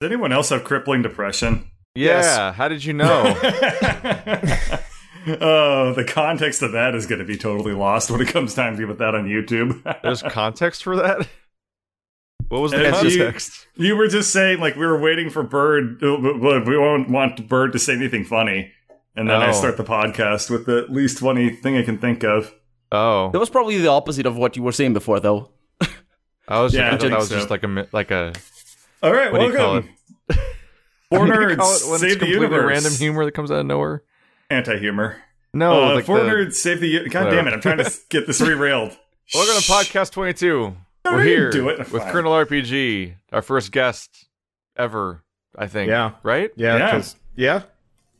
Does anyone else have crippling depression? Yeah. How did you know? oh, the context of that is going to be totally lost when it comes time to put that on YouTube. There's context for that. What was the If you- context? you were just saying like we were waiting for Bird, uh, we won't want Bird to say anything funny, and then I Oh. start the podcast with the least funny thing I can think of. Oh, That was probably the opposite of what you were saying before, though. I was. Yeah, I I thought that was so. just like a like a. All right, What do you call welcome. it? Four What do you call nerds it when save it's the universe. random humor that comes out of nowhere. Anti-humor. No, uh, like four the, nerds save the. u- God Whatever. damn it! I'm trying to get this derailed. Welcome to podcast 22. No, We're here do it. with Fine. Colonel RPG, our first guest ever. I think. Yeah. Right. Yeah, Yeah. 'cause- yeah.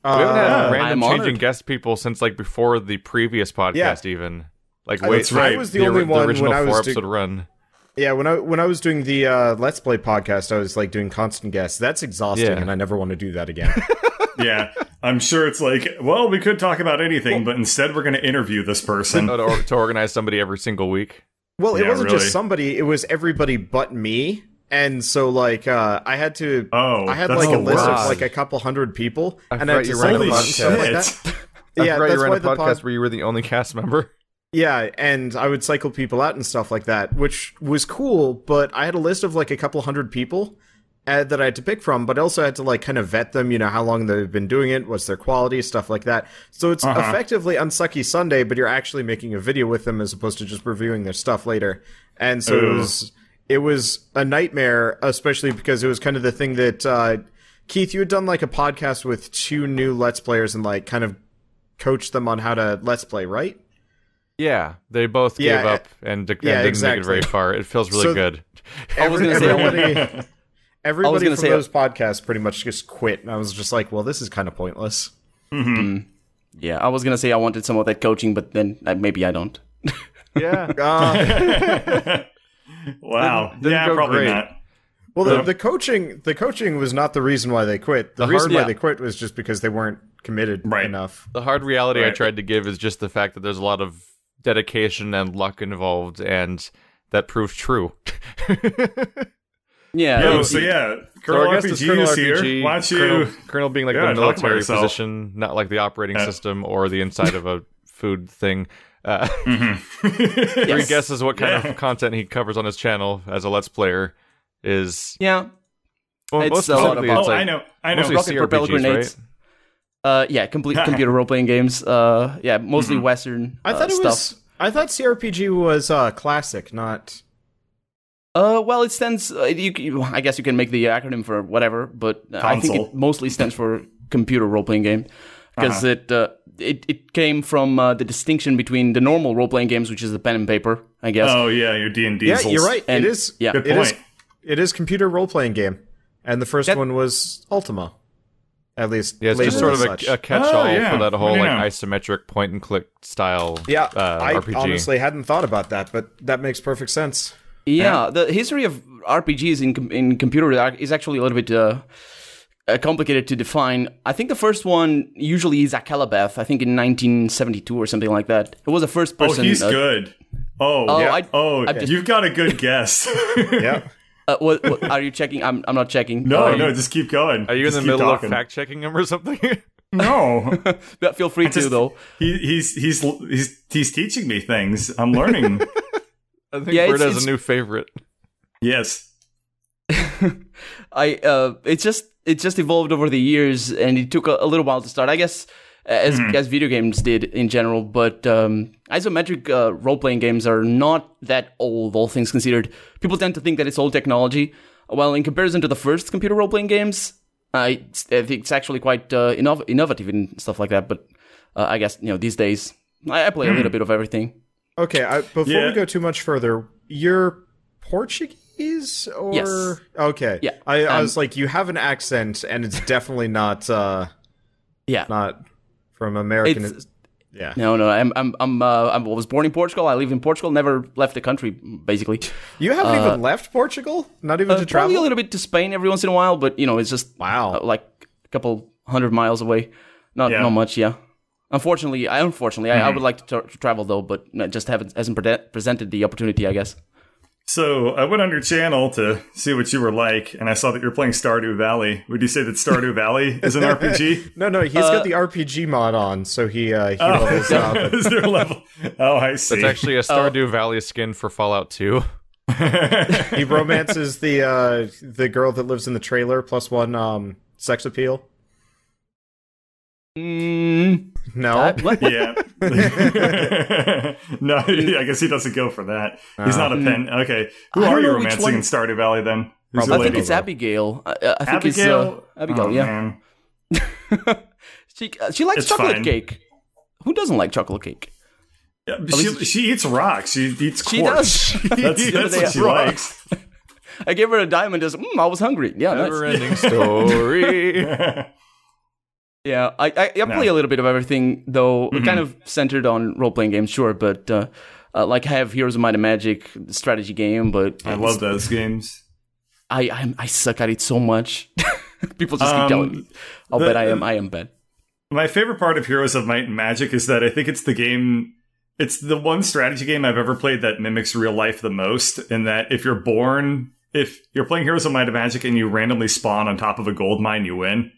We haven't had Uh, random I'm changing honored. guest people since like before the previous podcast, even. Like I- wait, that's right. I was the, only ori- one original when I was four do- episode run. Yeah when I when I was doing the uh, Let's Play podcast, I was like doing constant guests. That's exhausting, Yeah. and I never want to do that again. yeah, I'm sure it's like, well, we could talk about anything, but instead we're going to interview this person. To, or- to organize somebody every single week. well, it Yeah, wasn't really. just somebody; it was everybody but me. And so, like, uh, I had to. Oh, I had like a list worst. of like a couple hundred people, I and I had to you ran a up Holy on podcast. like that. Yeah, forgot that's you ran why a the podcast pod- where you were the only cast member. Yeah, and I would cycle people out and stuff like that, which was cool. But I had a list of like a couple hundred people uh, that I had to pick from, but I also had to like kind of vet them. You know, how long they've been doing it, what's their quality, stuff like that. So it's Uh-huh. effectively Unsucky Sunday, but you're actually making a video with them as opposed to just reviewing their stuff later. And so it was it was a nightmare, especially because it was kind of the thing that uh, Keith, you had done like a podcast with two new Let's Players and like kind of coached them on how to Let's Play, right? Yeah, they both Yeah, gave up and, and yeah, didn't make it very far. It feels really So- good. I was Every- gonna say, everybody, everybody gonna from say- those podcasts pretty much just quit, and I was just like, "Well, this is kind of pointless." Yeah, I was gonna say I wanted some of that coaching, but then uh, maybe I don't. Yeah, Uh, wow. Didn't- didn't yeah, probably great. not. well, the, the coaching, the coaching was not the reason why they quit. The, The reason hard- why they quit was just because they weren't committed Right. enough. the hard reality I tried to give is just the fact that there's a lot of dedication and luck involved, and that proved true. Yeah, Yo, so yeah, So Colonel our guest is RPG Colonel is here. RPG, Why don't you? Colonel, Colonel being like Yeah, the military position, not like the operating Yeah. system or the inside of a food thing. Uh, Mhm. Three Yes. guesses what kind Yeah. of content he covers on his channel as a Let's Player is. yeah, Well, It's most a lot specifically, about- it's oh, like I know. I know. Rocket propelled grenades. right? Uh, yeah, complete computer role playing games. Uh, yeah, mostly Western. I uh, thought it stuff. was. I thought CRPG was uh, classic, not. Uh, well, it stands. Uh, you, you, I guess you can make the acronym for whatever, but uh, I think it mostly stands for computer role playing game because it, uh, it it came from uh, the distinction between the normal role playing games, which is the pen and paper, I guess. Oh yeah, your D and D. Yeah, you're right. And- it is. yeah. Good it is. point. It is computer role playing game, and the first That- one was Ultima. At least, Yeah, it's just sort of a, a catch-all Oh, yeah. for that whole What do you like know? isometric point and click style. Yeah, uh, I RPG. honestly hadn't thought about that, but that makes perfect sense. Yeah, the history of RPGs in com- in computer is actually a little bit uh, uh, complicated to define. I think the first one usually is Akalabeth. I think in 1972 or something like that. It was a first person. Oh, he's uh, good. Oh, Oh, yeah. I- oh, I've just- you've got a good guess. Yeah. Uh, what, what, are you checking? I'm I'm not checking. no, Uh, no, just keep going. Are you in Just the middle talking. of fact checking him or something? No, but feel free to just- though. he, he's he's he's he's teaching me things. I'm learning. I think Yeah, Bird has a new favorite. yes. I uh, it just it just evolved over the years, and it took a, a little while to start. I guess as as video games did in general, but um, isometric uh, role playing games are not that old, all things considered. People tend to think that it's old technology. Well, in comparison to the first computer role playing games, I, I think it's actually quite uh, innov- innovative and stuff like that. But uh, I guess you know these days I, I play a little bit of everything. Okay, I, before Yeah. we go too much further, you're Portuguese or Yes. okay? Yeah, I, I um, was like, you have an accent, and it's definitely not uh Yeah. not from American. It's- yeah, No, no, I'm I'm I'm uh, I was born in Portugal. I live in Portugal. Never left the country, basically. you haven't uh, even left Portugal, not even Uh, to probably travel. a little bit to Spain every once in a while, but you know, it's just Wow. uh, like a couple hundred miles away. Not Yeah. not much, yeah. Unfortunately, I unfortunately I, I would like to, tra- to travel though, but just haven't hasn't pre- presented the opportunity, I guess. So I went on your channel to see what you were like, and I saw that you're playing Stardew Valley. Would you say that Stardew Valley is an RPG? No, no, he's Uh, got the RPG mod on, so he uh, he Oh, levels up. is there a level? Oh, I see. It's actually a Stardew Valley skin for Fallout 2. He romances the uh, the girl that lives in the trailer plus one um, sex appeal. Mm, No, uh, what? yeah. no, I guess he doesn't go for that. He's not a pen. Okay, who I are you romancing one- in Stardew Valley then? Who's Probably I think lady? it's Abigail. I, I think Abigail. it's uh, Abigail. Oh, yeah, man. she uh, she likes It's chocolate fine. cake. Who doesn't like chocolate cake? Yeah, but she, she eats rocks. She eats She quartz. does. That's, that's what she Ross. likes. I gave her a diamond. Just mm, I was hungry. Yeah, nice. Never ending story. Yeah, I I, I play No. a little bit of everything though, Mm-hmm. kind of centered on role playing games, sure, but uh, uh, like I have Heroes of Might and Magic strategy game, but I love those games. I I'm, I suck at it so much. People just Um, keep telling me. I'll the- bet I am. I am bad. My favorite part of Heroes of Might and Magic is that I think it's the game. It's the one strategy game I've ever played that mimics real life the most. In that, if you're born, if you're playing Heroes of Might and Magic and you randomly spawn on top of a gold mine, you win.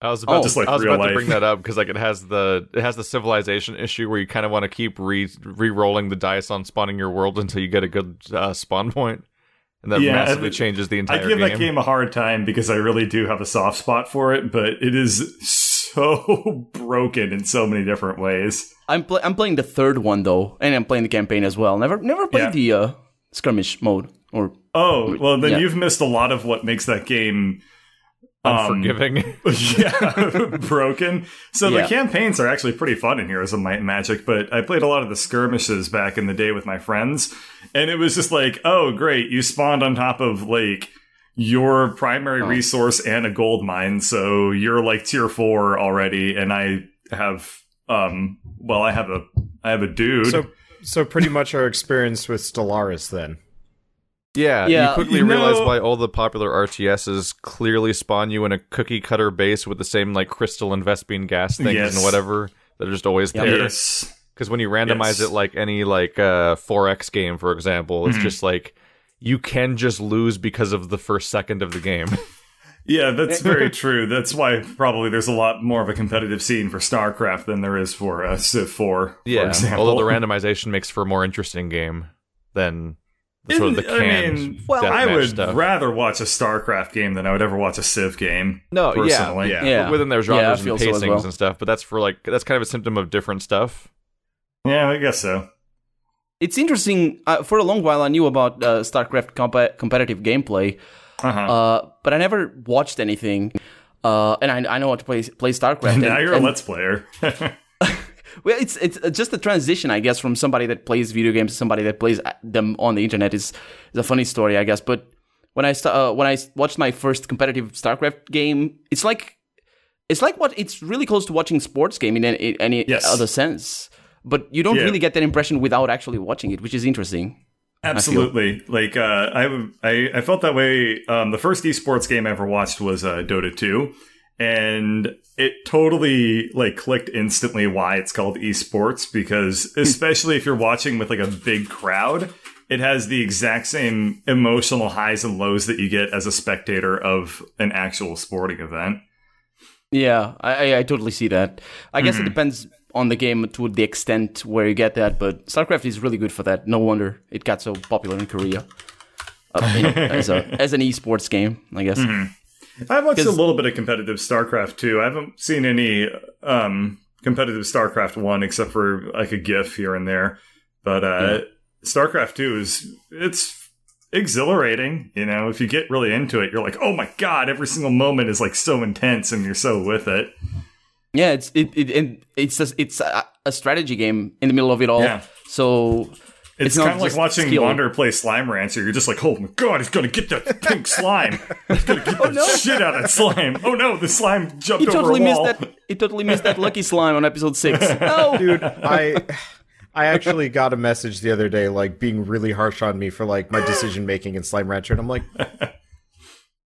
I was about, Oh, to, like I was real about to bring that up because like it has the it has the civilization issue where you kind of want to keep re re-rolling the dice on spawning your world until you get a good uh, spawn point, and that Yeah, massively I- changes the entire. Game. I give game. that game a hard time because I really do have a soft spot for it, but it is so broken in so many different ways. I'm pl- I'm playing the third one though, and I'm playing the campaign as well. Never never played Yeah. the uh, skirmish mode or Oh, well, then Yeah. you've missed a lot of what makes that game um, Unforgiving. yeah, broken. So Yeah. the campaigns are actually pretty fun in Heroes of Might and Magic, but I played a lot of the skirmishes back in the day with my friends, and it was just like, oh, great, you spawned on top of like your primary Oh. resource and a gold mine, so you're like tier four already, and I have, um, well, I have a, I have a dude. so so pretty much our experience with Stellaris then. Yeah, Yeah, you quickly you know- realize why all the popular RTSs clearly spawn you in a cookie cutter base with the same like crystal and Vespene gas things Yes. and whatever that are just always Yep. there. yes. Because when you randomize Yes. it like any like uh 4X game, for example, it's Mhm. just like you can just lose because of the first second of the game. Yeah, that's very true. That's why probably there's a lot more of a competitive scene for StarCraft than there is for uh, Civ 4, for yeah, example. although the randomization makes for a more interesting game than the sort of the Isn't- canned I mean, well, I would stuff. rather watch a StarCraft game than I would ever watch a Civ game. No, yeah, personally. yeah, Yeah. within their Yeah, genres feel and so well. and stuff. But that's for like that's kind of a symptom of different stuff. Yeah, I guess so. it's interesting. Uh, for a long while, I knew about uh, StarCraft comp- competitive gameplay, Uh-huh. uh, but I never watched anything. Uh, and I, I know how to play play StarCraft. now and- you're a Let's Player. Well, it's it's just a transition, I guess, from somebody that plays video games to somebody that plays uh, them on the internet is is a funny story, I guess. But when I uh, when I watched my first competitive StarCraft game, it's like it's like what it's really close to watching sports game in any, any Yes. other sense. But you don't Yeah. really get that impression without actually watching it, which is interesting. Absolutely. Like uh, I, I, I felt that way. Um, the first esports game I ever watched was uh, Dota 2, and it totally like clicked instantly why it's called esports because especially if you're watching with like a big crowd, it has the exact same emotional highs and lows that you get as a spectator of an actual sporting event. Yeah, I, I, totally see that. I guess it Mm-hmm. depends on the game to the extent where you get that, but StarCraft is really good for that. No wonder it got so popular in Korea. Uh, you know, as a as an esports game, I guess. I've watched a little bit of competitive StarCraft 2. I haven't seen any um, competitive StarCraft 1 except for like a GIF here and there. But uh, StarCraft 2 is it's exhilarating. You know, if you get really into it, you're like, oh my god, every single moment is like so intense, and you're so with it. Yeah, it's it, it and it's a, it's a, a strategy game in the middle of it all. Yeah. So It's, not kind of like watching skill. Wander play Slime Rancher. You're just like, oh my god, he's gonna get that pink slime. He's gonna get oh, the shit out of that slime. Oh no, the slime jumped he over totally a missed wall. that. He totally missed that lucky slime on episode six. No, Dude, I I actually got a message the other day like being really harsh on me for like my decision making in Slime Rancher and I'm like,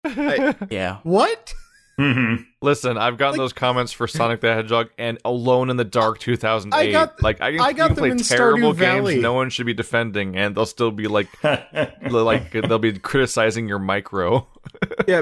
yeah. "What?" Mhm. Listen, I've gotten those comments for Sonic the Hedgehog and Alone in the Dark 2008. I got- like I can, I got can play in terrible games no one should be defending, and they'll still be like, like they'll be criticizing your micro. yeah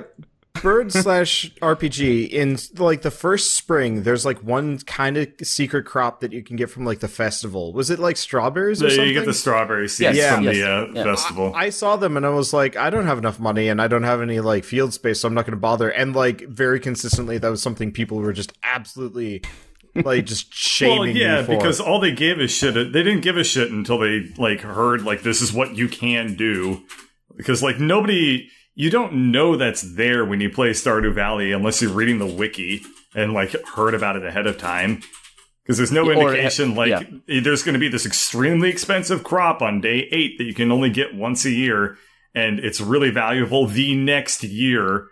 bird slash rpg in like the first spring there's like one kind of secret crop that you can get from like the festival was it like strawberries or So something you get the strawberry seeds Yes, from yes, the uh, yeah. festival. I saw them and I was like, I don't have enough money and I don't have any like field space, so I'm not going to bother. And like very consistently, that was something people were just absolutely like just shaming well, yeah, me for. because all they gave a shit. They didn't give a shit until they like heard like this is what you can do. Because like nobody, you don't know that's there when you play Stardew Valley unless you're reading the wiki and like heard about it ahead of time. Because there's no Or, indication like yeah. there's going to be this extremely expensive crop on day eight that you can only get once a year, and it's really valuable the next year.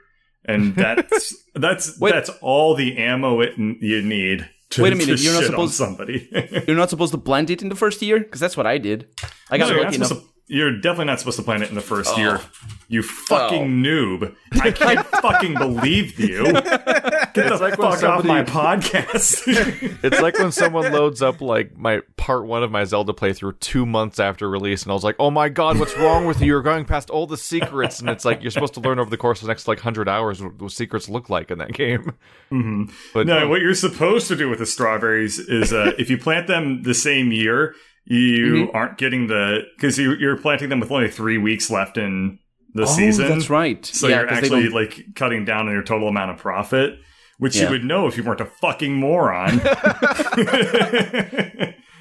And that's that's Wait. that's all the ammo it, you need. To, Wait a minute, you're not supposed- somebody. You're not supposed to blend it in the first year because that's what I did. I got No, lucky enough. to- you're definitely not supposed to plant it in the first Oh. year. You fucking noob. I can't fucking believe you. Get the like when fuck off my podcast. It's like when someone loads up like my part one of my Zelda playthrough two months after release, and I was like, "Oh my god, what's wrong with you? You're going past all the secrets." And it's like you're supposed to learn over the course of the next like hundred hours what those secrets look like in that game. Mm-hmm. But no, what you're supposed to do with the strawberries is uh, if you plant them the same year, you Mm-hmm. aren't getting the because you, you're planting them with only three weeks left in the oh, season. that's right. So yeah, you're actually like cutting down on your total amount of profit, which you would know if you weren't a fucking moron.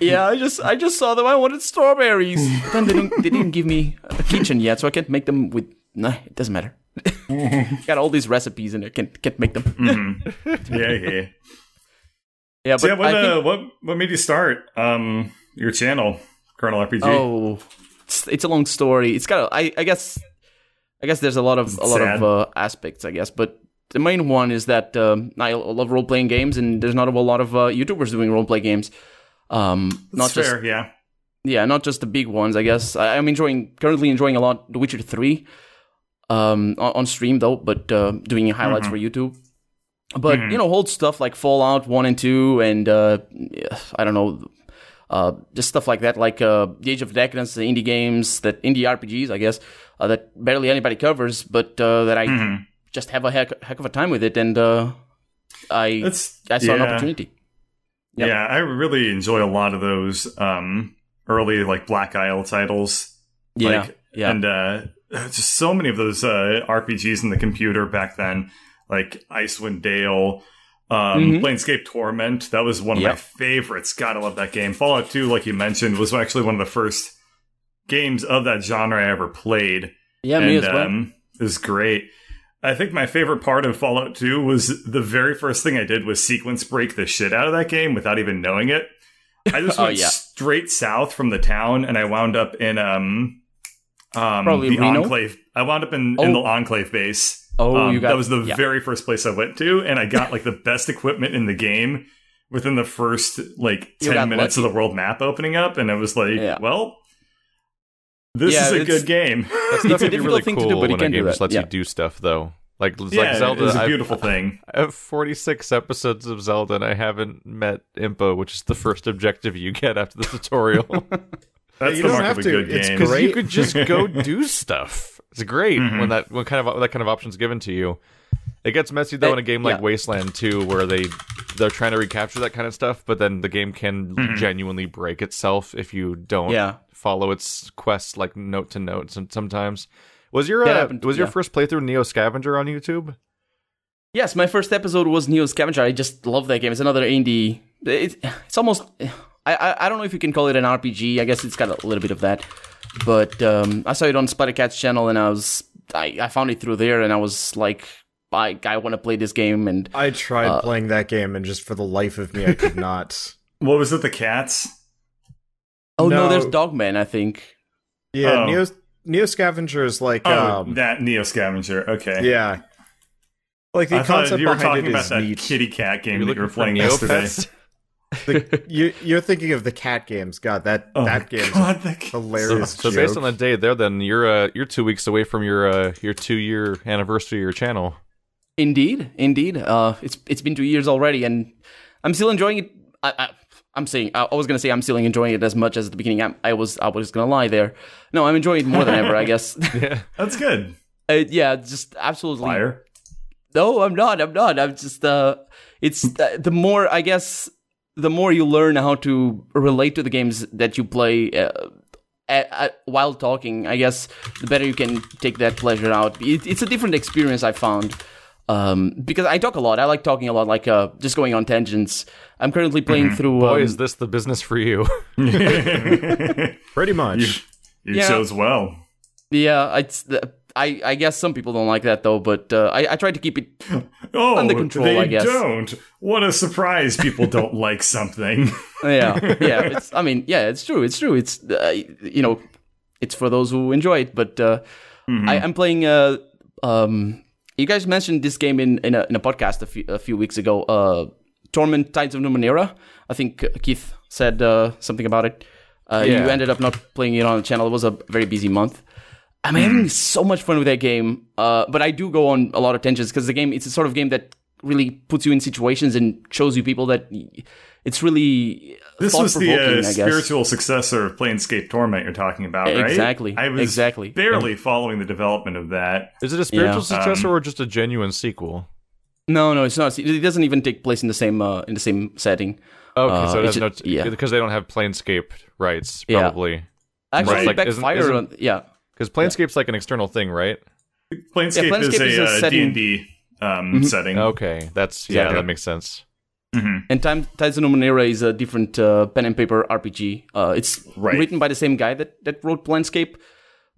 yeah, I just I just saw them. I wanted strawberries. Then they didn't they didn't give me a kitchen yet, so I can't make them with. Nah, it doesn't matter. got all these recipes and I can't can't make them. Mm-hmm. yeah, yeah. Yeah, but So yeah, what, uh, think, what what made you start um your channel, Colonel RPG? oh, it's, it's a long story. It's got I I guess I guess there's a lot of a lot sad? of uh, aspects. I guess, but the main one is that um, I love role playing games, and there's not a whole lot of uh, YouTubers doing role play games. Um, not That's just fair, yeah. yeah, not just the big ones. I guess I, I'm enjoying currently enjoying a lot The Witcher Three, um, on, on stream though, but uh, doing highlights for YouTube. But you know, old stuff like Fallout One and Two, and uh, I don't know, uh, just stuff like that, like uh, The Age of Decadence, the indie games, that indie RPGs, I guess, uh, that barely anybody covers, but uh, that I just have a heck, heck of a time with it, and uh, I That's I saw an opportunity. Yep. Yeah, I really enjoy a lot of those um early like Black Isle titles. Yeah, Like, yeah. And uh just so many of those uh RPGs in the computer back then, like Icewind Dale, um Mhm. Planescape Torment. That was one of my favorites. Gotta love that game. Fallout 2, like you mentioned, was actually one of the first games of that genre I ever played. Yeah, me as well. Um, it was great. I think my favorite part of Fallout 2 was the very first thing I did was sequence break the shit out of that game without even knowing it. I just Oh, went yeah. straight south from the town and I wound up in um um Probably the Reno? enclave. I wound up in, in the Oh. enclave base. Oh, Um, you got that was the yeah. very first place I went to, and I got like the best equipment in the game within the first like ten minutes lucky. of the world map opening up, and I was like, Yeah. well, this Yeah, is a good game. that's a definitely difficult really thing to do, but you when can do game that, just lets yeah. you do stuff though. Like, it's yeah, like Zelda, it was a I've- beautiful thing. I have 46 episodes of Zelda and I haven't met Impa, which is the first objective you get after the tutorial. That's you the don't mark have of a to. good It's game. great. Because you could just go do stuff. It's great Mm-hmm. when that when kind of that kind of option's is given to you. It gets messy though Eh, in a game like yeah. Wasteland 2, where they they're trying to recapture that kind of stuff, but then the game can Mm-hmm. genuinely break itself if you don't Yeah. follow its quests like note to note. And sometimes was your uh, happened- was your yeah. first playthrough Neo Scavenger on YouTube? Yes, my first episode was Neo Scavenger. I just love that game. It's another indie. It, it's almost. I, I I don't know if you can call it an RPG. I guess it's got a little bit of that. But um, I saw it on Splattercat's channel, and I was I, I found it through there, and I was like, I I want to play this game, and I tried Uh, playing that game, and just for the life of me, I could not. What was it? The cats? oh no, No. there's Dogman. I think. Yeah, Oh. Neo Neo Scavenger is like, Oh, um, that Neo Scavenger. Okay. yeah, like the I concept you were behind talking it about is that neat. kitty cat game You're that you were playing yesterday. Neopets? The- you, you're thinking of the cat games. God, that Oh that my game's God, that So, hilarious. so based joke. on the day there, then you're uh, you're two weeks away from your uh, your two year anniversary of your channel. Indeed, indeed. Uh, it's it's been two years already, and I'm still enjoying it. I, I, I'm saying I, I was gonna say I'm still enjoying it as much as at the beginning. I, I was I was gonna lie there. No, I'm enjoying it more than ever. I guess. That's good. Uh, yeah, just absolutely. Liar. No, I'm not. I'm not. I'm just. Uh, it's uh, the more I guess, the more you learn how to relate to the games that you play. Uh, at, at, while talking, I guess the better you can take that pleasure out. It, it's a different experience I found um, because I talk a lot. I like talking a lot, like uh, just going on tangents. I'm currently playing through. Boy, um, is this the business for you? Pretty much. You Yeah. chose well. yeah, it's the, I I guess some people don't like that though, but uh, I I try to keep it. Oh, Under control, they I guess. don't. What a surprise! People don't like something. Yeah, yeah. It's I mean, yeah, it's true. It's true. It's uh, you know, it's for those who enjoy it. But uh, Mm-hmm. I, I'm playing. Uh, um, you guys mentioned this game in in a, in a podcast a few, a few weeks ago. Uh, Torment Tides of Numenera. I think Keith said uh, something about it. Uh, Yeah. You ended up not playing it on the channel. It was a very busy month. I'm Mm. having so much fun with that game, uh, but I do go on a lot of tensions because the game it's a sort of game that really puts you in situations and shows you people that it's really This was the uh, spiritual successor of Planescape Torment you're talking about, right? Exactly, I was exactly. barely following the development of that. Is it a spiritual Yeah. successor Um, or just a genuine sequel? No, no, it's not. It doesn't even take place in the same uh, in the same setting. Okay, Uh, so it it's has no ju- yeah. because they don't have Planescape rights, Yeah. probably. Actually, Right. it Like, isn't- isn't- on yeah. Because Planescape's like an external thing, right? Planescape, Yeah, Planescape is is a, a uh, setting- D&D um, setting. Okay, that's yeah, Exactly. that makes sense. And Time Tides of Numenera is a different uh, pen and paper RPG. Uh, it's Right. written by the same guy that, that wrote Planescape,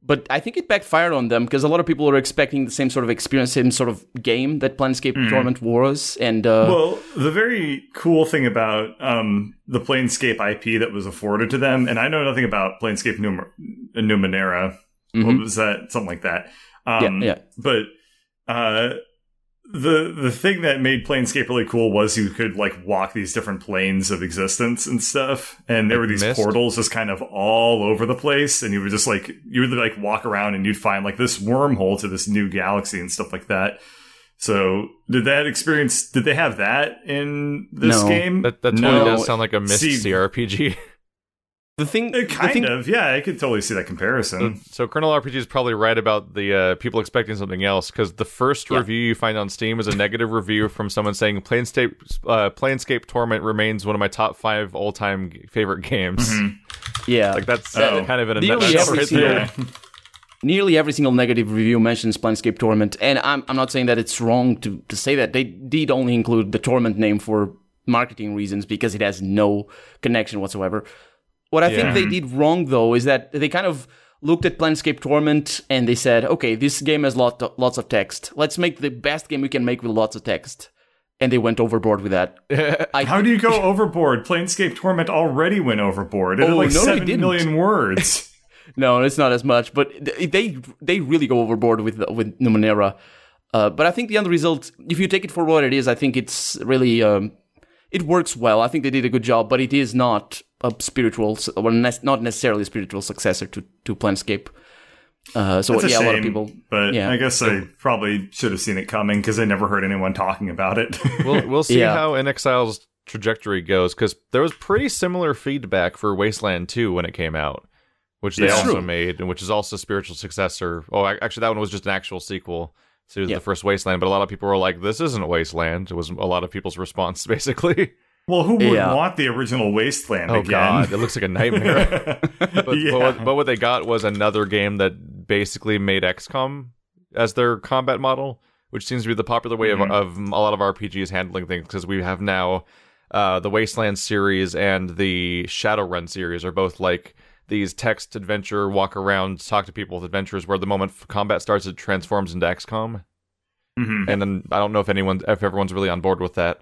but I think it backfired on them because a lot of people were expecting the same sort of experience, same sort of game that Planescape Torment was, and uh, Well, the very cool thing about um, the Planescape IP that was afforded to them, and I know nothing about Planescape Numer- Numenera. What was that? Something like that. Um, Mm-hmm. Yeah, yeah. But uh, the the thing that made Planescape really cool was you could like walk these different planes of existence and stuff, and there were these Mist? portals just kind of all over the place, and you would just like you would like walk around and you'd find like this wormhole to this new galaxy and stuff like that. So, did that experience? Did they have that in this No. game? That that totally No. does sound like a Myst See- CRPG. the thing, the kind thing, of, yeah. I could totally see that comparison. so Colonel RPG is probably right about the uh, people expecting something else because the first Yeah. review you find on Steam is a negative review from someone saying Planescape uh, Planescape Torment remains one of my top five all time favorite games. yeah, Like that's Oh. kind of in a Nearly every right single- nearly every single negative review mentions Planescape Torment, and I'm I'm not saying that it's wrong to to say that they did only include the Torment name for marketing reasons because it has no connection whatsoever. What I Yeah. think they did wrong though is that they kind of looked at Planescape Torment and they said, okay, this game has lot lots of text. Let's make the best game we can make with lots of text. And they went overboard with that. I, How do you go overboard? Planescape Torment already went overboard. It Oh, like no, seven didn't. million words. No, it's not as much, but they they really go overboard with with Numenera. Uh, but I think the end result, if you take it for what it is, I think it's really um, it works well. I think they did a good job, but it is not a spiritual, or ne- not necessarily a spiritual successor to to Planescape. Uh, so It's a yeah, shame, a lot of people. but yeah. I guess I probably should have seen it coming because I never heard anyone talking about it. we'll we'll see Yeah. how inXile's trajectory goes because there was pretty similar feedback for Wasteland 2 when it came out, which they Yeah. also True. made, and which is also a spiritual successor. Oh, actually, that one was just an actual sequel to Yeah. the first Wasteland. But a lot of people were like, "This isn't Wasteland." It was a lot of people's response, basically. Well, who would Yeah. want the original Wasteland Oh again? god, it looks like a nightmare. but, Yeah. but, what, but what they got was another game that basically made XCOM as their combat model, which seems to be the popular way Mhm. of, of a lot of RPGs handling things because we have now uh, the Wasteland series and the Shadowrun series are both like these text adventure, walk around, talk to people with adventures where the moment combat starts, it transforms into XCOM. Mhm. And then I don't know if anyone, if everyone's really on board with that.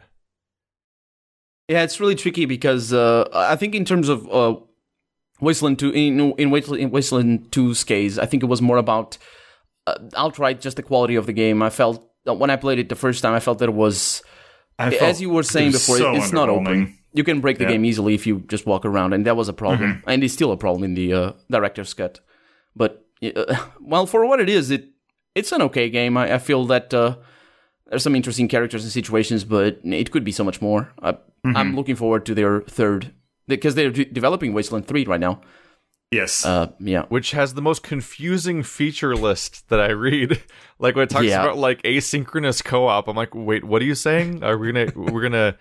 Yeah, it's really tricky because uh, I think in terms of uh, Wasteland Two, in, in Wasteland, in Wasteland 2's case, I think it was more about uh, outright just the quality of the game. I felt when I played it the first time, I felt that it was, as you were saying before, so it's not open. You can break the Yeah. game easily if you just walk around, and that was a problem, Mm-hmm. and it's still a problem in the uh, director's cut. But uh, well, for what it is, it it's an okay game. I, I feel that uh, there's some interesting characters and situations, but it could be so much more. I, I'm looking forward to their third because they're de- developing Wasteland Three right now. Yes. Uh, yeah, which has the most confusing feature list that I read. like when it talks Yeah. about like asynchronous co-op, I'm like, wait, what are you saying? Are we gonna we're gonna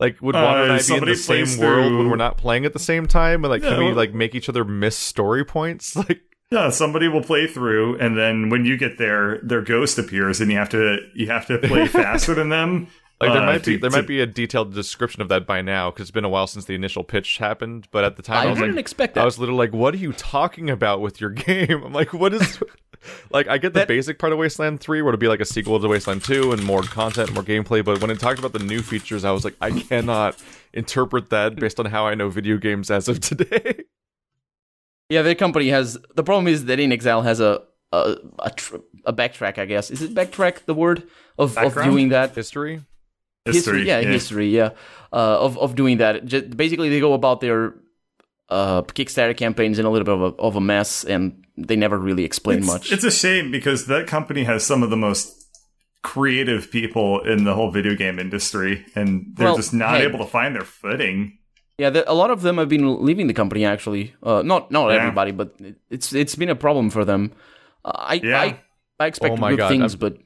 like would Uh, and I be in the same plays world when we're not playing at the same time? And like, Yeah, can we like make each other miss story points? Like, Yeah, somebody will play through, and then when you get there, their ghost appears, and you have to you have to play faster than them. like there uh, might be to- there to- might be a detailed description of that by now because it's been a while since the initial pitch happened. But at the time, I, I was didn't like, expect that. I was literally like, "What are you talking about with your game?" I'm like, "What is?" like, I get the That- basic part of Wasteland Three, where it'll be like a sequel to Wasteland Two and more content, more gameplay. But when it talked about the new features, I was like, I cannot interpret that based on how I know video games as of today. Yeah. Their company has the problem is that inXile has a a a, tr- a backtrack. I guess is it backtrack the word of of doing that History. history. yeah, history, yeah, uh, of of doing that. Just, basically, they go about their uh, Kickstarter campaigns in a little bit of a, of a mess, and they never really explain It's, much. it's a shame because that company has some of the most creative people in the whole video game industry, and they're Well, just not hey. able to find their footing. Yeah, the, a lot of them have been leaving the company. Actually, uh, not not Yeah. everybody, but it- it's it's been a problem for them. Uh, I Yeah. I, I expect Oh my good God, things, I'm- but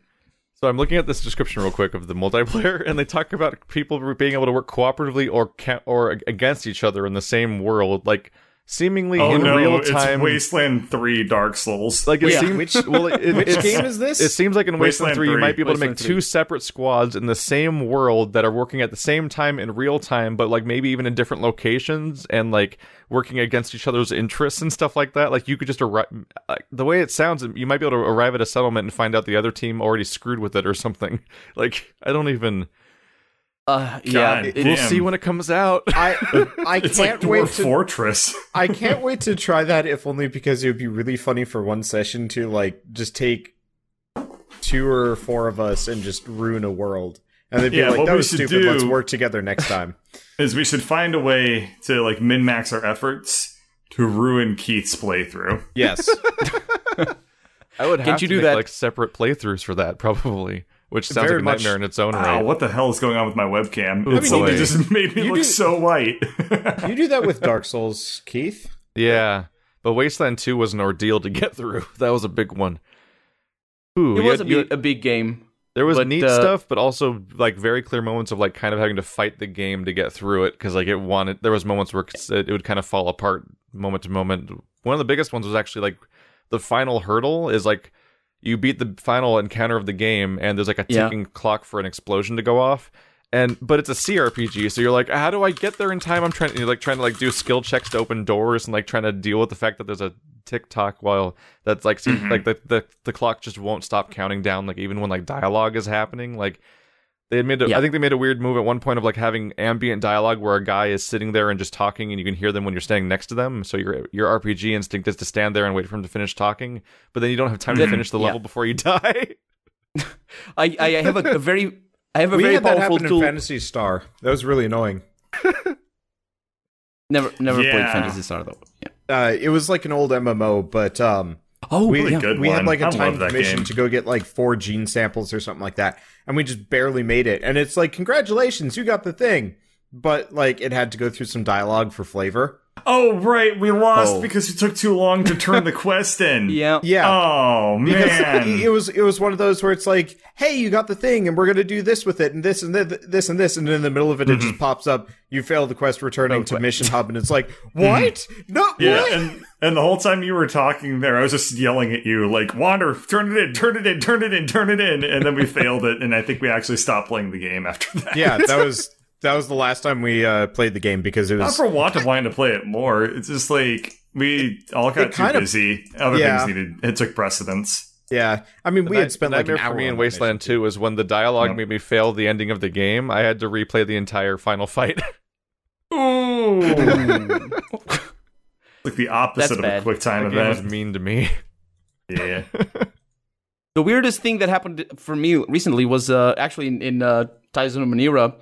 So I'm looking at this description real quick of the multiplayer, and they talk about people being able to work cooperatively or ca- or against each other in the same world, like seemingly Oh in no, real it's time. Wasteland Three Dark Souls. Like it Yeah. seems. Which- well, it, it- Which it's- game is this? It seems like in Wasteland, Wasteland 3, you might be able to make 3. two separate squads in the same world that are working at the same time in real time, but like maybe even in different locations and like working against each other's interests and stuff like that. Like you could just arrive. Like, uh, the way it sounds, you might be able to arrive at a settlement and find out the other team already screwed with it or something. Like I don't even. Uh, yeah, God it- We'll see when it comes out. I I it's can't Dwarf wait to Fortress. I can't wait to try that if only because it would be really funny for one session to like just take two or four of us and just ruin a world. And they'd be Yeah, like, that was should stupid, let's work together next time. is we should find a way to like min max our efforts to ruin Keith's playthrough. Yes. I would Can't to you do make, that? like separate playthroughs for that probably, which sounds Very like a much- nightmare in its own Wow, right. what the hell is going on with my webcam? Oh, It suddenly boy. just made me look do- so white. you do that with Dark Souls, Keith. Yeah, but Wasteland Two was an ordeal to get through. That was a big one. Ooh, it was had- a you big, a big game. There was But, neat uh, stuff, but also like very clear moments of like kind of having to fight the game to get through it because like it wanted. There was moments where it, it would kind of fall apart moment to moment. One of the biggest ones was actually like the final hurdle is like you beat the final encounter of the game and there's like a Yeah. ticking clock for an explosion to go off. And but it's a CRPG, so you're like, how do I get there in time? I'm trying, you're like trying to like do skill checks to open doors and like trying to deal with the fact that there's a tick tock while that's like seems mm-hmm. like the, the the clock just won't stop counting down, like even when like dialogue is happening. Like they had made, a, Yeah. I think they made a weird move at one point of like having ambient dialogue where a guy is sitting there and just talking, and you can hear them when you're standing next to them. So your your RPG instinct is to stand there and wait for him to finish talking, but then you don't have time to finish the yeah. level before you die. I, I have a, a very I have a we very had that powerful happen tool. in Phantasy Star. That was really annoying. never never played Phantasy Star though. Yeah. Uh, it was like an old MMO, but um, Oh, we, yeah. good we had like I a love timed mission game. to go get like four gene samples or something like that, and we just barely made it. And it's like, congratulations, you got the thing. But like, it had to go through some dialogue for flavor. Oh right, we lost Oh. because it took too long to turn the quest in. Yeah. Yeah, Oh because man. it was it was one of those where it's like, hey, you got the thing, and we're gonna do this with it, and this and th- this and this, and then in the middle of it, it just mm-hmm. pops up. You failed the quest, returning to mission hub, and it's like, mm-hmm. what? No, yeah, what? and and the whole time you were talking there, I was just yelling at you like, "Wander, turn it in, turn it in, turn it in, turn it in," and then we failed it, and I think we actually stopped playing the game after that. yeah, that was that was the last time we uh, played the game because it was Not was for want of wanting to play it more. It's just like we all got It too kind of- busy. Other Yeah. things needed. It took precedence. yeah. I mean, we had spent like an hour for me in Wasteland 2 was when the dialogue Yep. made me fail the ending of the game. I had to replay the entire final fight. Ooh, like the opposite That's of bad. a quick time the game was event. mean to me. Yeah. The weirdest thing that happened for me recently was uh, actually in, in uh, Tides of Numenera.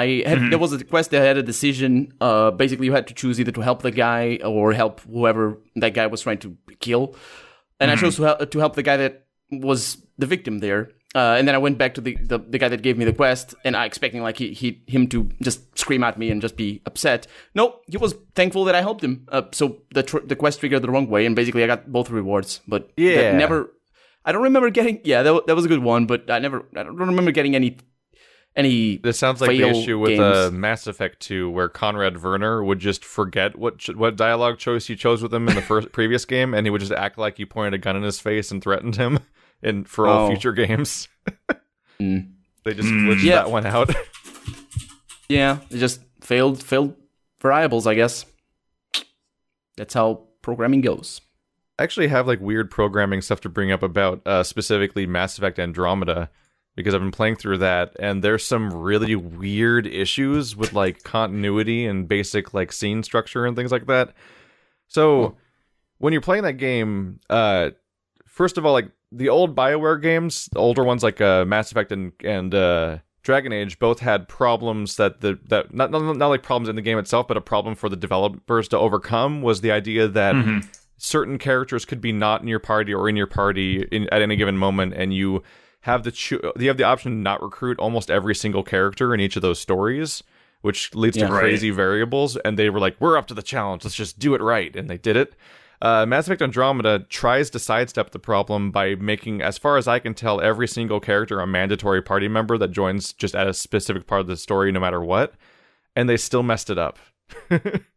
I had there was a quest that had a decision. Uh, basically, you had to choose either to help the guy or help whoever that guy was trying to kill. And I chose to help, to help the guy that was the victim there. uh, and then I went back to the, the, the guy that gave me the quest, and I expecting like he, he him to just scream at me and just be upset. No, he was thankful that I helped him. Uh, so the tr- the quest triggered the wrong way, and basically I got both rewards. But Yeah. never. I don't remember getting. Yeah, that, that was a good one, but I never. I don't remember getting any any. This sounds like the issue with uh. Mass Effect 2, where Conrad Verner would just forget what ch- what dialogue choice you chose with him in the first previous game, and he would just act like you pointed a gun in his face and threatened him. In for all Oh. future games, Mm. they just Mm. Yeah. that one out. Yeah, it just failed failed variables, I guess. That's how programming goes. I actually have like weird programming stuff to bring up about uh, specifically Mass Effect Andromeda because I've been playing through that and there's some really weird issues with like continuity and basic like scene structure and things like that. So when you're playing that game, uh, first of all, like the old Bioware games, the older ones like uh, Mass Effect and and uh, Dragon Age, both had problems that the that not, not not like problems in the game itself, but a problem for the developers to overcome was the idea that certain characters could be not in your party or in your party in, at any given moment, and you have the cho- you have the option to not recruit almost every single character in each of those stories, which leads Yeah. to Right. crazy variables. And they were like, "We're up to the challenge. Let's just do it right," and they did it. Uh, Mass Effect Andromeda tries to sidestep the problem by making, as far as I can tell, every single character a mandatory party member that joins just at a specific part of the story, no matter what. And they still messed it up.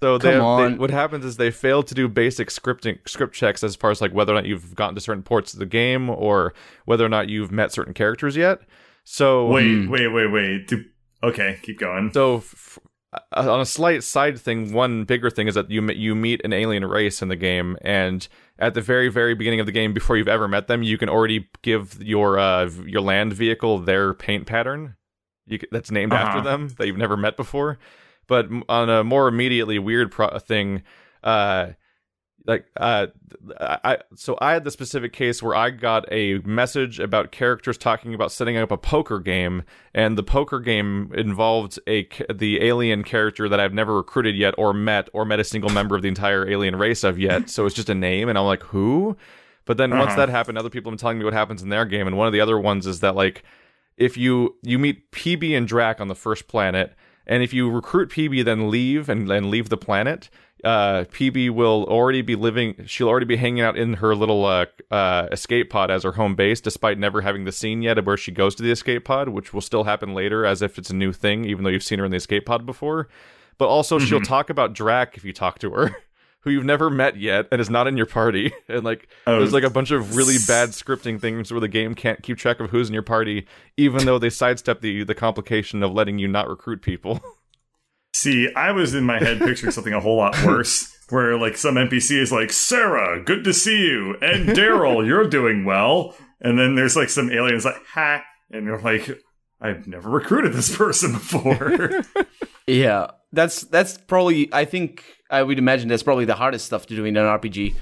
so they, Come they- what happens is they fail to do basic scripting script checks as far as like whether or not you've gotten to certain ports of the game or whether or not you've met certain characters yet. So Wait, wait, wait, wait. Do- okay, keep going. so, f- uh, on a slight side thing, one bigger thing is that you you meet an alien race in the game, and at the very very beginning of the game, before you've ever met them, you can already give your uh, your land vehicle their paint pattern. You, that's named after Uh-huh. them that you've never met before. But on a more immediately weird pro- thing, uh, like uh I, I so I had the specific case where I got a message about characters talking about setting up a poker game and the poker game involved a the alien character that I've never recruited yet or met or met a single member of the entire alien race of yet so it's just a name and I'm like who but then once Uh-huh. that happened other people have been telling me what happens in their game and one of the other ones is that like if you you meet Peebee and Drack on the first planet, and if you recruit Peebee then leave and then leave the planet, uh, Peebee will already be living. She'll already be hanging out in her little uh, uh, escape pod as her home base, despite never having the scene yet of where she goes to the escape pod, which will still happen later as if it's a new thing, even though you've seen her in the escape pod before. But also, she'll talk about Drack if you talk to her. Who you've never met yet and is not in your party, and like Oh. there's like a bunch of really bad scripting things where the game can't keep track of who's in your party, even though they sidestep the the complication of letting you not recruit people. See, I was in my head picturing something a whole lot worse, where like some NPC is like, Sarah, good to see you, and Daryl, you're doing well, and then there's like some aliens like, ha, and you're like, I've never recruited this person before. Yeah, that's that's probably. I think I would imagine that's probably the hardest stuff to do in an RPG.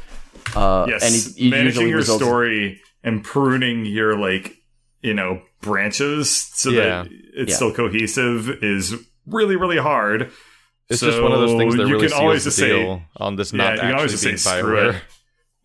Uh, yes, and it, it managing usually your results- story and pruning your like, you know, branches so Yeah. that it's Yeah. still cohesive is really, really hard. It's just one of those things that you really can always seals just say, on this yeah, not you can always just actually say being screw it,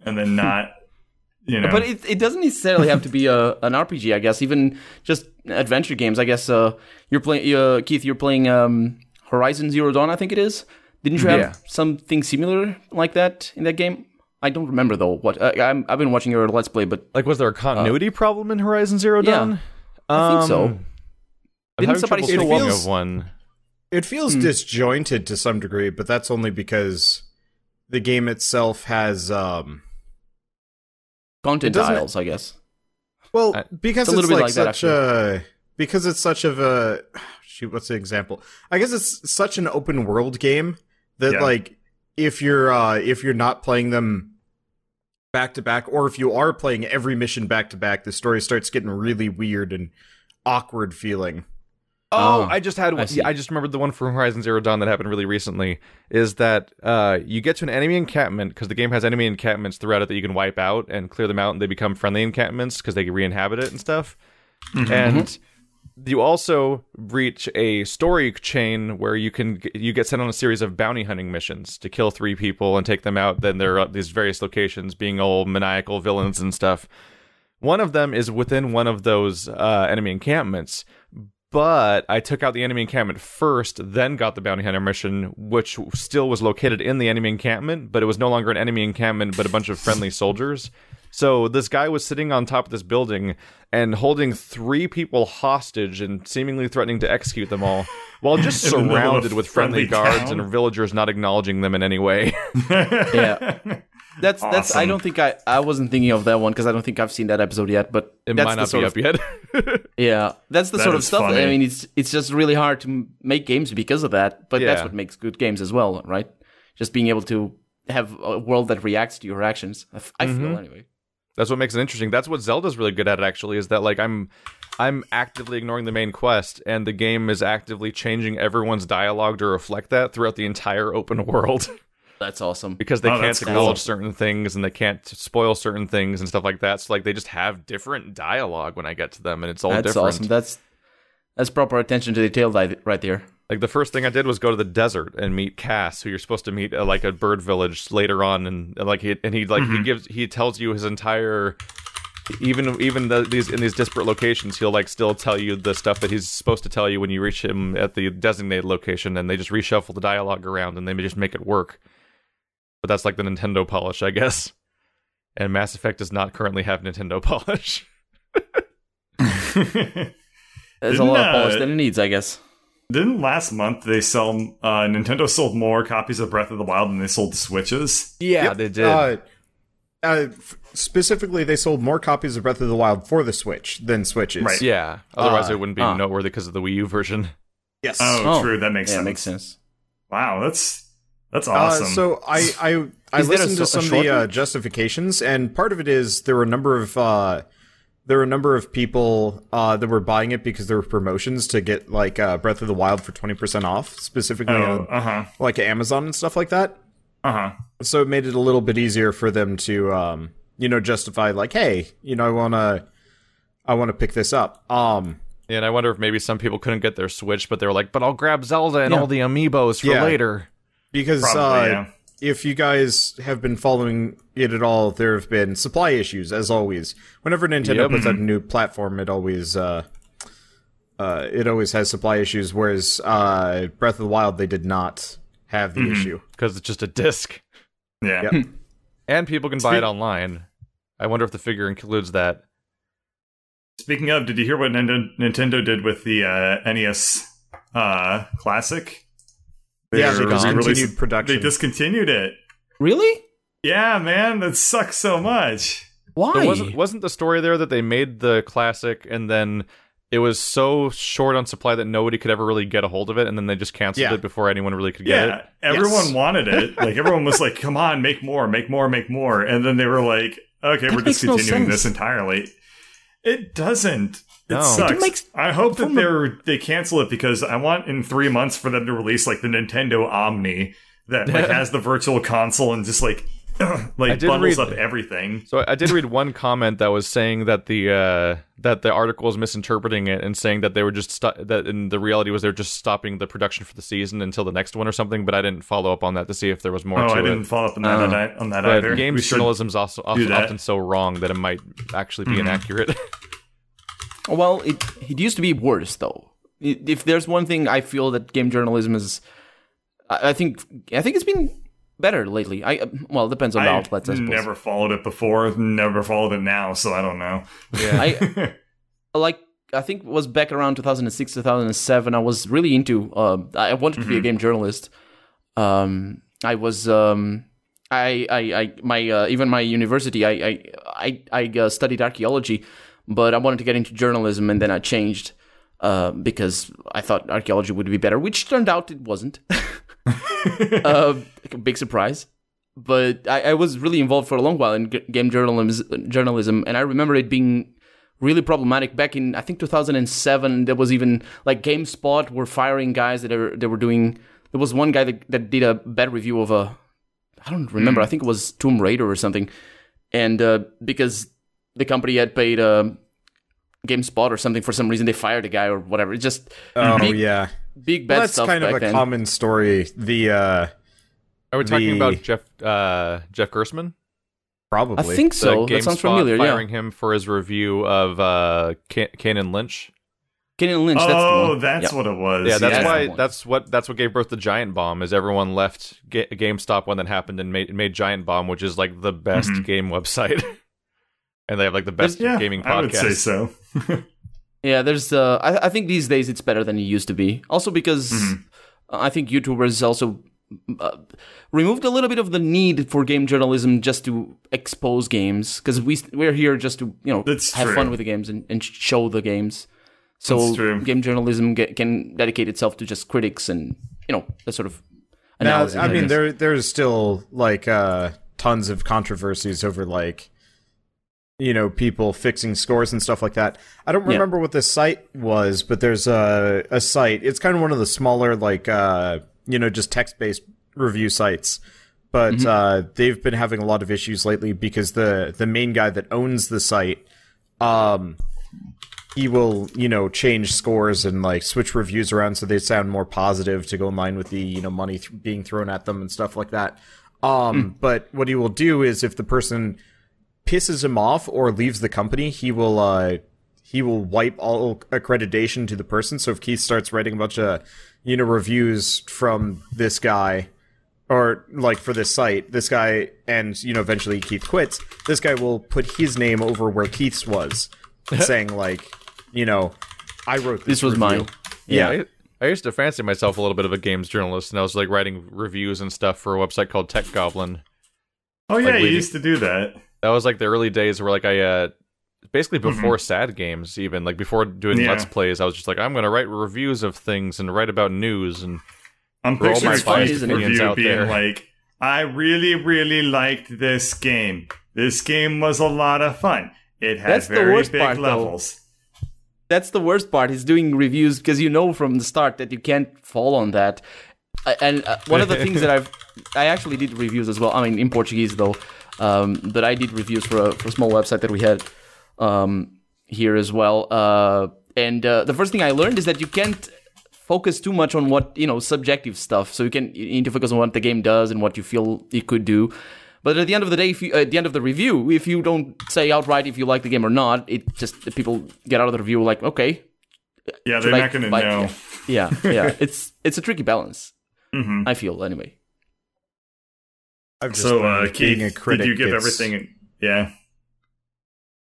and then not, you know. But it, it doesn't necessarily have to be a, an RPG, I guess. Even just adventure games. I guess uh, you're playing, uh, Keith. You're playing um, Horizon Zero Dawn. I think it is. Didn't you have Yeah. something similar like that in that game? I don't remember though. What uh, I'm, I've been watching your Let's Play, but Like, was there a continuity problem in Horizon Zero Uh, yeah, Dawn? I think so. Um, I'm Didn't somebody trouble say- It thinking feels- of one. It feels disjointed to some degree, but that's only because the game itself has um content It doesn't- I guess. well because it's a it's, little bit like, like that, such a because it's such of a shoot what's the example? I guess it's such an open world game that Yeah. like if you're uh if you're not playing them back to back or if you are playing every mission back to back the story starts getting really weird and awkward feeling. Oh, Oh, I just had one. see. I, I just remembered the one from Horizon Zero Dawn that happened really recently. Is that uh, you get to an enemy encampment because the game has enemy encampments throughout it that you can wipe out and clear them out, and they become friendly encampments because they can re-inhabit it and stuff. And you also reach a story chain where you can you get sent on a series of bounty hunting missions to kill three people and take them out. Then there are these various locations being old maniacal villains and stuff. One of them is within one of those uh, enemy encampments, but I took out the enemy encampment first, then got the bounty hunter mission, which still was located in the enemy encampment, but it was no longer an enemy encampment, but a bunch of friendly soldiers. So this guy was sitting on top of this building and holding three people hostage and seemingly threatening to execute them all, while just In the middle of surrounded with friendly, friendly guards town. and villagers not acknowledging them in any way. yeah. That's that's. I don't think I I wasn't thinking of that one because I don't think I've seen that episode yet. But It that's might the not sort be of, up yet. Yeah, that's the That sort of is stuff. I mean, it's it's just really hard to make games because of that. But that's what makes good games as well, right? Just being able to have a world that reacts to your actions. I, f- I Mm-hmm. feel anyway. That's what makes it interesting. That's what Zelda's really good at actually is that like I'm I'm actively ignoring the main quest and the game is actively changing everyone's dialogue to reflect that throughout the entire open world That's awesome. because they Oh, can't that's cool. acknowledge certain things and they can't spoil certain things and stuff like that. So like they just have different dialogue when I get to them and it's all That's different. That's awesome. That's that's proper attention to detail right right there. Like the first thing I did was go to the desert and meet Cass, who you're supposed to meet at like a bird village later on, and and, like he and he like he mm-hmm. gives he tells you his entire even even the, these in these disparate locations, he'll like still tell you the stuff that he's supposed to tell you when you reach him at the designated location, and they just reshuffle the dialogue around and they just make it work. But that's like the Nintendo polish, I guess. And Mass Effect does not currently have Nintendo polish. There's a lot of polish that it needs, I guess. Didn't last month they sell uh, Nintendo sold more copies of Breath of the Wild than they sold Switches? Yeah, Yep. they did. Uh, uh, f- specifically, they sold more copies of Breath of the Wild for the Switch than Switches. Right. yeah, otherwise uh, it wouldn't be uh. noteworthy because of the Wii U version. Yes. Oh, true. That makes yeah, sense. makes sense. Wow, that's that's Uh, awesome. so I I, I Is there a listened to some of the uh, justifications, and part of it is there were a number of uh, there were a number of people uh, that were buying it because there were promotions to get like uh, Breath of the Wild for twenty percent off, specifically oh, on uh huh, like Amazon and stuff like that. uh huh. So it made it a little bit easier for them to um, you know justify like, hey, you know, I wanna I want to pick this up. Um, Yeah, and I wonder if maybe some people couldn't get their Switch, but they were like, "But I'll grab Zelda and Yeah. all the amiibos for Yeah. later." because Probably, uh, yeah. If you guys have been following it at all, there have been supply issues as always. Whenever Nintendo Yep. puts out a new platform, it always uh, uh, it always has supply issues. Whereas uh, Breath of the Wild, they did not have the issue. Because it's just a disc, Yeah. Yep. and people can buy it online. I wonder if the figure includes that. Speaking of, did you hear what Nintendo, Nintendo did with the uh, NES uh, Classic? Yeah, they They're discontinued production. They discontinued it. Really? Yeah, man, that sucks so much. Why? There wasn't wasn't the story there that they made the classic and then it was so short on supply that nobody could ever really get a hold of it, and then they just canceled Yeah. it before anyone really could get Yeah, it. everyone Yes. wanted it. Like everyone was like, "Come on, make more, make more, make more," and then they were like, "Okay, That we're makes no discontinuing this entirely." It doesn't. It No. sucks. It makes- I hope that they're they cancel it because I want in three months for them to release like the Nintendo Omni that like has the virtual console and just like like bundles read- up everything. So I did read one comment that was saying that the uh, that the article was misinterpreting it and saying that they were just sto- that in the reality was they're just stopping the production for the season until the next one or something. But I didn't follow up on that to see if there was more Oh, to I it. didn't follow up on that Oh. on that, on that But either. We games should- journalism's also often, often so wrong that it might actually be inaccurate. Well, it it used to be worse though. If there's one thing I feel that game journalism is, I think I think it's been better lately. I well, it depends on the I outlets, I suppose. never followed it before, never followed it now, so I don't know. I like I think it was back around 2006 2007 I was really into uh, I wanted to be a game journalist um I was um I I, I my uh, even my university I I I, I uh, studied archaeology but I wanted to get into journalism and then I changed uh, because I thought archaeology would be better which turned out it wasn't. Uh, a big surprise. But I, I was really involved for a long while in g- game journalism journalism and I remember it being really problematic back in I think 2007 there was even like GameSpot were firing guys that are they were doing there was one guy that, that did a bad review of a I don't remember I think it was Tomb Raider or something. And uh, because the company had paid uh, GameSpot or something for some reason they fired a guy or whatever it's just Oh big, yeah, big bad well, that's stuff kind of a then. common story. The uh, Are we talking The- about Jeff uh, Jeff Gerstmann? Probably. I think so. The That sounds GameSpot familiar. Firing Yeah, him for his review of uh, Can- Kane and Lynch. Kenny Lynch. that's the oh, one. that's Yeah. what it was. Yeah, that's that's why. the. That's what. That's what gave birth to Giant Bomb. Is everyone left Ga- GameSpot when that happened and made made Giant Bomb, which is like the best Mhm. game website, and they have like the best Yeah, gaming I would say podcast. so. Yeah, there's. Uh, I, I think these days it's better than it used to be. Also because Mhm. I think YouTubers also uh, removed a little bit of the need for game journalism just to expose games because we we're here just to you know That's have true. fun with the games and, and show the games. So game journalism get, can dedicate itself to just critics and you know that sort of Now, analysis. I mean, guess. there there's still like uh, tons of controversies over like you know people fixing scores and stuff like that. I don't Yeah. remember what the site was, but there's a a site. It's kind of one of the smaller like uh, you know just text based review sites. But Mm-hmm. uh, they've been having a lot of issues lately because the the main guy that owns the site, um, he will you know change scores and like switch reviews around so they sound more positive to go in line with the you know money th- being thrown at them and stuff like that um but what he will do is if the person pisses him off or leaves the company he will uh he will wipe all accreditation to the person so if keith starts writing a bunch of you know reviews from this guy or like for this site, this guy, and you know, eventually Keith quits. This guy will put his name over where Keith's was, saying like, you know, I wrote this. This was review. mine. Yeah, I, I used to fancy myself a little bit of a games journalist, and I was like writing reviews and stuff for a website called Tech Goblin. Oh yeah, Like you used to do that. That was like the early days where like I uh basically before sad games even like before doing Yeah. let's plays I was just like I'm going to write reviews of things and write about news and I'm For all picturing my his funny opinions review out being there. like, "I really, really liked this game. This game was a lot of fun. It had That's the very worst big part, though. levels." That's the worst part. He's doing reviews because you know from the start that you can't fall on that. And uh, one of the things that I've, I actually did reviews as well. I mean, in Portuguese though, um, but I did reviews for a, for a small website that we had um, here as well. Uh, and uh, the first thing I learned is that you can't focus too much on what you know subjective stuff. So you can you need to focus on what the game does and what you feel it could do. But at the end of the day, if you, at the end of the review, if you don't say outright if you like the game or not, it just people get out of the review like, okay, Yeah, they're not going to know. yeah, yeah. it's it's a tricky balance. hmm I feel anyway. I've just So, uh, learned Keith, being a did you give gets- everything? Yeah,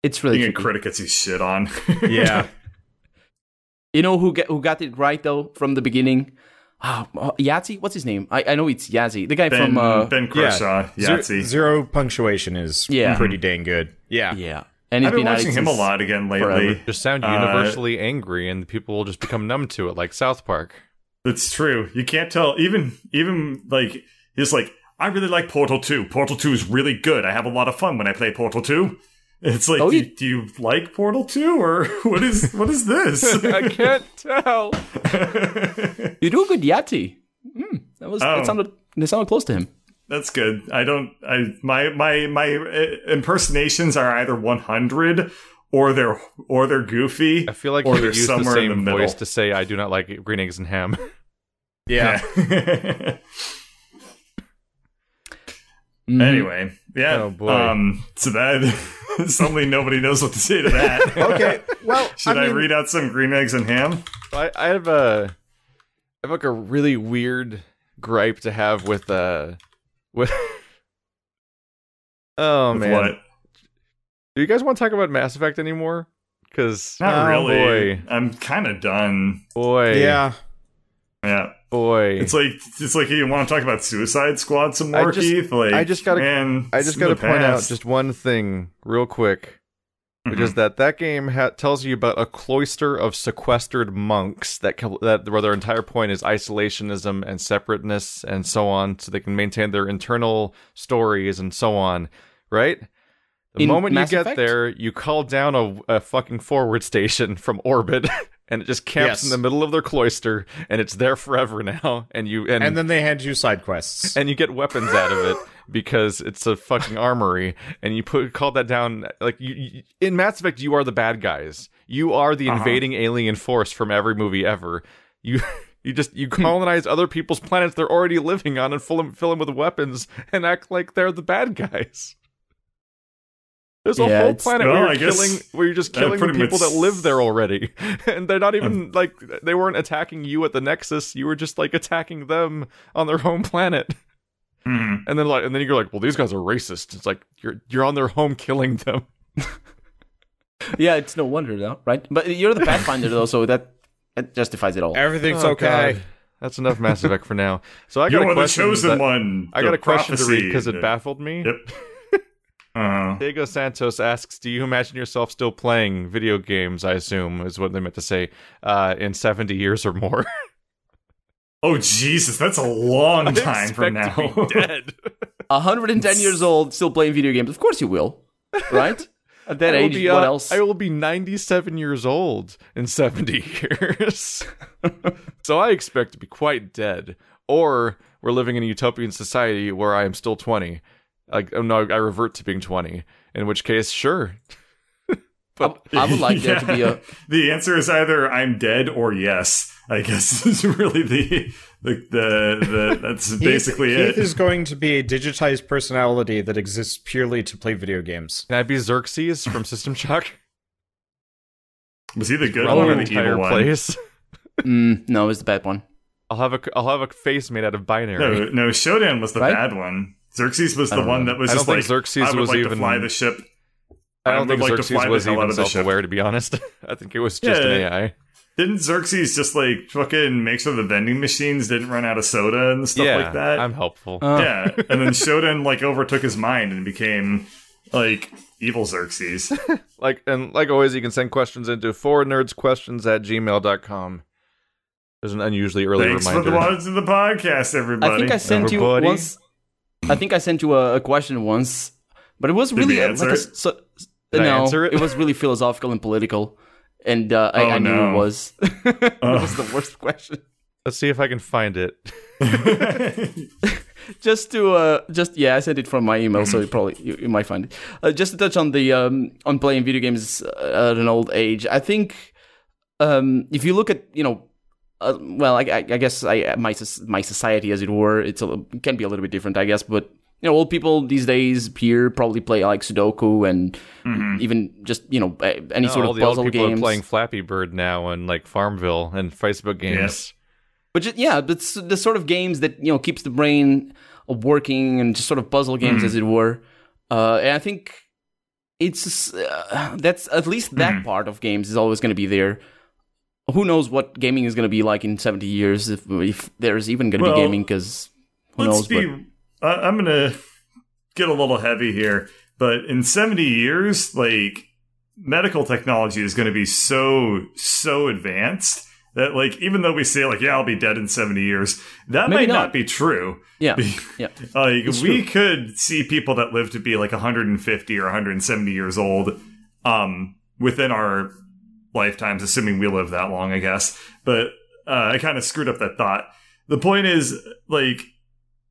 It's really being a critic gets you shit on. Yeah, You know who get, who got it right though from the beginning? Ah, uh, Yahtzee. What's his name? I, I know it's Yahtzee, the guy Ben, from uh, ben yeah. Croshaw, Zero, Yahtzee. zero punctuation is Yeah. pretty dang good. Yeah, yeah, and he's I've been at watching him a lot again lately. forever. just sound Uh, universally angry and people will just become numb to it like South Park. It's true. You can't tell. Even even like he's like, I really like Portal Two. Portal Two is really good. I have a lot of fun when I play Portal Two. It's like, Oh, do, you- you, do you like Portal Two or what is what is this? I can't tell. You do a good Yahtzee. Hmm, that was Oh. that sounded that sounded close to him. That's good. I don't. I my my my uh, impersonations are either 100 or they're or they're goofy. I feel like Or you they're would use the somewhere in same the voice middle. to say I do not like green eggs and ham. yeah. Mhm. anyway, yeah. Oh, boy. Um. So that suddenly nobody knows what to say to that. Okay, well, Should I, I, mean, read out some green eggs and ham? I, I have a I have like a really weird gripe to have with uh with Oh With man. what? Do you guys want to talk about Mass Effect anymore? Cuz Not oh, really. boy. I'm kind of done. Boy. Yeah, Yeah. Boy. It's like it's like you want to talk about Suicide Squad some I more, just- Keith. Like I just gotta- man, I just got to the point out just one thing real quick, which Mhm. is that that game ha- tells you about a cloister of sequestered monks that co- that where their entire point is isolationism and separateness and so on, so they can maintain their internal stories and so on, right? The In moment Mass you get Effect? there, you call down a, a fucking forward station from orbit. And it just camps Yes. in the middle of their cloister, and it's there forever now. And you and, and then they hand you side quests. and you get weapons out of it because it's a fucking armory and you put call that down like you, you in Mass Effect you are the bad guys you are the Uh-huh. invading alien force from every movie ever you you just you colonize other people's planets they're already living on and fill them, fill them with weapons and act like they're the bad guys There's a Yeah, whole planet Well, where you're I guess killing, where you're just killing the people much- that live there already, and they're not even like they weren't attacking you at the Nexus. You were just like attacking them on their home planet, Mhm. and then like, and then you're like, well, these guys are racist. It's like you're you're on their home killing them. yeah, it's no wonder though, right? But you're the Pathfinder though, so that, that justifies it all. Everything's Oh, okay. God. That's enough Mass Effect for now. So I got You're a the question. chosen that- one. I got the a question to read because it baffled me. Yep. Uh, Diego Santos asks, "Do you imagine yourself still playing video games?" I assume is what they meant to say. Uh, in seventy years or more. oh Jesus, that's a long I time from now. expect to be dead. 110 years old, still playing video games. Of course you will, right? At that age, be, what uh, else? I will be ninety-seven years old in seventy years. so I expect to be quite dead, or we're living in a utopian society where I am still twenty. Like, oh no, I revert to being twenty. In which case, sure. but I would like there to be a. the answer is either I'm dead or yes. I guess is really the the the, the that's basically Heath, it. Heath is going to be a digitized personality that exists purely to play video games. can I be Xerxes from System Shock? Was he the good one or the entire evil one? place. Mm, no, was the bad one. I'll have a I'll have a face made out of binary. No, no, Shodan was the Right? bad one. Xerxes was the one know. that was I don't just think like Xerxes I would was like even- to fly the ship. I don't would think like to Xerxes fly the was out even of the self-aware, to be honest. I think it was just Yeah. an AI. Didn't Xerxes just like fucking make sure the vending machines didn't run out of soda and stuff yeah, like that? I'm helpful. Uh, yeah, and then Shodan like overtook his mind and became like evil Xerxes. like and like always, you can send questions into four nerds questions at gmail.com. There's an unusually early reminder. Thanks for reminder. the ones in the podcast, everybody. I think I sent you Everybody. once. I think I sent you a, a question once, but it was really we uh, answer like a, it? so, Did I no, answer it? was really philosophical and political, and uh, I, Oh, I knew no. it was. it Oh. was the worst question. Let's see if I can find it. just to uh just yeah i sent it from my email so you probably you, you might find it uh, just to touch on the um on playing video games uh, at an old age i think um if you look at you know uh, well I, I I guess I my my society as it were it's a can be a little bit different I guess but you know old people these days here probably play like Sudoku and even just you know a- any No, sort all of the old puzzle people games are playing Flappy Bird now and like Farmville and Facebook games. Yes. But just, yeah, but the sort of games that you know keeps the brain working and just sort of puzzle games, as it were. Uh, and I think it's uh, that's at least that part of games is always going to be there. Who knows what gaming is going to be like in seventy years if if there's even going to Well, be gaming? Because who Let's knows? be. but I I'm gonna get a little heavy here, but in 70 years, like medical technology is going to be so so advanced that like even though we say like yeah I'll be dead in 70 years, that Maybe might not. not. be true. yeah, yeah, Like It's we could see people that live to be like 150 or 170 years old um within our lifetimes assuming we live that long I guess. But uh, I kind of screwed up that thought. The point is like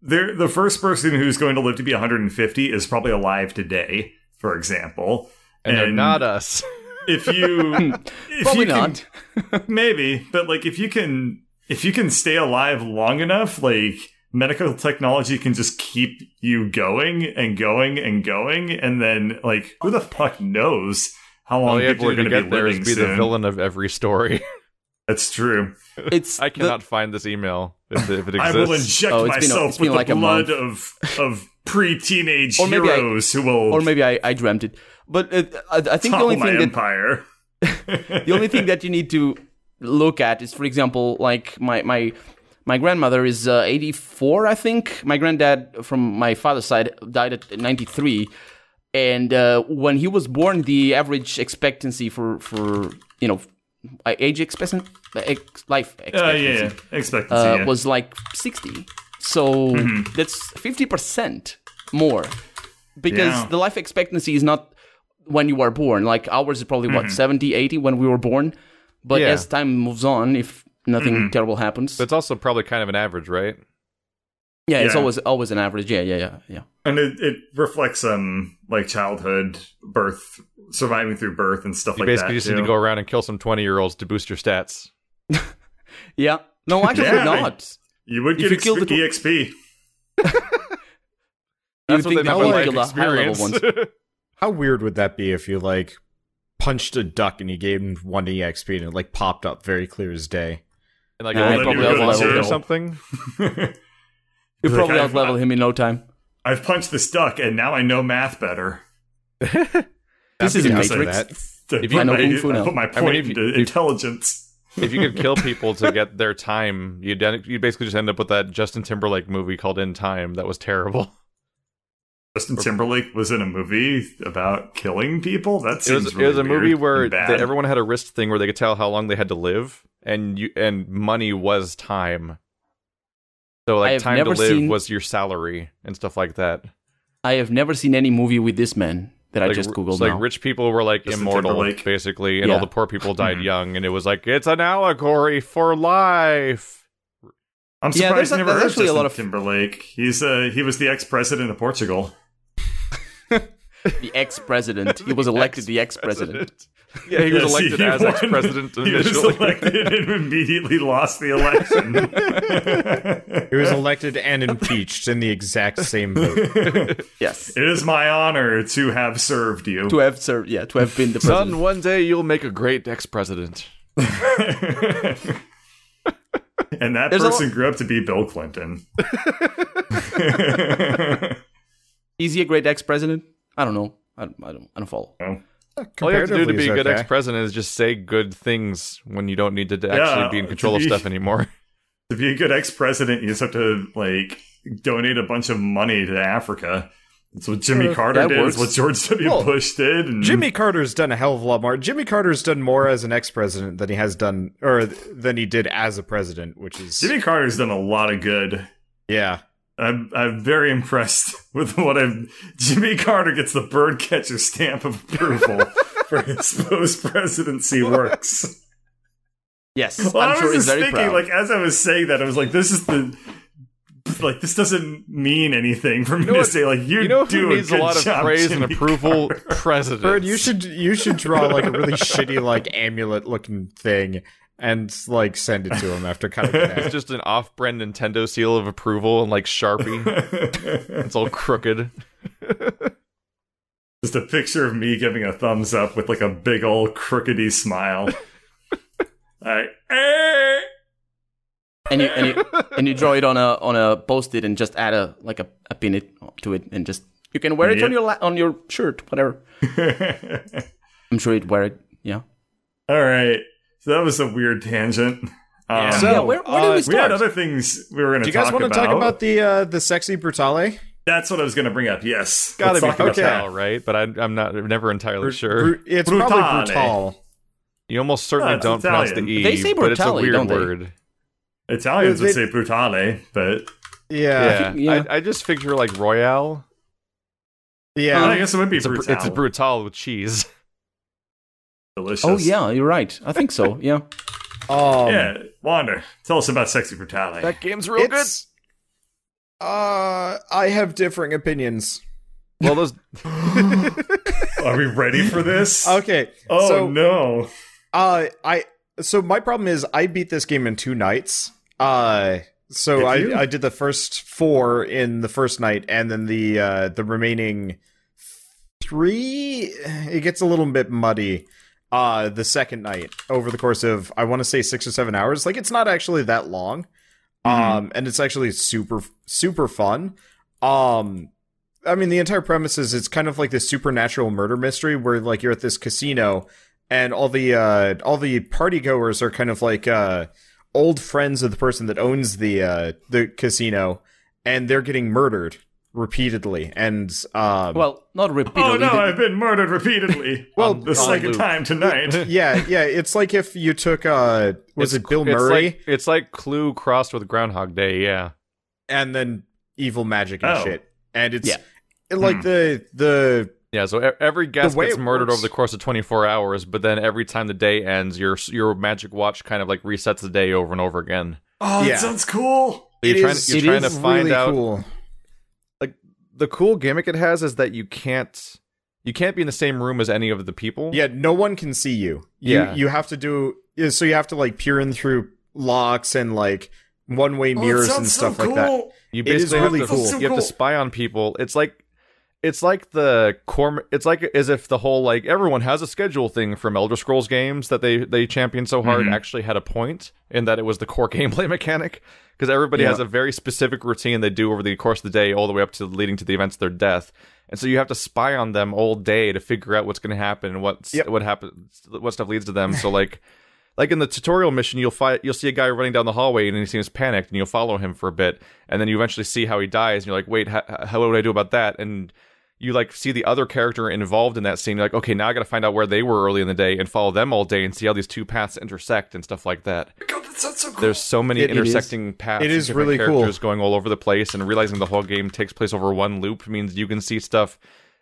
they're, the first person who's going to live to be 150 is probably alive today, for example. And, they're not us. if you if probably you can, not. maybe but like if you can if you can stay alive long enough like medical technology can just keep you going and going and going and then like who the fuck knows how long All people are do going to to be get there is living be the villain of every story. that's true It's I the- cannot find this email if, if it exists. i will inject Oh, it's been a- myself been with like the a blood of of pre-teenage Or maybe I- heroes who will or maybe I, I dreamt it. But uh, I, I think the only my thing that the only thing that you need to look at is, for example, like my my my grandmother is uh, 84, I think. My granddad from my father's side died at 93, and uh, when he was born, the average expectancy for for you know uh, age expectancy life uh, expectancy yeah, yeah. expectancy uh, yeah. was like 60. So that's 50% more. Because Yeah. the life expectancy is not when you are born. Like ours is probably what, 70, 80 when we were born. But Yeah. as time moves on, if nothing terrible happens, But it's also probably kind of an average, right? Yeah, it's Yeah. always always an average. Yeah, yeah, yeah, yeah. and it, it reflects um like childhood birth surviving through birth and stuff You like basically that just too. need to go around and kill some 20 year olds to boost your stats. Yeah. No, actually Yeah, not. you would if get you kill exp- the tw- exp You That's would what think they that meant would by kill life the high level experience. ones. How weird would that be if you like punched a duck and you gave him one EXP and it like popped up very clear as day? And like Nah, only I'd probably probably level or something. You Like, probably I've- outlevel him in no time. I've punched this duck, and now I know math better. This is a in Matrix. that. I If you- put I know my, Kung Fu I put my I mean, point if you- into if- intelligence. if you could kill people to get their time, you'd you basically just end up with that Justin Timberlake movie called In Time that was terrible. Justin Timberlake was in a movie about killing people. That It seems was, really it was a movie where and they- everyone had a wrist thing where they could tell how long they had to live, and you and money was time. So I like have time to live seen- was your salary and stuff like that. I have never seen any movie with this man that I just googled so, like rich people were like Justin immortal Timberlake. basically, and all the poor people died young, and it was like it's an allegory for life. I'm Yeah, there's surprised a- you never there's heard actually a lot of- Timberlake. He's uh he was the ex president of Portugal. the ex-president. He was elected the ex-president. Yeah, he was Yes, elected he as ex-president He was initially. elected and immediately lost the election. He was elected and impeached in the exact same vote. Yes. it is my honor to have served you. To have served, yeah, to have been the Son, president. one day you'll make a great ex-president. and that There's a person grew up to be Bill Clinton. Is he a great ex-president? I don't know. I, I don't. I don't follow. All you have to do to be a good okay. ex-president is just say good things when you don't need to Yeah, actually be in control to of stuff anymore. to be a good ex-president, you just have to like donate a bunch of money to Africa. That's what Jimmy Uh, Carter did. works. It's what George W. Well, Bush did. And Jimmy Carter's done a hell of a lot more. Jimmy Carter's done more as an ex-president than he has done, or than he did as a president, which is Jimmy Carter's done a lot of good. yeah. I'm I'm very impressed with what I've. Jimmy Carter gets the bird catcher stamp of approval for his post presidency works. Yes, Well, I'm I sure was he's just very thinking, proud. like as I was saying that, I was like, this is the. Like this doesn't mean anything for me know to what- say. Like you, You know do who needs a good lot of job, praise and approval? Carter. President. Bird, you should you should draw like a really shitty like amulet looking thing and like send it to him after cutting it It's just an off-brand Nintendo seal of approval and like Sharpie. it's all crooked. Just a picture of me giving a thumbs up with like a big old crookedy smile. Like, eh. and you and you and you draw it on a on a post-it and just add a like a, a pin it to it and just you can wear it on your la- on your shirt, whatever. I'm sure you'd wear it. Yeah. All right. So that was a weird tangent. Um, So, yeah. Where, where did uh, we we start? had other things we were going to. Do you guys want to talk about the uh, the sexy brutale? That's what I was going to bring up. Yes. Gotta Let's be talk about okay. Brutal, right? But I, I'm not I'm never entirely Bru- sure. bru- it's Brutale. probably brutal. you almost certainly No, it's don't pronounce the e, They say but it's a brutale, weird don't they? word. Italians They- would say brutale, but Yeah, Yeah, yeah. I, I just figure like Royale. yeah. I guess it would be It's a, it's a brutal with cheese. delicious. Oh yeah, you're right. I think so. Yeah. um, Yeah, Wander, tell us about sexy brutale. That game's real good. Uh, I have differing opinions. Well, those Are we ready for this? Okay. oh so, no. Uh, I so my problem is I beat this game in two nights. Uh, so Did you? I I did the first four in the first night, and then the uh the remaining three. It gets a little bit muddy. Uh, the second night over the course of I want to say six or seven hours. Like it's not actually that long. Um, and it's actually super super fun. Um, I mean, the entire premise is it's kind of like this supernatural murder mystery where like you're at this casino and all the uh all the party goers are kind of like uh old friends of the person that owns the uh the casino and they're getting murdered repeatedly and um Well, not repeatedly. Oh no, I've been murdered repeatedly. Well, the second loop. time tonight. yeah yeah it's like if you took uh was it's- it Bill it's Murray like- it's like Clue crossed with Groundhog Day. Yeah. and then evil magic and Oh. shit and it's Yeah. it- like Hmm. the the Yeah, so e- every guest gets murdered works- over the course of 24 hours, but then every time the day ends, your your magic watch kind of like resets the day over and over again. Oh, that sounds cool. You're it trying, is- you're it trying is to find really out. cool. The cool gimmick it has is that you can't you can't be in the same room as any of the people. Yeah, no one can see you. You Yeah. you have to do so you have to like peer in through locks and like one way Oh, mirrors sounds and so stuff like that. cool. You It is basically really have to, cool. You have to spy on people. It's like it's like the core. It's like as if the whole like everyone has a schedule thing from Elder Scrolls games that they they champion so hard Mhm. actually had a point in that it was the core gameplay mechanic because everybody Yeah. has a very specific routine they do over the course of the day, all the way up to leading to the events of their death. And so you have to spy on them all day to figure out what's going to happen and what's Yep. what happens, what stuff leads to them. So like. Like in the tutorial mission, you'll fight. You'll see a guy running down the hallway, and he seems panicked, and you'll follow him for a bit, and then you eventually see how he dies, and you're like, "Wait, how, how what do I do about that?" And you like see the other character involved in that scene. You're like, "Okay, now I got to find out where they were early in the day and follow them all day and see how these two paths intersect and stuff like that." Oh God, that sounds so cool. There's so many It- it is. intersecting paths. It and is different really cool. characters going all over the place, and realizing the whole game takes place over one loop means you can see stuff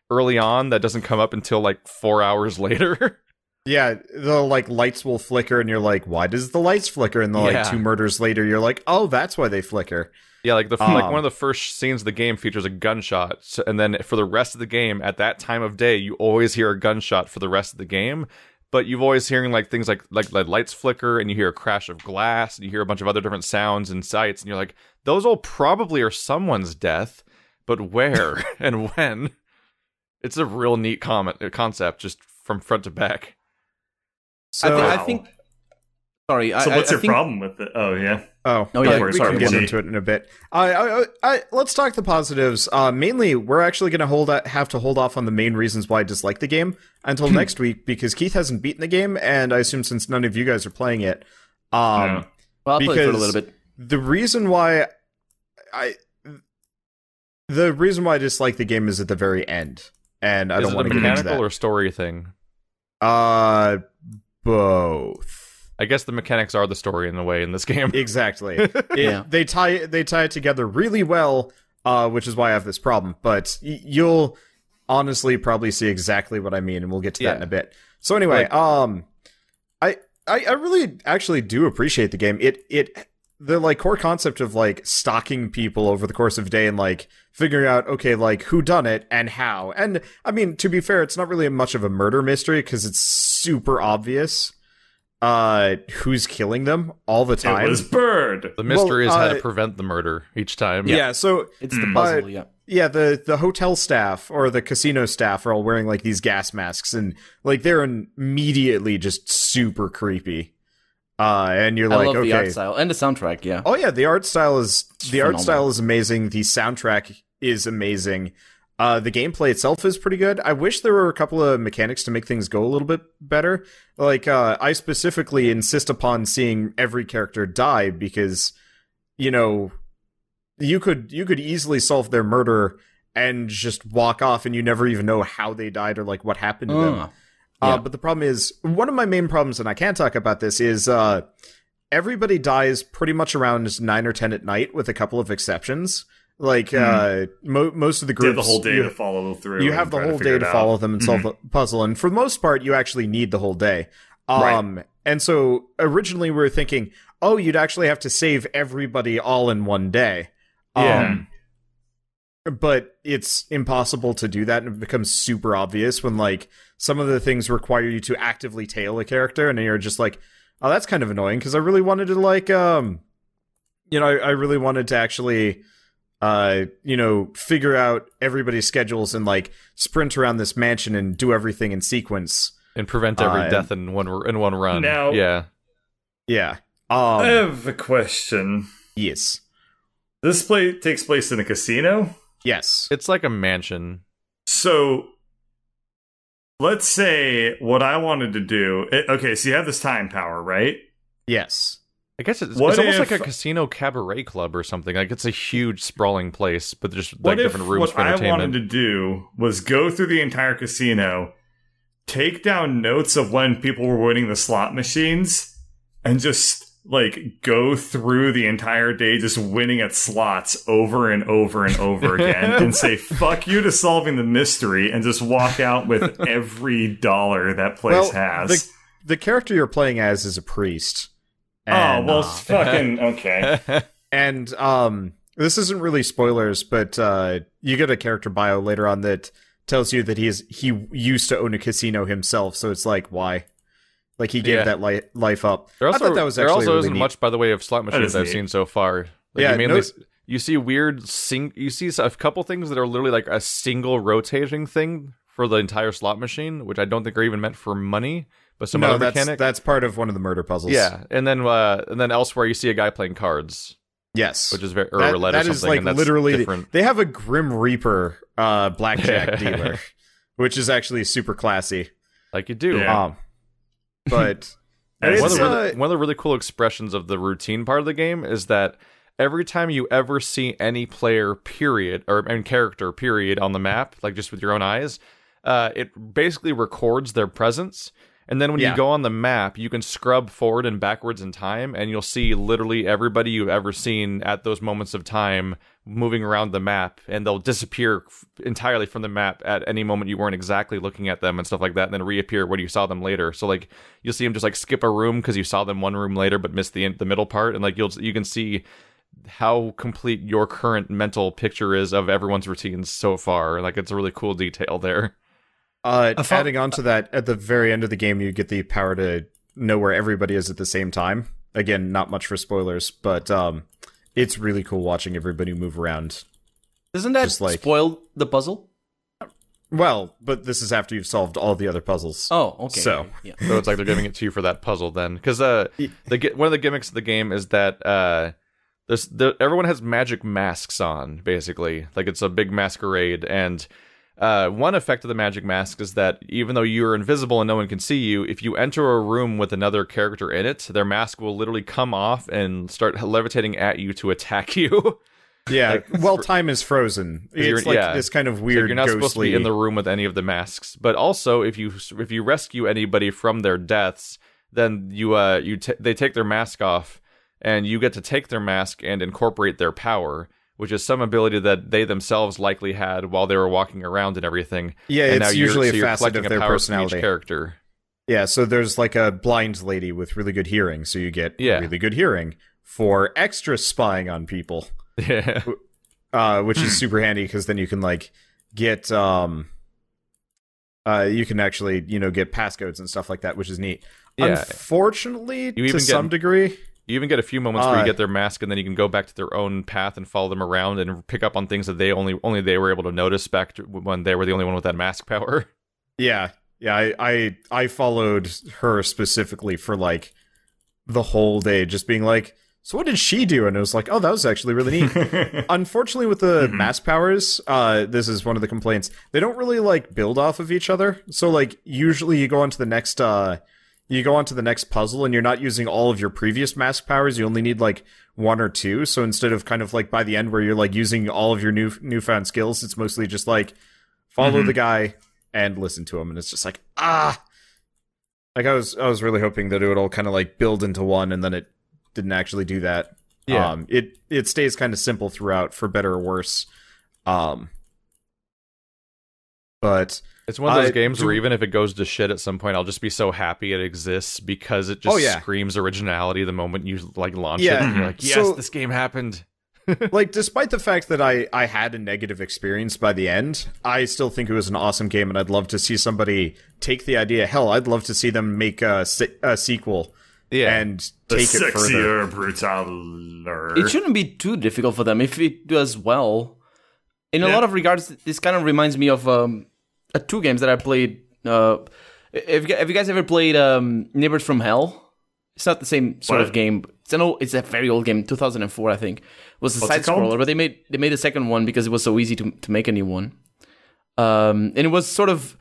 early on that doesn't come up until like four hours later. Yeah, the like lights will flicker, and you're like, "Why does the lights flicker?" And the Yeah. like two murders later, you're like, "Oh, that's why they flicker." Yeah, like the like Um, one of the first scenes of the game features a gunshot, so, and then for the rest of the game, at that time of day, you always hear a gunshot for the rest of the game. But you've always hearing like things like like like lights flicker, and you hear a crash of glass, and you hear a bunch of other different sounds and sights, and you're like, those all probably are someone's death, but where and when? It's a real neat comment concept, just from front to back. So, I, thi- I think. Sorry, so I- what's I your think- problem with it? Oh yeah. oh, Oh, yeah, okay, we we can can get into it in a bit. I, I, I, I, let's talk the positives. Uh, mainly, we're actually going to hold have to hold off on the main reasons why I dislike the game until next week because Keith hasn't beaten the game, and I assume since none of you guys are playing it, um, Yeah. Well, I'll play it for a little bit. the reason why I the reason why I dislike the game is at the very end, and I Is don't want to get into mechanical that. or story thing? uh, both. I guess the mechanics are the story in a way in this game. Exactly. It- Yeah. They tie they tie it together really well, uh, which is why I have this problem. But y- you'll honestly probably see exactly what I mean, and we'll get to that in a bit. So anyway, Like- um, I, I I really actually do appreciate the game. It it the like core concept of like stalking people over the course of a day and like figuring out okay like who done it and how. And I mean to be fair, it's not really much of a murder mystery because it's super obvious uh who's killing them all the time. It was Bird. The mystery Well, is how uh, to prevent the murder each time. yeah, so It's the Mm. puzzle, Uh, yeah. yeah, the the hotel staff or the casino staff are all wearing like these gas masks and like they're immediately just super creepy. Uh and you're I like, love okay. the art style and the soundtrack. Yeah. Oh yeah, the art style is the art style is amazing. The soundtrack is amazing. Uh, the gameplay itself is pretty good. I wish there were a couple of mechanics to make things go a little bit better. Like uh, I specifically insist upon seeing every character die because, you know, you could you could easily solve their murder and just walk off, and you never even know how they died or like what happened to them. Ah. Uh, Yeah. but the problem is, one of my main problems, and I can't talk about this, is uh, everybody dies pretty much around nine or ten at night, with a couple of exceptions. Like uh, mo- most of the You have groups, the whole day you, to follow through. you have the whole figure day to out. follow them and solve Mhm. the puzzle, and for the most part, you actually need the whole day. Um, and so originally we were thinking, oh, you'd actually have to save everybody all in one day. Yeah. Um, but it's impossible to do that and it becomes super obvious when like some of the things require you to actively tail a character and you're just like oh that's kind of annoying because i really wanted to like um you know I, I really wanted to actually uh you know figure out everybody's schedules and like sprint around this mansion and do everything in sequence and prevent every Uh, death in one in one run. Now- yeah, yeah um I have a question. yes This play takes place in a casino. yes it's like a mansion. So let's say what I wanted to do. It, okay, so you have this time power, right? yes I guess it's, What it's almost if- like a casino cabaret club or something. Like it's a huge sprawling place, but just like What if different rooms what for I wanted to do was go through the entire casino, take down notes of when people were winning the slot machines, and just like go through the entire day just winning at slots over and over and over again and say fuck you to solving the mystery and just walk out with every dollar that place Well, has. the, the character you're playing as is a priest oh well uh, fucking okay. And um this isn't really spoilers, but uh you get a character bio later on that tells you that he's he used to own a casino himself, so it's like why? Like he gave Yeah. that li- life up. There I thought that was there also really isn't neat. much by the way of slot machines is I've neat. seen so far. Like, Yeah, you mainly no- you see weird sing. You see a couple things that are literally like a single rotating thing for the entire slot machine, which I don't think are even meant for money, but some no, other that's mechanic. that's part of one of the murder puzzles. yeah, and then uh, and then elsewhere you see a guy playing cards, Yes. which is very or that, roulette that or is something. like and that's literally different. they have a grim reaper uh blackjack dealer which is actually super classy like you do. Yeah. um but one, of the really, uh, one of the really cool expressions of the routine part of the game is that every time you ever see any player period or I mean, character period on the map like just with your own eyes uh, it basically records their presence and then when Yeah. you go on the map you can scrub forward and backwards in time and you'll see literally everybody you've ever seen at those moments of time moving around the map and they'll disappear f- entirely from the map at any moment you weren't exactly looking at them and stuff like that and then reappear when you saw them later. So like you'll see them just like skip a room because you saw them one room later but missed the the middle part and like you'll you can see how complete your current mental picture is of everyone's routines so far. Like it's a really cool detail there uh I adding on to that at the very end of the game you get the power to know where everybody is at the same time again not much for spoilers but um it's really cool watching everybody move around Isn't that Just like- spoil the puzzle? well but this is after you've solved all the other puzzles Oh, okay. So. yeah. so it's like they're giving it to you for that puzzle then because uh the one of the gimmicks of the game is that uh there's the, everyone has magic masks on basically like it's a big masquerade and uh, one effect of the magic mask is that even though you're invisible and no one can see you, if you enter a room with another character in it, their mask will literally come off and start levitating at you to attack you. yeah Like, well time is frozen it's like yeah. this kind of So weird you're not supposed to ghostly be in the room with any of the masks. But also, if you if you rescue anybody from their deaths, then you uh you t- they take their mask off, and you get to take their mask and incorporate their power, which is some ability that they themselves likely had while they were walking around and everything. Yeah, and it's now you're- usually so a facet of their personality. Character. Yeah, so there's like a blind lady with really good hearing, so you get Yeah. really good hearing for extra spying on people, Yeah. uh, which is super handy because then you can like get um, uh, you can actually you know get passcodes and stuff like that, which is neat. Yeah. Unfortunately, to get- some degree, You even get a few moments where Uh, you get their mask, and then you can go back to their own path and follow them around and pick up on things that they only only they were able to notice back to when they were the only one with that mask power. yeah, yeah. I I, I followed her specifically for like the whole day, just being like. So what did she do? And it was like, oh, that was actually really neat. Unfortunately, with the mask powers, uh, this is one of the complaints. They don't really like build off of each other. So like usually you go on to the next uh you go on to the next puzzle and you're not using all of your previous mask powers. You only need like one or two. So instead of kind of like by the end where you're like using all of your new newfound skills, it's mostly just like follow the guy and listen to him. And it's just like ah, like I was I was really hoping that it would all kind of like build into one, and then it didn't actually do that. Yeah. Um, it it stays kind of simple throughout, for better or worse. Um, but It's one of those I games do- where even if it goes to shit at some point, I'll just be so happy it exists because it just Oh, yeah. screams originality the moment you like launch it. Yeah. And you're like, yes, So- this game happened. like, despite the fact that I I had a negative experience by the end, I still think it was an awesome game, and I'd love to see somebody take the idea. Hell, I'd love to see them make a, se- a sequel Yeah. and the take it further. sexier, brutaler. It shouldn't be too difficult for them if it does well. In a Yeah. lot of regards, this kind of reminds me of um, uh, two games that I played. Uh, have, you, have you guys ever played um, Neighbors from Hell? It's not the same sort What? of game. It's an old, it's a very old game, 2004, I think. It was a What's side scroller, but they made they made a second one because it was so easy to to make a new one. Um, and it was sort of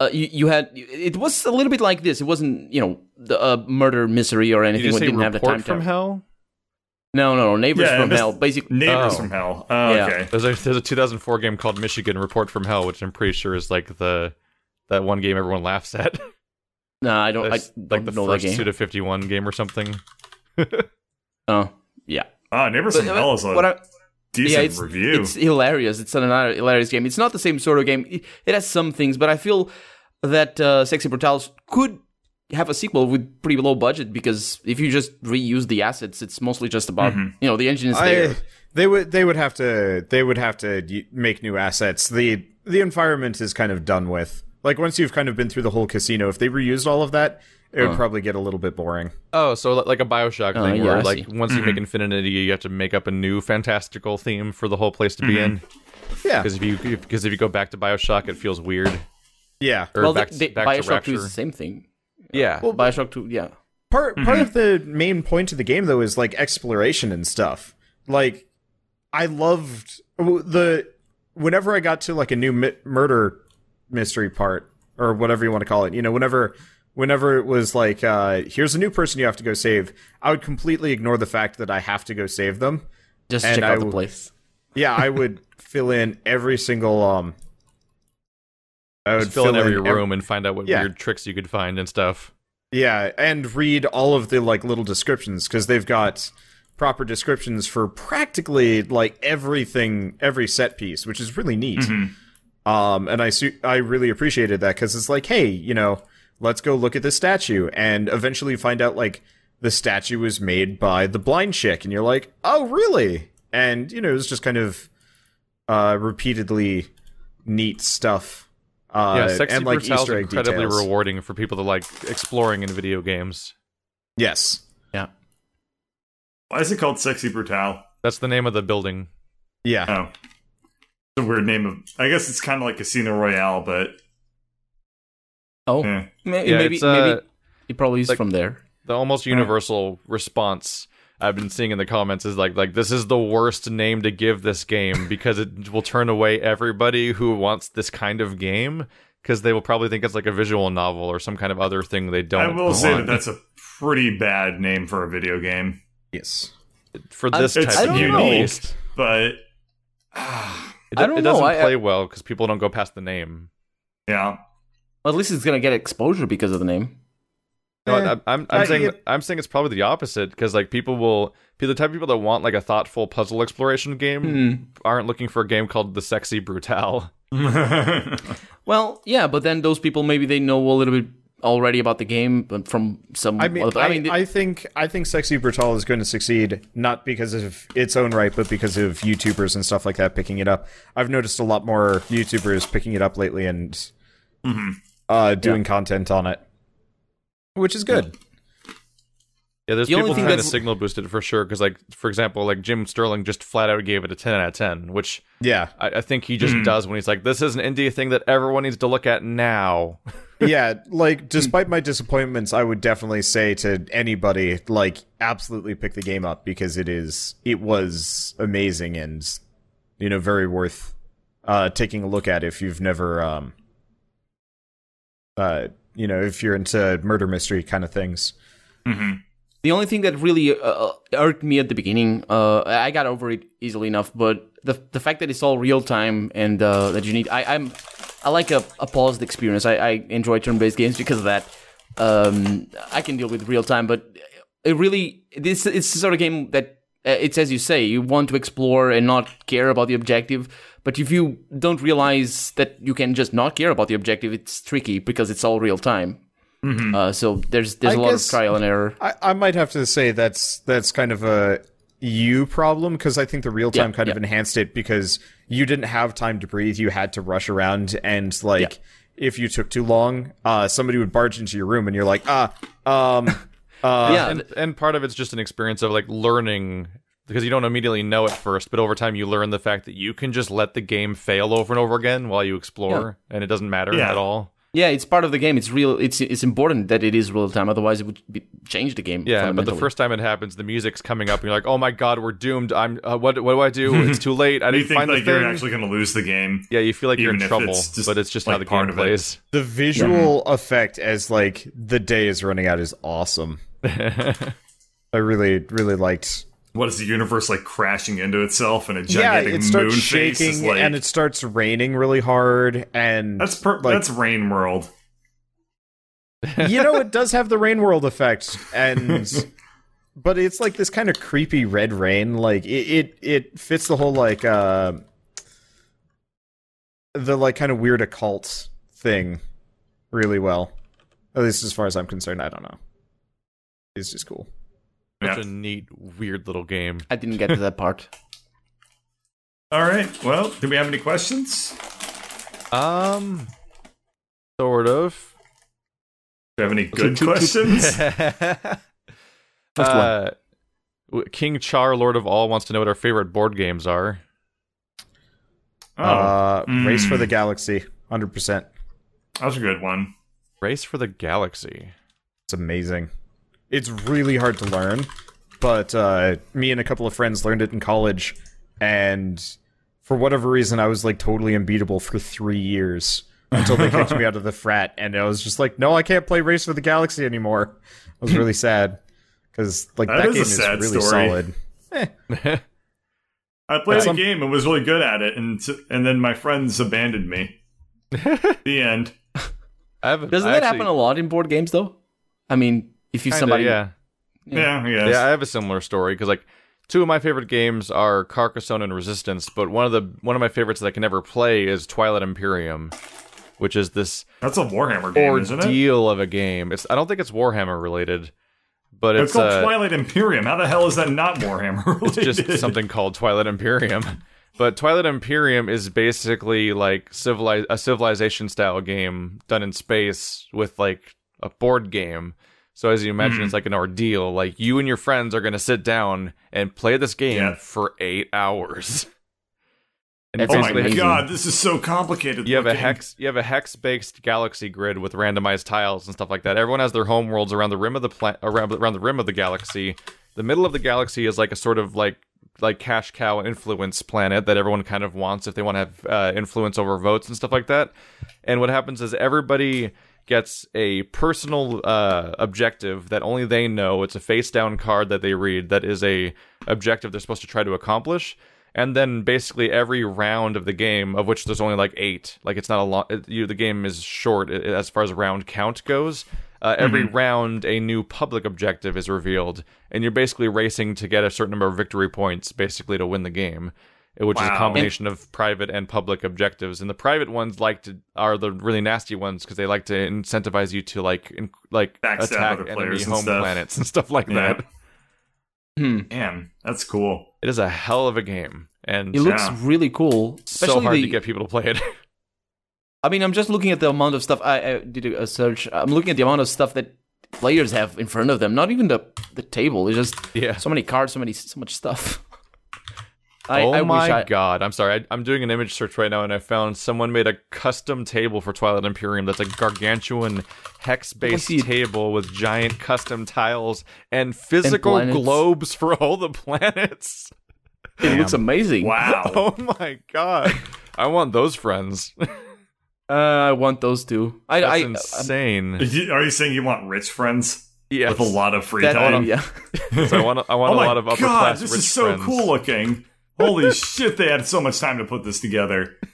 uh, you, you had it was a little bit like this. It wasn't you know the uh, murder mystery or Did anything. you It say didn't have the time from to- hell? No, no, no. Neighbors Yeah, from this- Hell. Basically, Neighbors Oh. from Hell. Oh, Yeah. okay. There's a there's a 2004 game called Michigan Report from Hell, which I'm pretty sure is like the that one game everyone laughs at. no, I don't. I That's don't like the know that first game. two to 51 game or something. Oh, yeah. Ah, Neighbors But, from Hell is a what I- decent yeah, it's, review. It's hilarious. It's another hilarious game. It's not the same sort of game. It, it has some things, but I feel that uh, Sexy Brutals could have a sequel with pretty low budget because if you just reuse the assets, it's mostly just about Mm-hmm. you know the engine is there. I, they would they would have to they would have to make new assets. the The environment is kind of done with. Like once you've kind of been through the whole casino, if they reused all of that it would Oh. probably get a little bit boring. Oh, so like a Bioshock Oh, thing yeah, where I like see. once you make Infinity, you have to make up a new fantastical theme for the whole place to be in. Yeah, Because if you because if you go back to Bioshock, it feels weird. yeah. Or well, back, the, the, back to Bioshock 2 Rapture. is the same thing. Yeah. well, Bioshock 2, yeah. Part part of the main point of the game though is like exploration and stuff. Like I loved the whenever I got to like a new mi- murder mystery part or whatever you want to call it. You know, whenever whenever it was like uh here's a new person you have to go save, I would completely ignore the fact that I have to go save them. Just And check I out the w- place. Yeah, I would fill in every single um I would Just fill in every ev- room and find out what Yeah. weird tricks you could find and stuff. Yeah, and read all of the like little descriptions because they've got proper descriptions for practically like everything, every set piece, which is really neat. Um, and I su- I really appreciated that because it's like, hey, you know, let's go look at this statue, and eventually you find out like the statue was made by the blind chick, and you're like, oh, really? And you know, it was just kind of uh repeatedly neat stuff. Uh, yeah, sexy and like brutal is Easter egg incredibly details. rewarding for people to like exploring in video games. Yes. Yeah. Why is it called Sexy Brutale? That's the name of the building. Yeah. Oh. It's a weird name of. I guess it's kind of like Casino Royale, but Oh, eh. may- Yeah, maybe, uh, maybe it probably is like- from there. The almost universal response I've been seeing in the comments is like like this is the worst name to give this game because it will turn away everybody who wants this kind of game because they will probably think it's like a visual novel or some kind of other thing they don't I will say that that's a pretty bad name for a video game. Yes. for um, this It's type of game unique, least. but It, I don't it doesn't I- I- play well because people don't go past the name. yeah. Well, at least it's gonna get exposure because of the name. No, Eh, I'm, I'm, I'm saying it- I'm saying it's probably the opposite because like people will be the type of people that want like a thoughtful puzzle exploration game Hmm. aren't looking for a game called the Sexy Brutale. Well, yeah, but then those people maybe they know a little bit already about the game, but from some. I mean, other, I, I mean, I think I think Sexy Brutale is going to succeed not because of its own right, but because of YouTubers and stuff like that picking it up. I've noticed a lot more YouTubers picking it up lately and uh, doing content on it, which is good. Yeah, there's The people thing trying to signal boost it for sure because like for example like Jim Sterling just flat out gave it a 10 out of 10, which Yeah, I, I think he just does when he's like this is an indie thing that everyone needs to look at now. yeah. Like, despite my disappointments, I would definitely say to anybody, like, absolutely pick the game up because it is it was amazing and you know very worth uh, taking a look at if you've never um uh you know if you're into murder mystery kind of things. The only thing that really uh, irked me at the beginning, uh, I got over it easily enough, but the the fact that it's all real time and uh, that you need, I, I'm, I like a, a paused experience. I, I enjoy turn based games because of that. Um, I can deal with real time, but it really this it's the sort of game that uh, it's as you say, you want to explore and not care about the objective. But if you don't realize that you can just not care about the objective, it's tricky because it's all real time. Uh, so there's there's I a lot of trial and error. I, I might have to say that's that's kind of a you problem because I think the real time Yeah, kind of enhanced it because you didn't have time to breathe. You had to rush around and like if you took too long, uh, somebody would barge into your room and you're like, ah, um, uh, yeah, and and part of it's just an experience of like learning because you don't immediately know at first, but over time you learn the fact that you can just let the game fail over and over again while you explore, and it doesn't matter Yeah. at all. Yeah, it's part of the game. It's real. It's it's important that it is real time. Otherwise, it would be, change the game. Yeah, but the first time it happens, the music's coming up, and you're like, "Oh my god, we're doomed! I'm uh, what? What do I do? It's too late. I You didn't think find like the you're actually going to lose the game? yeah, you feel like you're in trouble, it's just, but it's just how the game of it. plays. the visual effect as like the day is running out is awesome. I really really liked. What is the universe like crashing into itself and a Yeah, gigantic it starts moon shaking like and it starts raining really hard and that's per- like, that's Rain World. you know it does have the rain world effect and but it's like this kind of creepy red rain like it it, it fits the whole like uh the like kind of weird occult thing really well at least as far as i'm concerned i don't know it's just cool Such Yeah. a neat, weird little game. I didn't get to that part. All right. Well, do we have any questions? Um, sort of. Do you have any good two- two- questions? uh, King Char, Lord of All, wants to know what our favorite board games are. oh, uh, Race for mm. the Galaxy, hundred percent. that's a good one. Race for the Galaxy. It's amazing. It's really hard to learn, but uh, me and a couple of friends learned it in college, and for whatever reason, I was like totally unbeatable for three years until they kicked me out of the frat, and I was just like, no, I can't play Race for the Galaxy anymore. I was really sad because like That that, is a game is really story. solid. I played Some- the game and was really good at it, and and then my friends abandoned me. the end. I Doesn't I that actually- happen a lot in board games, though? I mean, if you kinda, somebody, yeah. Yeah, yes. Yeah, I have a similar story because like two of my favorite games are Carcassonne and Resistance, but one of the one of my favorites that I can never play is Twilight Imperium, which is this That's a Warhammer game, isn't it? ordeal of a game. It's I don't think it's Warhammer related, but It's it's, called uh, Twilight Imperium. How the hell is that not Warhammer related? it's just something called Twilight Imperium. But Twilight Imperium is basically like civilize a civilization style game done in space with like a board game. So as you imagine, Hmm. it's like an ordeal. Like you and your friends are going to sit down and play this game Yeah. for eight hours. And That Oh my basically, amazing. god, this is so complicated. you have a hex you have a hex based galaxy grid with randomized tiles and stuff like that. Everyone has their home worlds around the rim of the pla- around around the rim of the galaxy. The middle of the galaxy is like a sort of like like cash cow influence planet that everyone kind of wants if they want to have uh, influence over votes and stuff like that. And what happens is everybody gets a personal uh, objective that only they know. It's a face down card that they read that is a objective they're supposed to try to accomplish. And then basically every round of the game, of which there's only like eight, like it's not a lot. You the game is short as far as round count goes. Uh, every round, a new public objective is revealed, and you're basically racing to get a certain number of victory points, basically to win the game, which is a Wow. combination of private and public objectives. And the private ones like to are the really nasty ones because they like to incentivize you to like in, like Backstab attack other enemy players and home stuff. planets and stuff like Yeah. that. Hmm. Damn, that's cool. It is a hell of a game, and It looks Yeah. really cool. so hard the, to get people to play it. I mean, I'm just looking at the amount of stuff. I, I did a search. I'm looking at the amount of stuff that players have in front of them. Not even the the table. It's just yeah. so many cards, so many, so much stuff. I, oh I my I, god! I'm sorry. I, I'm doing an image search right now, and I found someone made a custom table for Twilight Imperium. That's a gargantuan hex-based see table with giant custom tiles and physical planets. globes for all the planets. It looks amazing. Wow. Oh my god! I want those friends. Uh, I want those two. I, That's I, insane. Are you saying you want rich friends yes. with a lot of free that, time? yeah. So I want. I want oh a lot of upper god, class this rich is so friends. cool looking. Holy shit, they had so much time to put this together.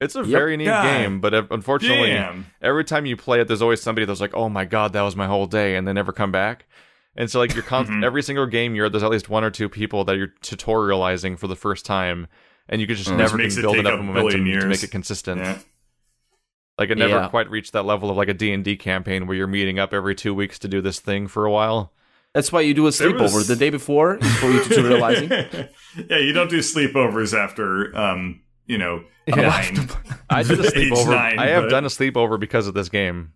It's a very neat God game, but uh, unfortunately, Damn. every time you play it, there's always somebody that's like, "Oh my god, that was my whole day," and they never come back. And so, like, you're const- Mm-hmm. every single game, you're there's at least one or two people that you're tutorializing for the first time, and you could just never makes been it up a momentum billion to make it consistent. Yeah. Like, it never Yeah. quite reached that level of like a D and D campaign where you're meeting up every two weeks to do this thing for a while. That's why you do a sleepover was- the day before for you tutorializing. yeah, you don't do sleepovers after, um, you know, Yeah. nine. I did a sleepover. nine, I have but- done a sleepover because of this game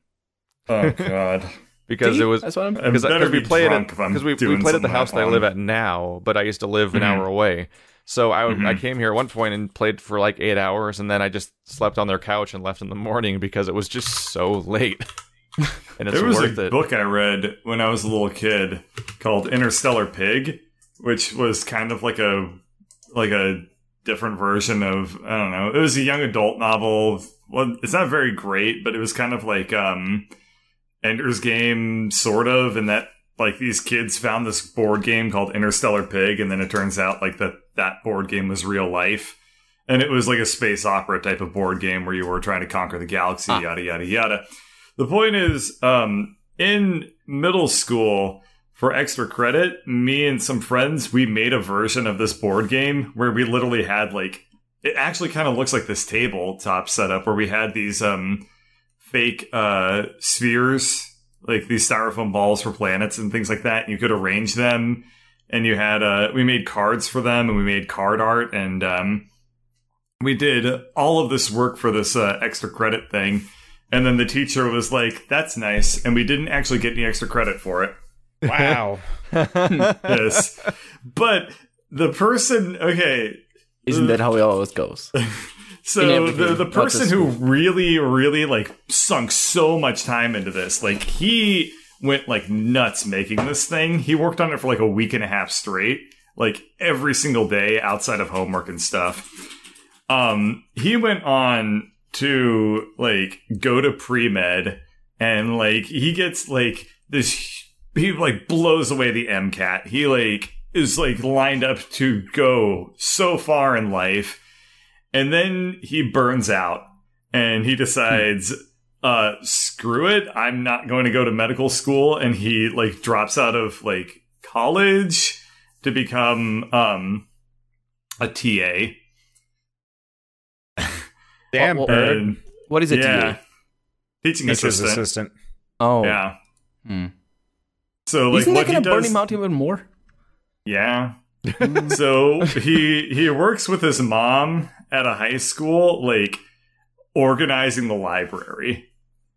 Oh god. because it was That's what I'm. I because better we played it drunk if I'm because we, we played at the house that I live at now, but I used to live an Mhm. hour away. So I, I Mhm. came here at one point and played for like eight hours, and then I just slept on their couch and left in the morning because it was just so late. And it's There was worth a it. book I read when I was a little kid called Interstellar Pig, which was kind of like a like a different version of I don't know. It was a young adult novel. Well, it's not very great, but it was kind of like um Ender's Game sort of in that like these kids found this board game called Interstellar Pig and then it turns out like that that board game was real life. And it was like a space opera type of board game where you were trying to conquer the galaxy, Ah. yada yada yada. The point is, um, in middle school, for extra credit, me and some friends, we made a version of this board game where we literally had like, it actually kind of looks like this tabletop setup where we had these, um, fake, uh, spheres, like these styrofoam balls for planets and things like that. You could arrange them and you had, uh, we made cards for them and we made card art and, um, we did all of this work for this, uh, extra credit thing And then the teacher was like, "That's nice," and we didn't actually get any extra credit for it. Wow. Yes, but the person, okay, Isn't that how it always goes? So the the person who really really like sunk so much time into this, like he went like nuts making this thing. He worked on it for like a week and a half straight, like every single day outside of homework and stuff. Um he went on to like go to pre-med and like he gets like this he like blows away the MCAT. He like is like lined up to go so far in life. And then he burns out and he decides uh screw it. I'm not going to go to medical school. And he like drops out of like college to become um a ta Damn, Well, bird. What is it yeah to you? teaching Teacher's assistant assistant. Oh, yeah Hmm. so like Isn't that what he gonna burn him out even more? Yeah. so he he works with his mom at a high school, like organizing the library.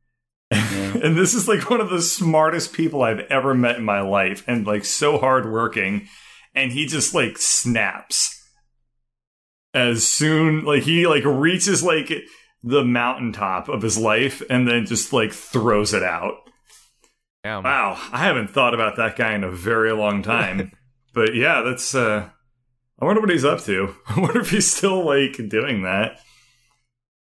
and this is like one of the smartest people I've ever met in my life, and like so hardworking. And he just like snaps as soon like he like reaches like the mountaintop of his life and then just like throws it out. Damn. Wow, I haven't thought about that guy in a very long time. but yeah, that's uh I wonder what he's up to. I wonder if he's still like doing that.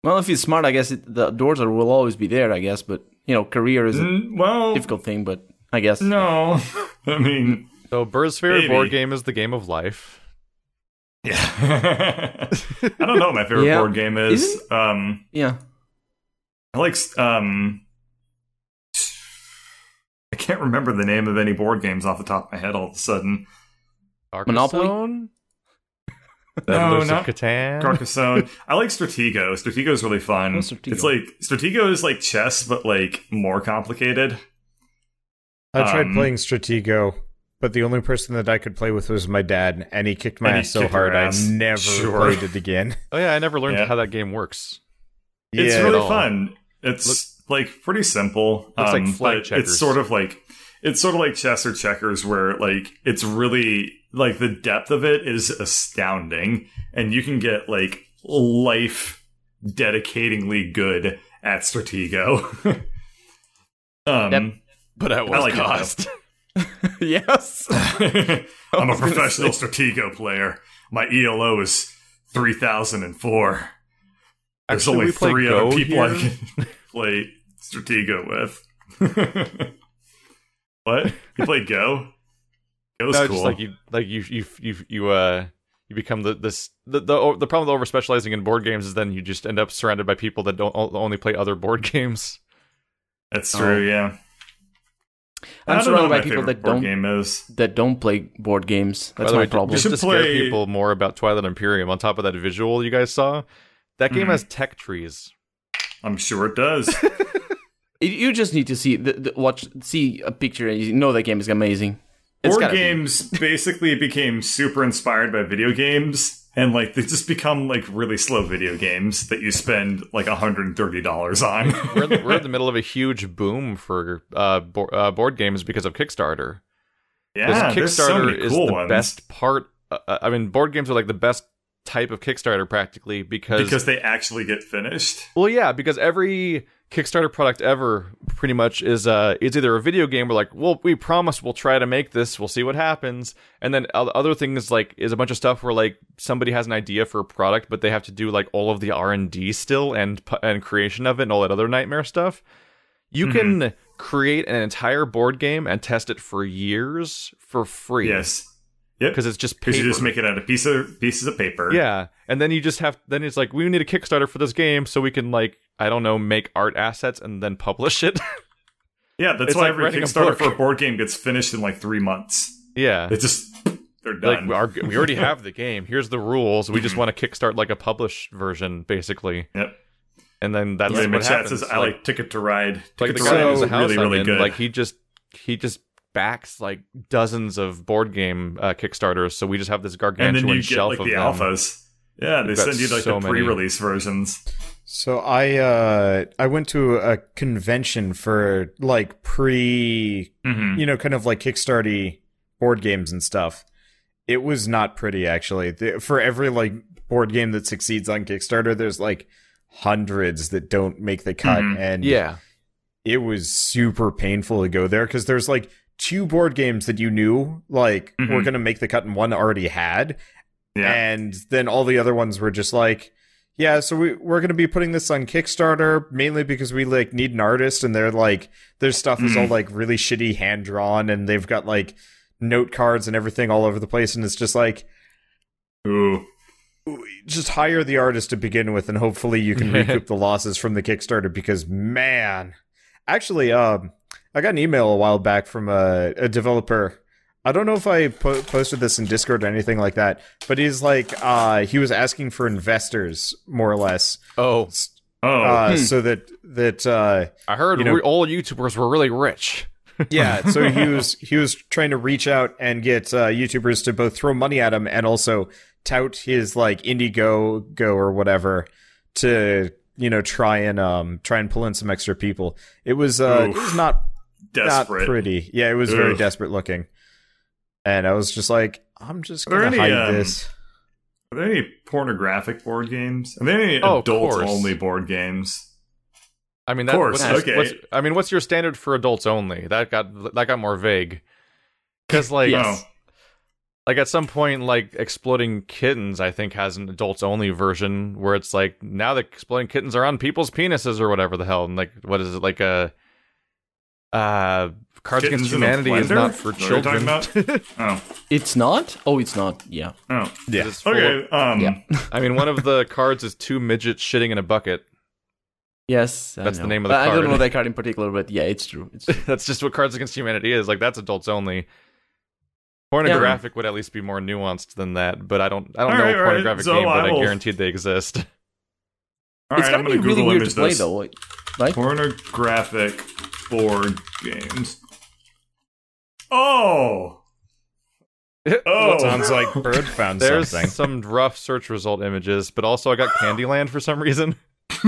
Well, if he's smart, I guess it, the doors are, will always be there. I guess, but you know, career is a Mm, well, difficult thing. But I guess no. I mean, So Bird's favorite Maybe. board game is the game of life. Yeah. I don't know what my favorite Yeah. board game is. Isn't- Um yeah. I like um I can't remember the name of any board games off the top of my head all of a sudden. Monopoly? No, not Catan. Carcassonne. I like Stratego. Stratego is really fun. Oh, Stratego. It's like Stratego is like chess, but like more complicated. I tried Um, playing Stratego, but the only person that I could play with was my dad, and he kicked my And he ass so kicked your hard ass. I never Sure. played it again. Oh yeah, I never learned Yeah. how that game works. It's really fun. It's like pretty simple. Looks like um, flag but checkers. It's sort of like it's sort of like chess or checkers, where like it's really like the depth of it is astounding, and you can get like life dedicatingly good at Stratego. um, Yep. But at I what like cost? yes. I'm a professional Stratego player. My ELO is 3004. There's Actually, only three Go other people I can play Stratego with. what? You play Go? Go's No, cool. just like you, like you, you, you, you, uh, you become the this the the, the problem with over specializing in board games is then you just end up surrounded by people that don't only play other board games. That's true, yeah. I I'm don't know surrounded what by people that don't game is. that don't play board games. By That's the my way, problem. Just to should scare people more about Twilight Imperium. On top of that visual you guys saw, that game Mhm. has tech trees. I'm sure it does. You- You just need to see the, the watch see a picture and you know that game is amazing. It's board gotta be. games basically became super inspired by video games and like they just become like really slow video games that you spend like $130 on We're in, the, we're in the middle of a huge boom for uh, bo- uh, board games because of Kickstarter. yeah there's so Kickstarter many is cool the ones best part. Uh, I mean, board games are like the best type of Kickstarter practically because, because they actually get finished well, yeah, because every Kickstarter product ever pretty much is uh it's either a video game where like, well, we promise we'll try to make this, we'll see what happens, and then other things like is a bunch of stuff where like somebody has an idea for a product, but they have to do like all of the R and D still and and creation of it and all that other nightmare stuff. You Mm-hmm. can create an entire board game and test it for years for free. yes yep because it's just paper. you just make it out of piece of pieces of paper yeah, and then you just have then it's like we need a Kickstarter for this game so we can like I don't know make art assets and then publish it. yeah that's It's why like every kickstarter for a board game gets finished in like three months yeah, it just they're like done our, we already have the game. Here's the rules. We just want to kickstart like a published version, basically, yep and then that's my what happens. says i like ticket to ride like ticket the to ride is owns a house really really in, good like he just he just backs like dozens of board game uh, kickstarters so we just have this and gargantuan then you get shelf like of the them. alphas Yeah, they We've send you like so the pre-release versions. So I uh I went to a convention for like pre Mhm. you know kind of like Kickstarty board games and stuff. It was not pretty actually. The, for every like board game that succeeds on Kickstarter, there's like hundreds that don't make the cut Mhm. and Yeah. it was super painful to go there because there's like two board games that you knew like were Mhm. going to make the cut and one already had Yeah. and then all the other ones were just like yeah so we, we're going to be putting this on kickstarter mainly because we like need an artist and they're like their stuff is all like really shitty hand drawn and they've got like note cards and everything all over the place and it's just like Ooh. just hire the artist to begin with and hopefully you can recoup the losses from the kickstarter because man actually um i got an email a while back from a, a developer i don't know if i po- posted this in discord or anything like that but he's like uh he was asking for investors more or less Oh, Oh. uh so that that uh I heard You know- we- all YouTubers were really rich. yeah so he was he was trying to reach out and get uh, youtubers to both throw money at him and also tout his like Indiegogo or whatever to you know try and um try and pull in some extra people it was uh it Oof. was not Desperate. not pretty yeah it was very desperate looking and i was just like i'm just Are there gonna any, hide um, this Are there any pornographic board games? Are there any oh, adults course. only board games? I mean, that, course, what's, okay. what's- I mean, what's your standard for adults only? That got that got more vague. Because like, Yes. like at some point, like exploding kittens, I think has an adults only version where it's like now the exploding kittens are on people's penises or whatever the hell, and like what is it like a uh Cards Kittens Against Humanity is not for Is that what you're talking children. Oh. It's not? Oh, it's not. Yeah. Oh. yeah It's full of- Okay. Um. Yeah. I mean, one of the cards is two midgets shitting in a bucket. Yes. I That's the name of the I I don't know that card in particular, but yeah, it's true. It's true. That's just what Cards Against Humanity is. Like that's adults only. Pornographic would at least be more nuanced than that, but I don't. I don't All know right, a all right. pornographic So game, I but I will- guaranteed they exist. All it's right, I'm gonna be really Google weird image to play, this. though. Right? Pornographic board games. Oh. Oh. sounds like bird found There's something some rough search result images, but also I got Candyland for some reason.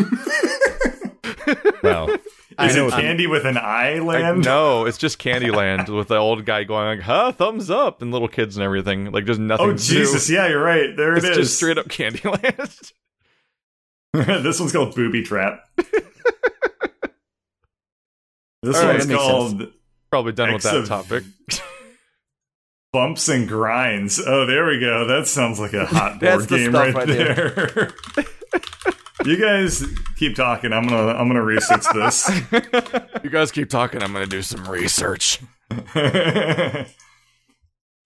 well I Is know it what- candy with an eye Like, land? no, it's just Candyland with the old guy going like, "Huh, thumbs up," and little kids and everything. Like, there's nothing. Oh new. Jesus! Yeah, you're right. There It's it is. just straight up Candyland. this one's called Booby Trap. This All right, one's that makes called Probably done with that topic. Bumps and Grinds. Oh, there we go. That sounds like a hot board game stuff right, right there. you guys keep talking. I'm gonna I'm gonna research this. You guys keep talking. I'm gonna do some research.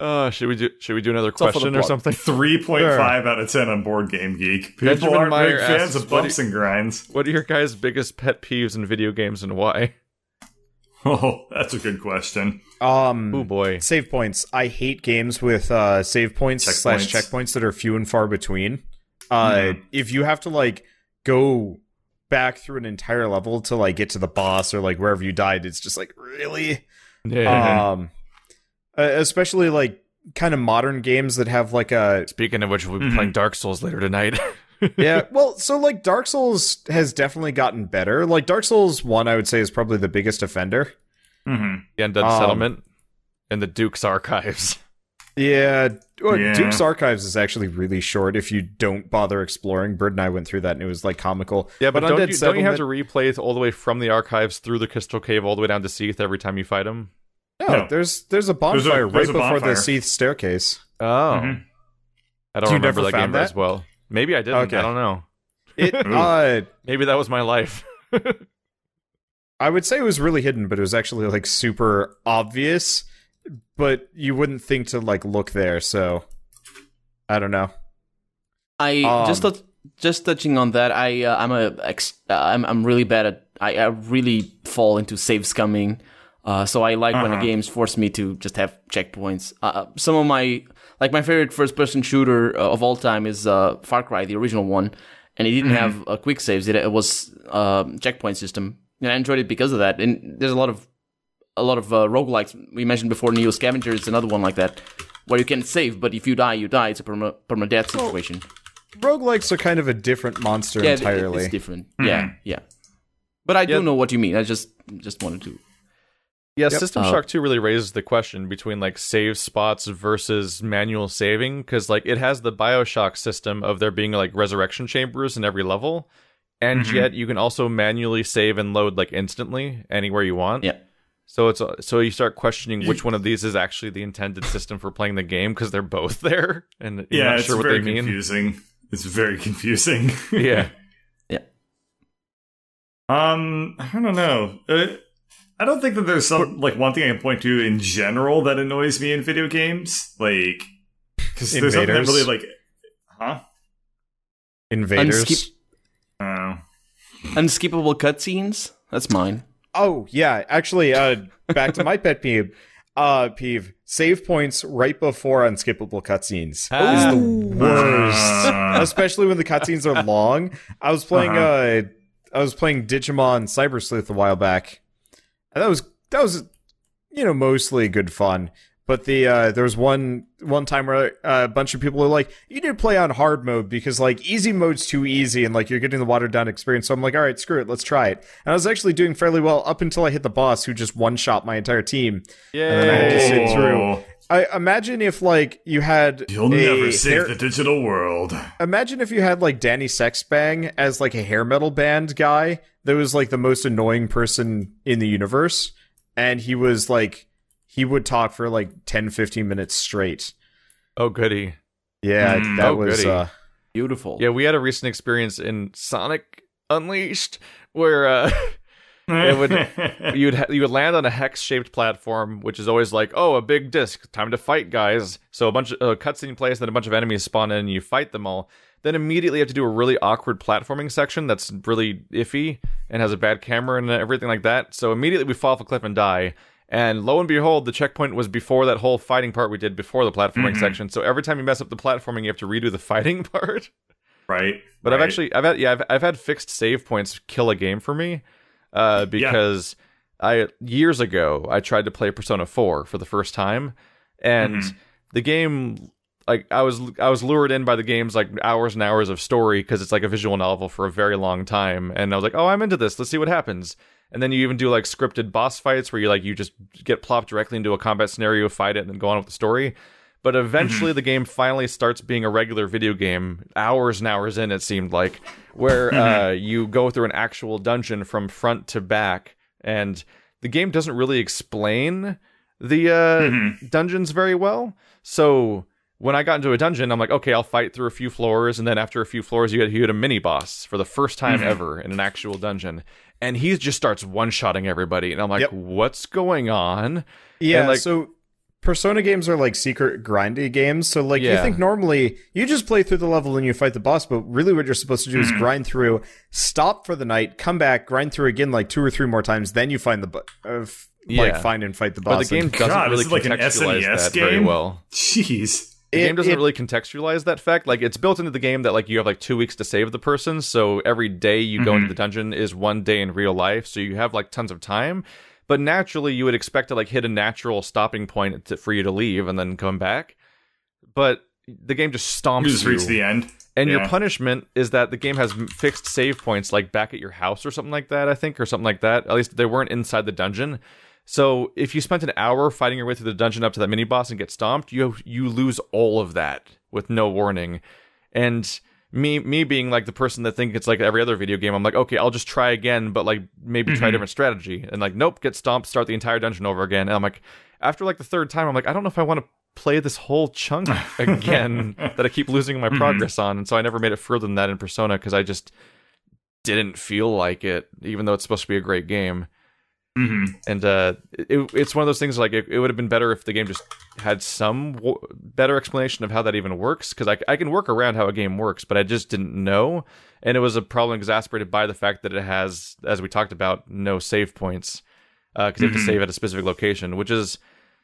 Uh, should we do? Should we do another all for the question or something? Three point five out of ten on Board Game Geek. People Benjamin aren't Meyer big fans asks, of what do bumps and grinds. What are your guys' biggest pet peeves in video games and why? Oh, that's a good question. um Oh boy. save points. I hate games with uh, save points slash Checkpoints. checkpoints that are few and far between. Uh, Mhm. If you have to like go back through an entire level to like get to the boss or like wherever you died, it's just like really. Yeah. Um, uh, especially like kind of modern games that have like a Speaking of which, we'll be Mhm. playing Dark Souls later tonight. yeah. Well, so like Dark Souls has definitely gotten better. Like Dark Souls one, I would say is probably the biggest offender. Mm-hmm. the Undead Um, Settlement and the Duke's Archives. Yeah, Yeah. Duke's Archives is actually really short if you don't bother exploring. Bird and I went through that and it was like comical. Yeah, but, don't, Undead you, don't you have to replay all the way from the archives through the Crystal Cave all the way down to Seath every time you fight him? No, No. there's there's a There's a- bonfire there's right a before bonfire. the Seath staircase. Oh, Mhm. I don't You remember never that game found as well. Maybe I didn't. Okay. I don't know. It uh Maybe that was my life. I would say it was really hidden, but it was actually like super obvious. But you wouldn't think to like look there, so I don't know. I Um, just tou- just touching on that. I uh, I'm a ex- uh, I'm I'm really bad at. I, I really fall into save scumming. Uh, so I like when the Uh-huh. games force me to just have checkpoints. Uh, some of my like my favorite first person shooter uh, of all time is uh, Far Cry, the original one, and it didn't have uh, quick saves. It, it was um checkpoint system, and I enjoyed it because of that. And there's a lot of a lot of uh, roguelikes. We mentioned before Neo Scavenger is another one like that, where you can save, but if you die, you die. It's a perma permadeath situation. roguelikes are kind of a different monster yeah, it- entirely. it's different. Yeah, yeah. But I do Yeah. know what you mean. I just just wanted to. Yeah, Yep. System Uh, Shock 2 really raises the question between like save spots versus manual saving because like it has the BioShock system of there being like resurrection chambers in every level, and Mhm. yet you can also manually save and load like instantly anywhere you want. Yeah. So it's so you start questioning which one of these is actually the intended system for playing the game because they're both there, and you're Yeah, not it's sure what very they mean. confusing. It's very confusing. Yeah. Yeah. Um, I don't know. Uh, I don't think that there's some like one thing I can point to in general that annoys me in video games, like because there's something that really like, huh? Invaders. Unskip- Uh, Unskippable cutscenes. That's mine. Oh yeah, actually, uh, back to my pet peeve. Uh, peeve. Save points right before unskippable cutscenes Ah. is the worst. Especially when the cutscenes are long. I was playing uh Uh-huh. I was playing Digimon Cyber Sleuth a while back. And that was that was you know mostly good fun. But the uh there was one one time where uh, a bunch of people were like, "You need to play on hard mode because like easy mode's too easy and like you're getting the watered down experience." So I'm like, "All right, screw it, let's try it." And I was actually doing fairly well up until I hit the boss, who just one shot my entire team. Yeah. then I had to sit through. I imagine if like you had You'll never save hair- the digital world. Imagine if you had like Danny Sexbang as like a hair metal band guy that was like the most annoying person in the universe and he was like he would talk for like 10 15 minutes straight. Oh, goody. Yeah, Mm. that Oh, was goody. uh Beautiful. Yeah, we had a recent experience in Sonic Unleashed where uh, It would- you'd ha- you would land on a hex shaped platform, which is always like, oh, a big disc, time to fight, guys. So a bunch of uh, cutscene plays, then a bunch of enemies spawn in, and you fight them all. Then immediately you have to do a really awkward platforming section that's really iffy and has a bad camera and everything like that. So immediately we fall off a cliff and die. And lo and behold, the checkpoint was before that whole fighting part we did before the platforming Mhm. section. So every time you mess up the platforming, you have to redo the fighting part. right. But I've actually, I've had, yeah, I've, I've had fixed save points kill a game for me, uh, because I years ago I tried to play Persona Four for the first time, and Mhm. the game, like I was, I was lured in by the game's like hours and hours of story because it's like a visual novel for a very long time, and I was like, oh, I'm into this. Let's see what happens. And then you even do like scripted boss fights where you like you just get plopped directly into a combat scenario, fight it, and then go on with the story. But eventually, the game finally starts being a regular video game. Hours and hours in, it seemed like, where uh, you go through an actual dungeon from front to back, and the game doesn't really explain the uh, Mhm. dungeons very well. So when I got into a dungeon, I'm like, okay, I'll fight through a few floors, and then after a few floors, you get you get a mini boss for the first time Mhm. ever in an actual dungeon, and he just starts one shotting everybody, and I'm like, Yep. what's going on? yeah, like- so Persona games are like secret grindy games. So like you think normally you just play through the level and you fight the boss, but really what you're supposed to do is grind through, stop for the night, come back, grind through again like two or three more times, then you find the bu- uh, f- like Yeah. find and fight the But boss. the game And doesn't God, really this is like an contextualize SNES that very well. Jeez. The It- game doesn't it- really contextualize that fact. Like it's built into the game that like you have like two weeks to save the person, so every day you go Mhm. into the dungeon is one day in real life, so you have like tons of time. But naturally, you would expect to like hit a natural stopping point to, for you to leave and then come back. But the game just stomps You just you. reach the end. And your punishment is that the game has fixed save points, like back at your house or something like that, I think, or something like that. At least they weren't inside the dungeon. So if you spent an hour fighting your way through the dungeon up to that mini boss and get stomped, you you lose all of that with no warning. And me me being like the person that thinks it's like every other video game, I'm like, okay, I'll just try again, but like maybe try a Mhm. different strategy. And like, nope, get stomped, start the entire dungeon over again. And I'm like, after like the third time, I'm like, I don't know if I want to play this whole chunk again that I keep losing my Mhm. progress on. And so I never made it further than that in Persona because I just didn't feel like it, even though it's supposed to be a great game. Hmm And uh, it, it's one of those things like it, it would have been better if the game just had some w- better explanation of how that even works because I, I can work around how a game works, but I just didn't know. And it was a problem exasperated by the fact that it has, as we talked about, no save points because you have to Mhm. save at a specific location, which is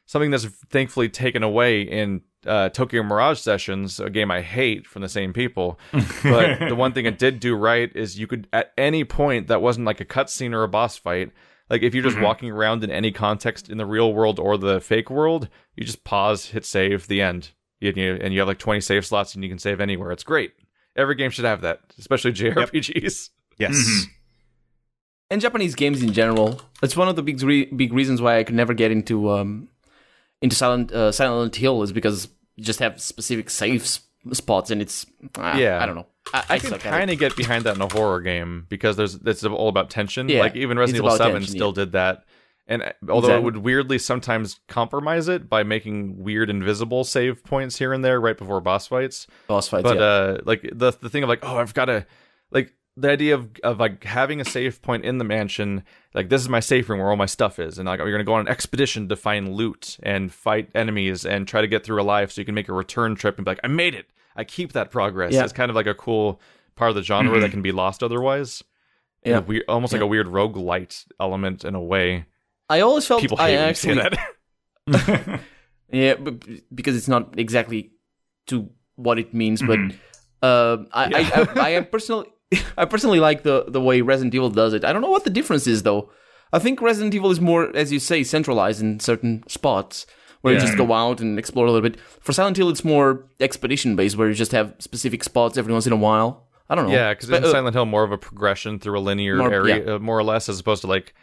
something that's thankfully taken away in uh, Tokyo Mirage Sessions, a game I hate from the same people. But the one thing it did do right is you could, at any point that wasn't like a cutscene or a boss fight, like if you're just Mhm. walking around in any context in the real world or the fake world, you just pause, hit save, the end, and you, and you have like 20 save slots and you can save anywhere. It's great. every game should have that, especially JRPGs. Yes. Mhm. and Japanese games in general. That's one of the big re- big reasons why I could never get into um into Silent uh, Silent Hill is because you just have specific safe s- spots and it's ah, Yeah. I don't know. I, I, I can suck at it. kind of get behind that in a horror game because there's it's all about tension. Yeah, like even Resident Evil Seven tension, still yeah. did that, and uh, although it would weirdly sometimes compromise it by making weird invisible save points here and there right before boss fights. boss fights. But yeah. uh, like the the thing of like oh I've got to like the idea of of like having a save point in the mansion like this is my safe room where all my stuff is and like you're gonna go on an expedition to find loot and fight enemies and try to get through alive so you can make a return trip and be like I made it I keep that progress Yeah. it's kind of like a cool part of the genre that can be lost otherwise Yeah. yeah we almost like a weird roguelite element in a way I always felt people I hate when you actually say that Yeah, but because it's not exactly to what it means, Mm-hmm. but uh, I, I, I, I am personally, I personally like the the way Resident Evil does it. I don't know what the difference is though. I think Resident Evil is more, as you say, centralized in certain spots where you just go out and explore a little bit. For Silent Hill, it's more expedition based, where you just have specific spots every once in a while. I don't know. Yeah, because in uh, Silent Hill, more of a progression through a linear More- area, uh, more or less, as opposed to like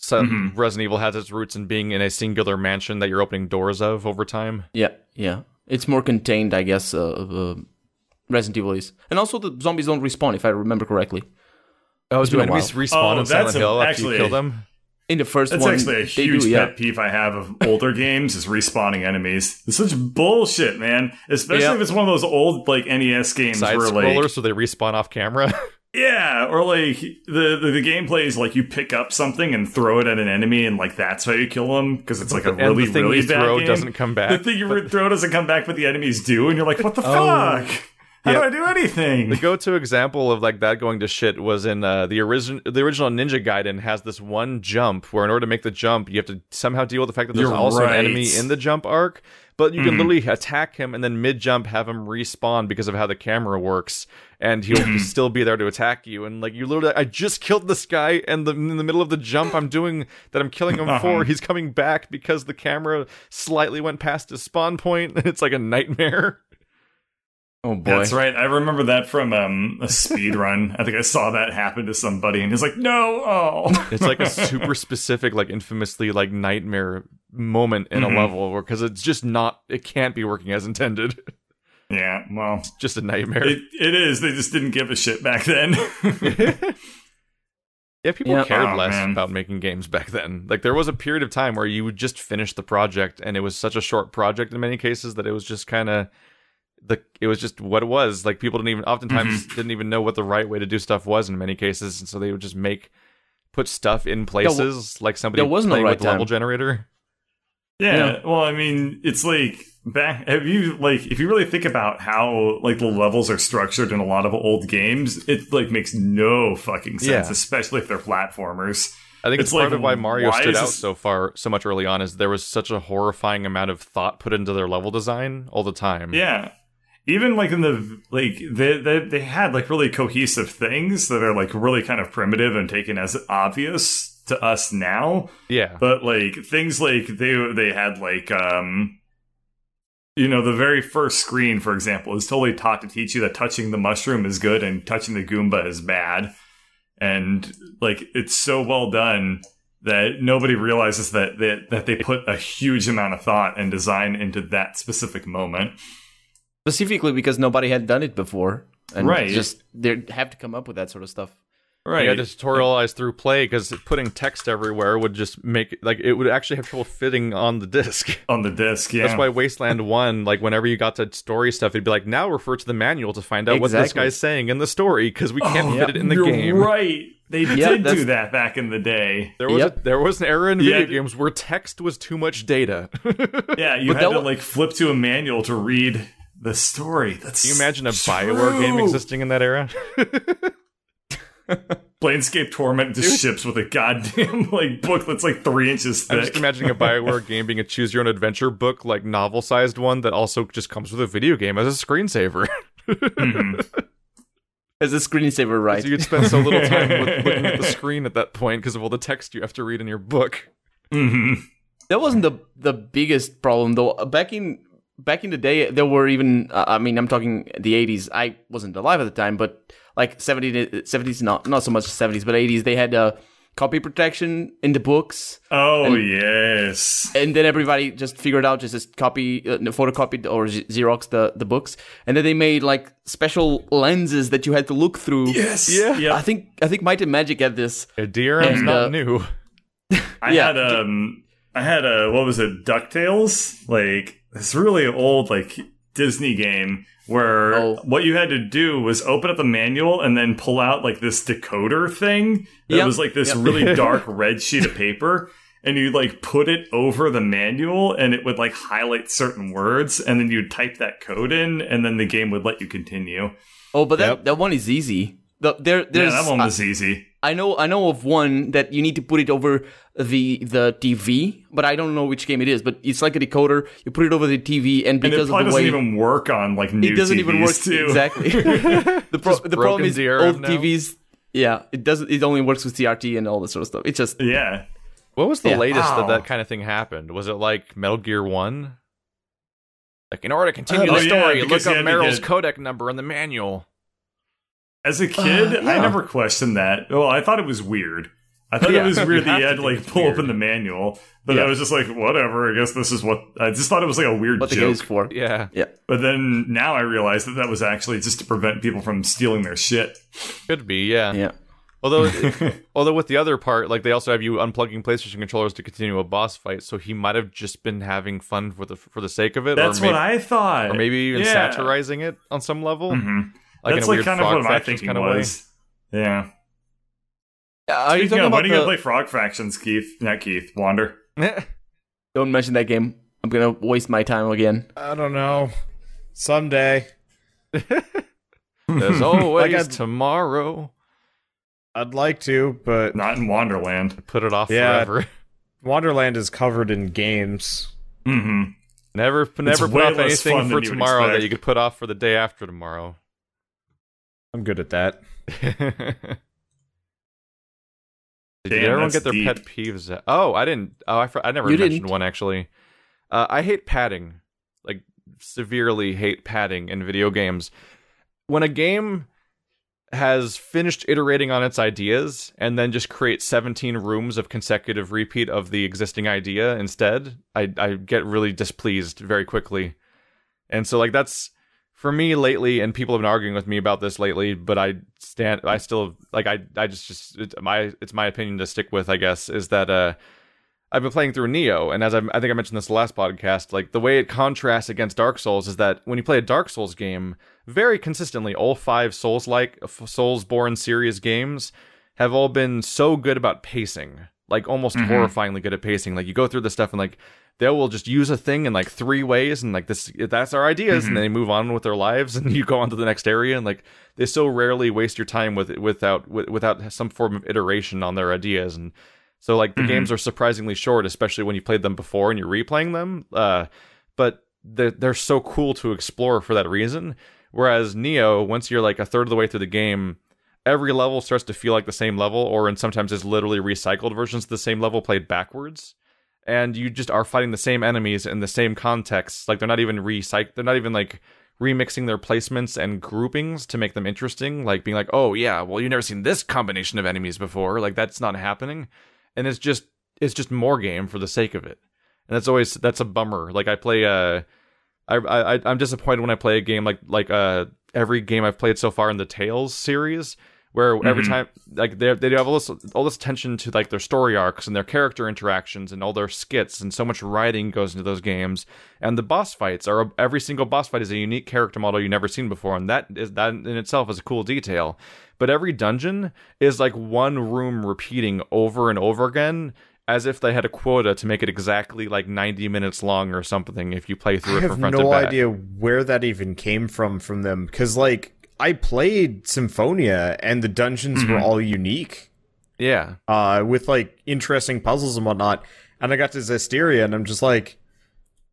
Sil- Mhm. Resident Evil has its roots in being in a singular mansion that you're opening doors of over time. Yeah, yeah. It's more contained, I guess. Uh, uh, Resident Evil is, and also the zombies don't respawn, if I remember correctly. Oh, do do enemies enemies respawn Oh, in Silent a- Hill after actually- you kill them? In the first That's one, actually a huge do, yeah. pet peeve I have of older games is respawning enemies. It's such bullshit, man. Especially Yeah. if it's one of those old like NES games Side where scrollers, like so they respawn off camera. yeah, or like the, the the gameplay is like you pick up something and throw it at an enemy and like that's how you kill them because it's like a and really the thing really you bad throw game. doesn't come back. The thing you re- throw doesn't come back, but the enemies do, and you're like, what the Oh. fuck? How Yeah. do I do anything? The go-to example of like that going to shit was in uh, the original the original Ninja Gaiden has this one jump where in order to make the jump you have to somehow deal with the fact that there's You're also right. an enemy in the jump arc, but you can Mhm. literally attack him and then mid jump have him respawn because of how the camera works, and he'll Mm-hmm. still be there to attack you. And like you literally, I just killed this guy, and the, in the middle of the jump I'm doing that I'm killing him Uh-huh. for, he's coming back because the camera slightly went past his spawn point. It's like a nightmare. Oh boy. That's right. I remember that from um, a speed run. I think I saw that happen to somebody, and he's like, "No, oh." It's like a super specific, like infamously like nightmare moment in Mhm. a level because it's just not, it can't be working as intended. yeah, well, it's just a nightmare. it, it is. They just didn't give a shit back then. yeah, people Yeah. cared Oh, less man. about making games back then. Like there was a period of time where you would just finish the project, and it was such a short project in many cases that it was just kind of the. It was just what it was. Like people didn't even oftentimes Mm-hmm. didn't even know what the right way to do stuff was in many cases, and so they would just make put stuff in places like somebody there was no playing right with level generator. Yeah, Yeah. well, I mean, it's like back. Have you like if you really think about how like the levels are structured in a lot of old games, it like makes no fucking sense, Yeah. especially if they're platformers. I think It's it's, part like, of why Mario why stood out this- so far, so much early on, is there was such a horrifying amount of thought put into their level design all the time. Yeah. Even like in the like they, they they had like really cohesive things that are like really kind of primitive and taken as obvious to us now. yeah, But like things like they they had like um you know the very first screen for example is totally taught to teach you that touching the mushroom is good and touching the goomba is bad. And like it's so well done that nobody realizes that that, that they put a huge amount of thought and design into that specific moment. Specifically because nobody had done it before. And Right. just they have to come up with that sort of stuff. Right. you had to tutorialize through play because putting text everywhere would just make like it would actually have trouble fitting on the disc. on the disc, yeah. That's why Wasteland One, like whenever you got to story stuff, it'd be like now refer to the manual to find out what this guy's saying in the story because we can't Oh, fit it in the you're game. Right. They Yeah, did that's- do that back in the day. There was Yep. a, there was an era in video Yeah. games where text was too much data. Yeah, you But had to wa- like flip to a manual to read the story. That's Can you imagine a true. Bioware game existing in that era? Planescape Torment just ships with a goddamn like book that's like three inches thick. I'm thick. just imagining a Bioware game being a choose your own adventure book, like novel sized one that also just comes with a video game as a screensaver. Mhm. As a screensaver, right? So you'd spend so little time look- looking at the screen at that point because of all the text you have to read in your book. Mhm. That wasn't the the biggest problem though. Back in back in the day, there were even. Uh, I mean, I'm talking the 80s. I wasn't alive at the time, but like 70s, 70s, not not so much 70s, but 80s. They had uh, copy protection in the books, Oh yes. and then everybody just figured out just just copy, uh, photocopied or Z- Xerox the the books, and then they made like special lenses that you had to look through. Yes. Yeah. Yeah. I think I think Might and Magic had this. A DRM's And, not uh, new. I Yeah. had um I had a what was it, DuckTales? Like this really old like Disney game where Oh. what you had to do was open up the manual and then pull out like this decoder thing that Yep. was like this Yep. really dark red sheet of paper and you like put it over the manual and it would like highlight certain words and then you'd type that code in and then the game would let you continue. Oh, but that, Yep. that one is easy. The, there, Yeah, that one was easy. I know I know of one that you need to put it over the the TV, but I don't know which game it is. But it's like a decoder. You put it over the TV, and And it of the doesn't even work on like new it doesn't even work TVs, too. exactly. the pro- the problem is DRM old now? TVs. Yeah, it doesn't. It only works with CRT and all this sort of stuff. It's just Yeah. What was the Yeah. latest Wow. that that kind of thing happened? Was it like Metal Gear One? Like in order to continue Oh, the yeah, story, because look up Meryl's get- codec number in the manual. As a kid, Uh, I never questioned that. Well, I thought it was weird. I thought Yeah, it was weird that have you had to like pull weird. open the manual, but Yeah. I was just like, whatever. I guess this is what I just thought it was like a weird what the game joke. for. Yeah, Yeah. But then now I realized that that was actually just to prevent people from stealing their shit. could be. Yeah. Yeah. Although, although with the other part, like they also have you unplugging PlayStation controllers to continue a boss fight, so he might have just been having fun for the for the sake of it. That's or maybe, what I thought. or maybe even Yeah. satirizing it on some level, Mhm. Like That's in a like weird kind of what my Fractions thinking kind of way. was. Yeah. Are you Speaking talking of, about when are you gonna play Frog Fractions, Keith? Not Keith. Wander. Don't mention that game. I'm gonna waste my time again. I don't know. Someday. There's always I'd- tomorrow. I'd like to, but Not in Wanderland. Put it off Yeah. forever. Wonderland is covered in games. hmm Never, never put off anything for tomorrow that you could put off for the day after tomorrow. I'm good at that. Did Damn, everyone get their deep. pet peeves? out? Oh, I didn't. Oh, I, fr- I never You mentioned didn't. one actually. Uh, I hate padding, like severely hate padding in video games. When a game has finished iterating on its ideas and then just creates 17 rooms of consecutive repeat of the existing idea instead, I I get really displeased very quickly. And so like that's for me lately and people have been arguing with me about this lately, but I stand I still like I I just just it's my it's my opinion to stick with, I guess, is that uh I've been playing through Nioh, and as I, I think I mentioned this last podcast, like the way it contrasts against Dark Souls is that when you play a Dark Souls game, very consistently, all five Souls like Soulsborne series games have all been so good about pacing, like almost horrifyingly good at pacing. Like you go through the stuff and like they will just use a thing in like three ways, and like this that's our ideas, and they move on with their lives, and you go on to the next area, and like they so rarely waste your time with without with, without some form of iteration on their ideas and. So like the games are surprisingly short, especially when you played them before and you're replaying them. Uh, but they're, they're so cool to explore for that reason. Whereas Nioh, once you're like a third of the way through the game, every level starts to feel like the same level, or and sometimes is literally recycled versions of the same level played backwards. And you just are fighting the same enemies in the same context. Like they're not even recyc they're not even like remixing their placements and groupings to make them interesting. Like being like, oh yeah, well you've never seen this combination of enemies before. Like that's not happening and it's just it's just more game for the sake of it and that's always that's a bummer like i play uh I, I i'm disappointed when i play a game like like uh every game i've played so far in the tales series where every mm-hmm. time like they they have all this all this attention to like their story arcs and their character interactions and all their skits and so much writing goes into those games. And the boss fights are every single boss fight is a unique character model you've never seen before and that is that in itself is a cool detail. But every dungeon is like one room repeating over and over again as if they had a quota to make it exactly like 90 minutes long or something if you play through I it have from front no to back. idea where that even came from from them because like I played Symphonia and the dungeons were all unique, Yeah. uh, with like interesting puzzles and whatnot. And I got to Zestiria and I'm just like,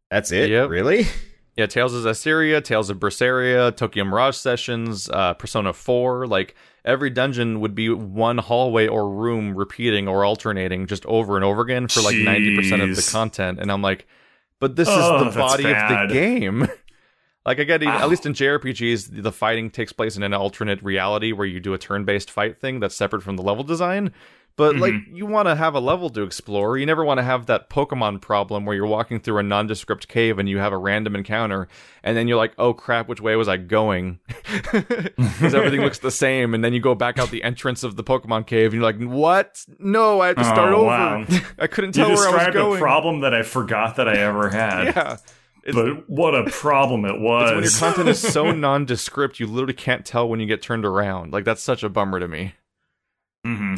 that's it, Yep. really? Yeah, Tales of Assyria, Tales of Berseria, Tokyo Mirage Sessions, uh, Persona 4, like every dungeon would be one hallway or room repeating or alternating just over and over again for like 90% of the content. And I'm like, but this Oh, is the body bad. of the game. like I get, Ow. at least in JRPGs, the fighting takes place in an alternate reality where you do a turn-based fight thing that's separate from the level design. But like, Mm-hmm. you want to have a level to explore. You never want to have that Pokemon problem where you're walking through a nondescript cave and you have a random encounter, and then you're like, "Oh crap, which way was I going?" Because everything looks the same, and then you go back out the entrance of the Pokemon cave, and you're like, "What? No, I have to start Oh, over. wow. I couldn't You tell where I was described a problem that I forgot that I ever had. yeah. It's, But what a problem it it's when your content is so nondescript, you literally can't tell when you get turned around. Like that's such a bummer to me. hmm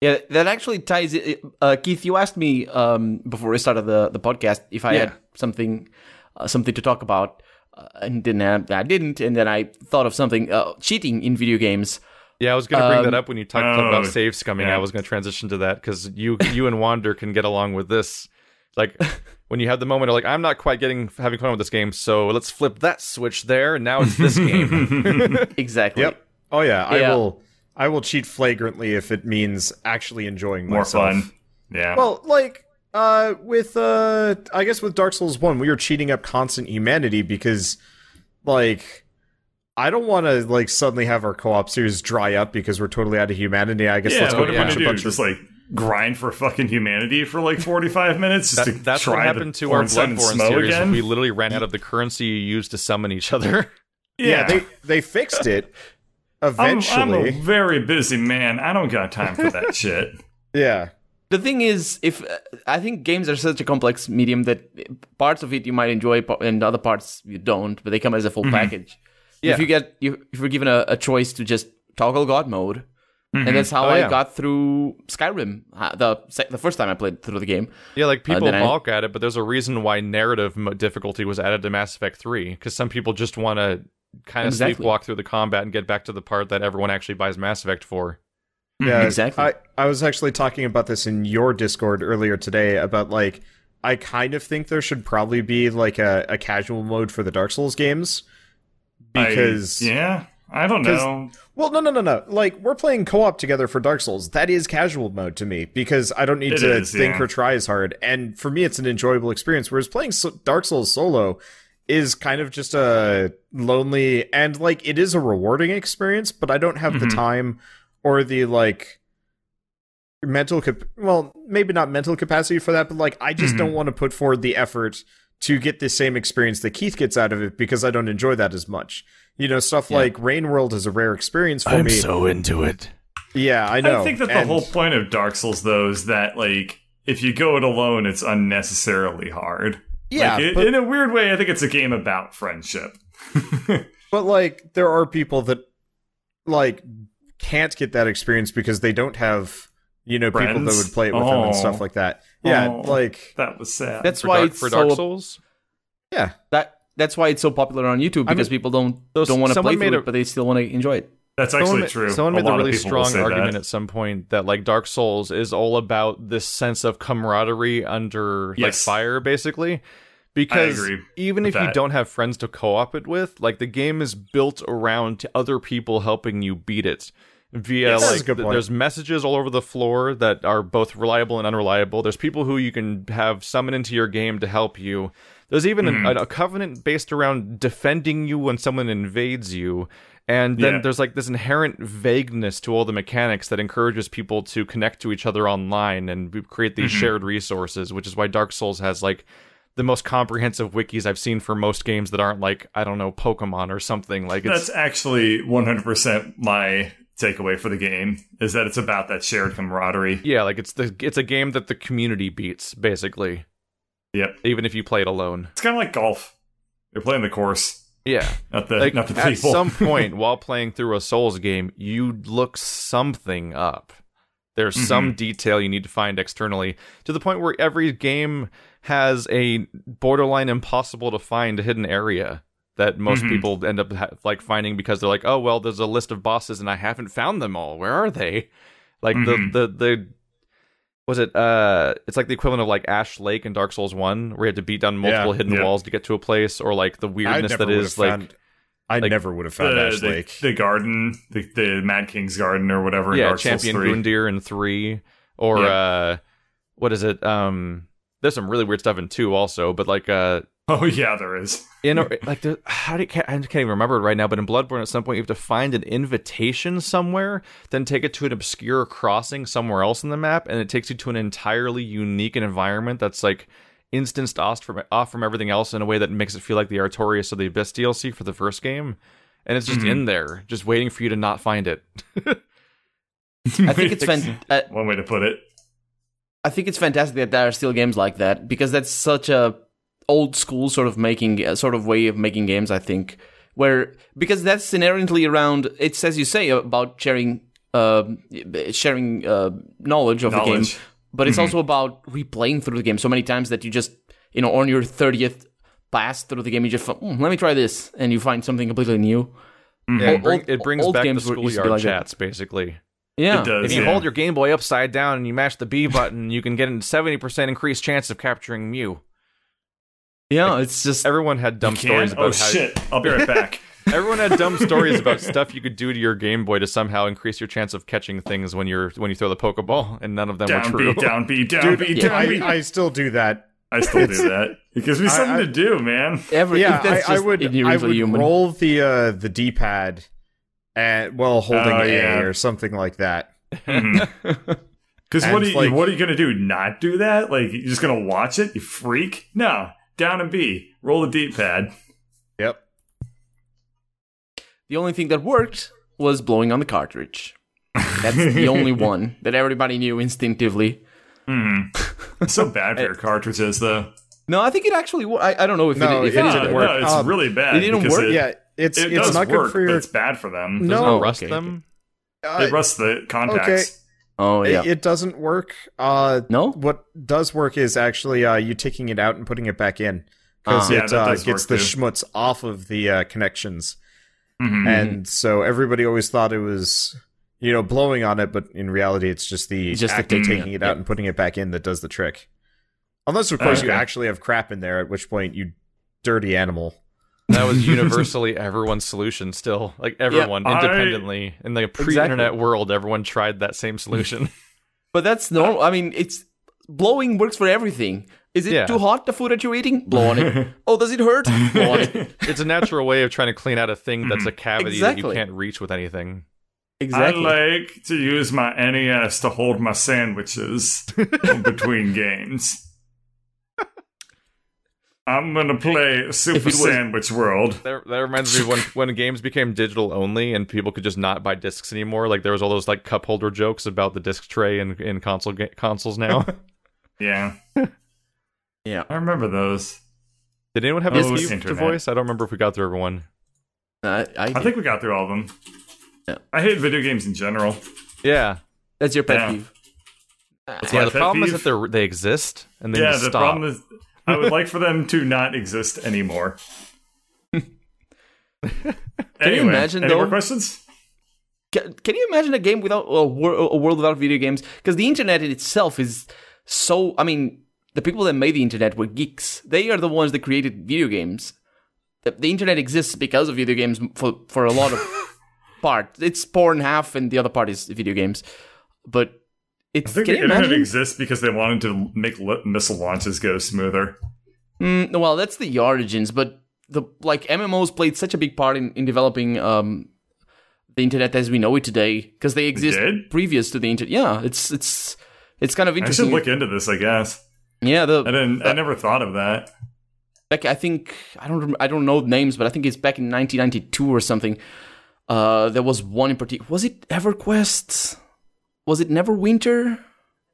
Yeah, that actually ties it. Uh, Keith, you asked me um, before we started the, the podcast if I Yeah. had something uh, something to talk about, uh, and didn't I didn't, and then I thought of something uh, cheating in video games. Yeah, I was going to bring Um, that up when you talked oh, about save scumming. yeah. I was going to transition to that because you you and Wander can get along with this. Like when you have the moment of like, I'm not quite getting having fun with this game, so let's flip that switch there, and now it's this game. Exactly. Yep. Oh yeah, I will. I will cheat flagrantly if it means actually enjoying More myself. fun. Yeah. Well, like uh with uh I guess with Dark Souls 1, we were cheating up constant humanity because like I don't want to like suddenly have our co-op series dry up because we're totally out of humanity. I guess yeah, let's go what to am punch a do? bunch Just of like grind for fucking humanity for like 45 minutes just to that's try what happened to our Ornstein Bloodborne Smo series. again? We literally ran out of the currency you used to summon each other. yeah, they they fixed it I'm, eventually. I'm a very busy man. I don't got time for that shit. yeah. The thing is, if uh, I think games are such a complex medium that parts of it you might enjoy and other parts you don't, but they come as a full package. Yeah. If you get you, if you're given a, a choice to just toggle God mode, and that's how Oh, I yeah. got through Skyrim uh, the the first time I played through the game. Yeah, like people then I- balk at it, but there's a reason why narrative difficulty was added to Mass Effect 3 because some people just want to kind of Exactly. sleepwalk through the combat and get back to the part that everyone actually buys Mass Effect for. Yeah, Exactly. I, I was actually talking about this in your Discord earlier today about like I kind of think there should probably be like a, a casual mode for the Dark Souls games because I, yeah, I don't know. well no no no no like we're playing co-op together for Dark Souls that is casual mode to me because I don't need It to is, think yeah. or try as hard and for me it's an enjoyable experience whereas playing so- Dark Souls solo is kind of just a lonely and like it is a rewarding experience but I don't have the Mhm. time or the like mental cap- well maybe not mental capacity for that but like i just Mhm. don't want to put forward the effort to get the same experience that keith gets out of it because i don't enjoy that as much you know stuff like rain world is a rare experience for I'm me I'm so into it. yeah i know I think that the And- whole point of Dark Souls, though, is that like if you go it alone, it's unnecessarily hard. yeah Like, it- but, in a weird way, I think it's a game about friendship. but like there are people that like can't get that experience because they don't have you know people that would play it with them and Oh. stuff like that yeah Oh. like that was sad. That's For why Dark, it's for so Dark Souls? yeah that that's why it's so popular on YouTube I mean, because people don't those- don't want to play through made a- it, but they still want to enjoy it. That's actually someone, true. Someone A made a lot really strong argument that. at some point that like Dark Souls is all about this sense of camaraderie under like fire, basically. Because even with if you don't have friends to co-op it with, like the game is built around other people helping you beat it. Via Yes. Like good th- there's messages all over the floor that are both reliable and unreliable. There's people who you can have summon into your game to help you. There's even Mm-hmm. a, a covenant based around defending you when someone invades you. And then Yeah. there's like this inherent vagueness to all the mechanics that encourages people to connect to each other online and create these Mm-hmm. shared resources, which is why Dark Souls has like the most comprehensive wikis I've seen for most games that aren't like I don't know Pokemon or something. Like it's That's actually 100% my takeaway for the game is that it's about that shared camaraderie. yeah, like it's the it's a game that the community beats basically, Yep. even if you play it alone. It's kind of like golf. You're playing the course, Yeah, not the like not the people. at some point while playing through a Souls game, you look something up. There's Mm-hmm. some detail you need to find externally to the point where every game has a borderline impossible to find hidden area that most Mhm. people end up ha- like finding because they're like, oh well, there's a list of bosses and I haven't found them all. Where are they? Like Mhm. the the the was it uh it's like the equivalent of like Ash Lake in Dark Souls 1 where you had to beat down multiple Yeah, hidden yeah. walls to get to a place or like the weirdness that is that would is have like I like, never would have found the, Ash the, Lake. the garden, the, the Mad King's garden or whatever in yeah, Dark Champion Souls 3. Gundyr in 3 or Yeah. uh what is it um there's some really weird stuff in two also, but like uh Oh yeah, there is. in a, like the, how do you, I can't even remember it right now, but in Bloodborne at some point you have to find an invitation somewhere, then take it to an obscure crossing somewhere else in the map, and it takes you to an entirely unique environment that's like instanced off from off from everything else in a way that makes it feel like the Artorias of the Abyss DLC for the first game, and it's just in there, just waiting for you to not find it. I think it's fan- uh, One way to put it. I think it's fantastic that there are still games like that because that's such a old school sort of making uh, sort of way of making games. I think where because that's inherently around. It's as you say about sharing uh, sharing uh, knowledge of the game, Knowledge. but it's also about replaying through the game so many times that you just you know on your thirtieth pass through the game you just "Hmm, let me try this and you find something completely new. Yeah, it, bring- it brings old back games were- used to be schoolyard like that. chats basically. Yeah, It does. If you yeah. hold your Game Boy upside down and you mash the B button, you can get a 70% increased chance of capturing Mew. Yeah. It's just Everyone had dumb stories about oh how shit! I'll be right back. everyone had dumb stories about stuff you could do to your Game Boy to somehow increase your chance of catching things when you're when you throw the Pokeball, and none of them down were true. B, down B, down B, yeah. down B. I, I still do that. I still do that. It gives me something I- to do, man. every Yeah, I, I would. I would human. roll the uh, the D pad, and well, holding Oh, A yeah. or something like that. Because what are you like- what are you gonna do? Not do that? Like you're just gonna watch it? You freak? No. Down and B. Roll the D pad. Yep. The only thing that worked was blowing on the cartridge. That's the only one that everybody knew instinctively. It's so bad for your cartridges, though. No, I think it actually. wo- I, I don't know if No, it, if it it didn't didn't work. no, it's Um, really bad. it didn't work? It, Yeah, it's it it's does not work, good for but your. it's bad for them. Doesn't No, rust okay, them? uh, It rusts the contacts. Oh yeah. it, it doesn't work. Uh, no. what does work is actually uh, you taking it out and putting it back in because Ah. Yeah, it that uh, gets the too. schmutz off of the uh, connections, Mhm. and so everybody always thought it was you know blowing on it, but in reality, it's just the It's just the of taking taking it, it out yeah. and putting it back in that does the trick. Unless, of course, you Okay. actually have crap in there, at which point you dirty animal. That was universally everyone's solution. Still, like everyone I- independently in the pre-internet world, everyone tried that same solution. But that's normal. I mean, it's blowing works for everything. Is it Yeah. too hot the food that you're eating? Blow on it. oh, does it hurt? Blow on it. it's a natural way of trying to clean out a thing that's a cavity that you can't reach with anything. Exactly. I like to use my NES to hold my sandwiches in between games. I'm gonna play Super was- Sandwich World. That, that reminds me of when when games became digital only and people could just not buy discs anymore. Like there was all those like cup holder jokes about the disc tray in, in console ga- consoles now. Yeah, yeah. I remember those. Did anyone have Oh, a to voice? I don't remember if we got through everyone. I, uh, I, I think we got through all of them. Yeah. I hate video games in general. Yeah, that's your pet Yeah. peeve. That's yeah. The pet problem is that they they exist and they yeah, need the stop. problem is I would like for them to not exist anymore. Can you imagine, any more questions? Can, can you imagine a game without a, wor- a world without video games? Because the internet in itself is so. I mean, the people that made the internet were geeks. They are the ones that created video games. The, the internet exists because of video games for for a lot of part. It's porn half, and the other part is video games. But it's I think the you internet imagine? exists because they wanted to make missile launches go smoother. Mm, well, that's the origins, but the like MMOs played such a big part in, in developing um, the internet as we know it today because they exist previous to the internet. Yeah, it's it's it's kind of interesting. I should look into this, I guess. yeah, the I didn't. I never thought of that. back I think I don't I don't know names, but I think it's back in 1992 or something. Uh, there was one in particular. Was it EverQuest? Was it Neverwinter?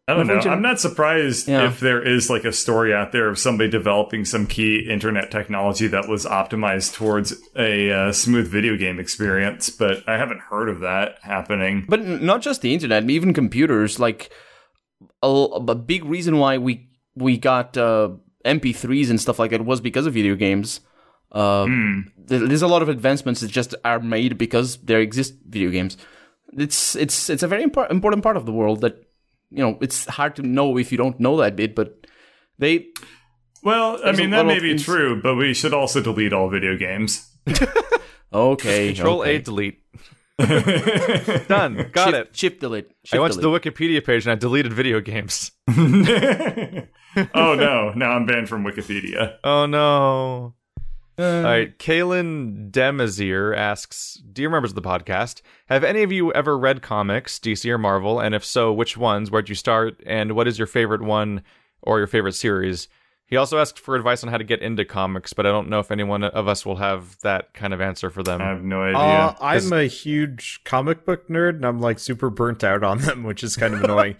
I don't know. I'm not surprised Yeah. if there is like a story out there of somebody developing some key internet technology that was optimized towards a uh, smooth video game experience, but I haven't heard of that happening. But not just the internet, even computers. Like a, a big reason why we we got uh, MP3s and stuff like that was because of video games. Uh, there- There's a lot of advancements that just are made because there exist video games. It's it's it's a very impor- important part of the world that you know it's hard to know if you don't know that bit, but they Well, I mean that may be things- true, but we should also delete all video games. okay Control okay. A delete. Done. Got shift, it. Chip delete. Shift I went to the Wikipedia page and I deleted video games. oh no! Now I'm banned from Wikipedia. Oh no. All right, Kaylin Demazier asks, "Dear members of the podcast, have any of you ever read comics, DC or Marvel? And if so, which ones? Where'd you start? And what is your favorite one or your favorite series?" He also asked for advice on how to get into comics, but I don't know if anyone of us will have that kind of answer for them. I have no idea. Uh, I'm a huge comic book nerd, and I'm like super burnt out on them, which is kind of annoying.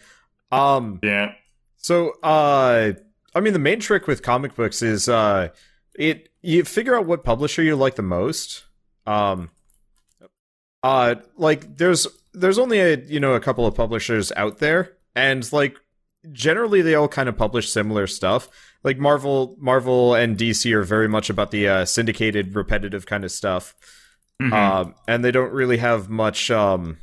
um, yeah. So, uh, I mean, the main trick with comic books is uh, it you figure out what publisher you like the most. Um, uh, like there's there's only a you know a couple of publishers out there, and like generally they all kind of publish similar stuff. Like Marvel, Marvel and DC are very much about the uh, syndicated, repetitive kind of stuff, Mhm. um, and they don't really have much. Um,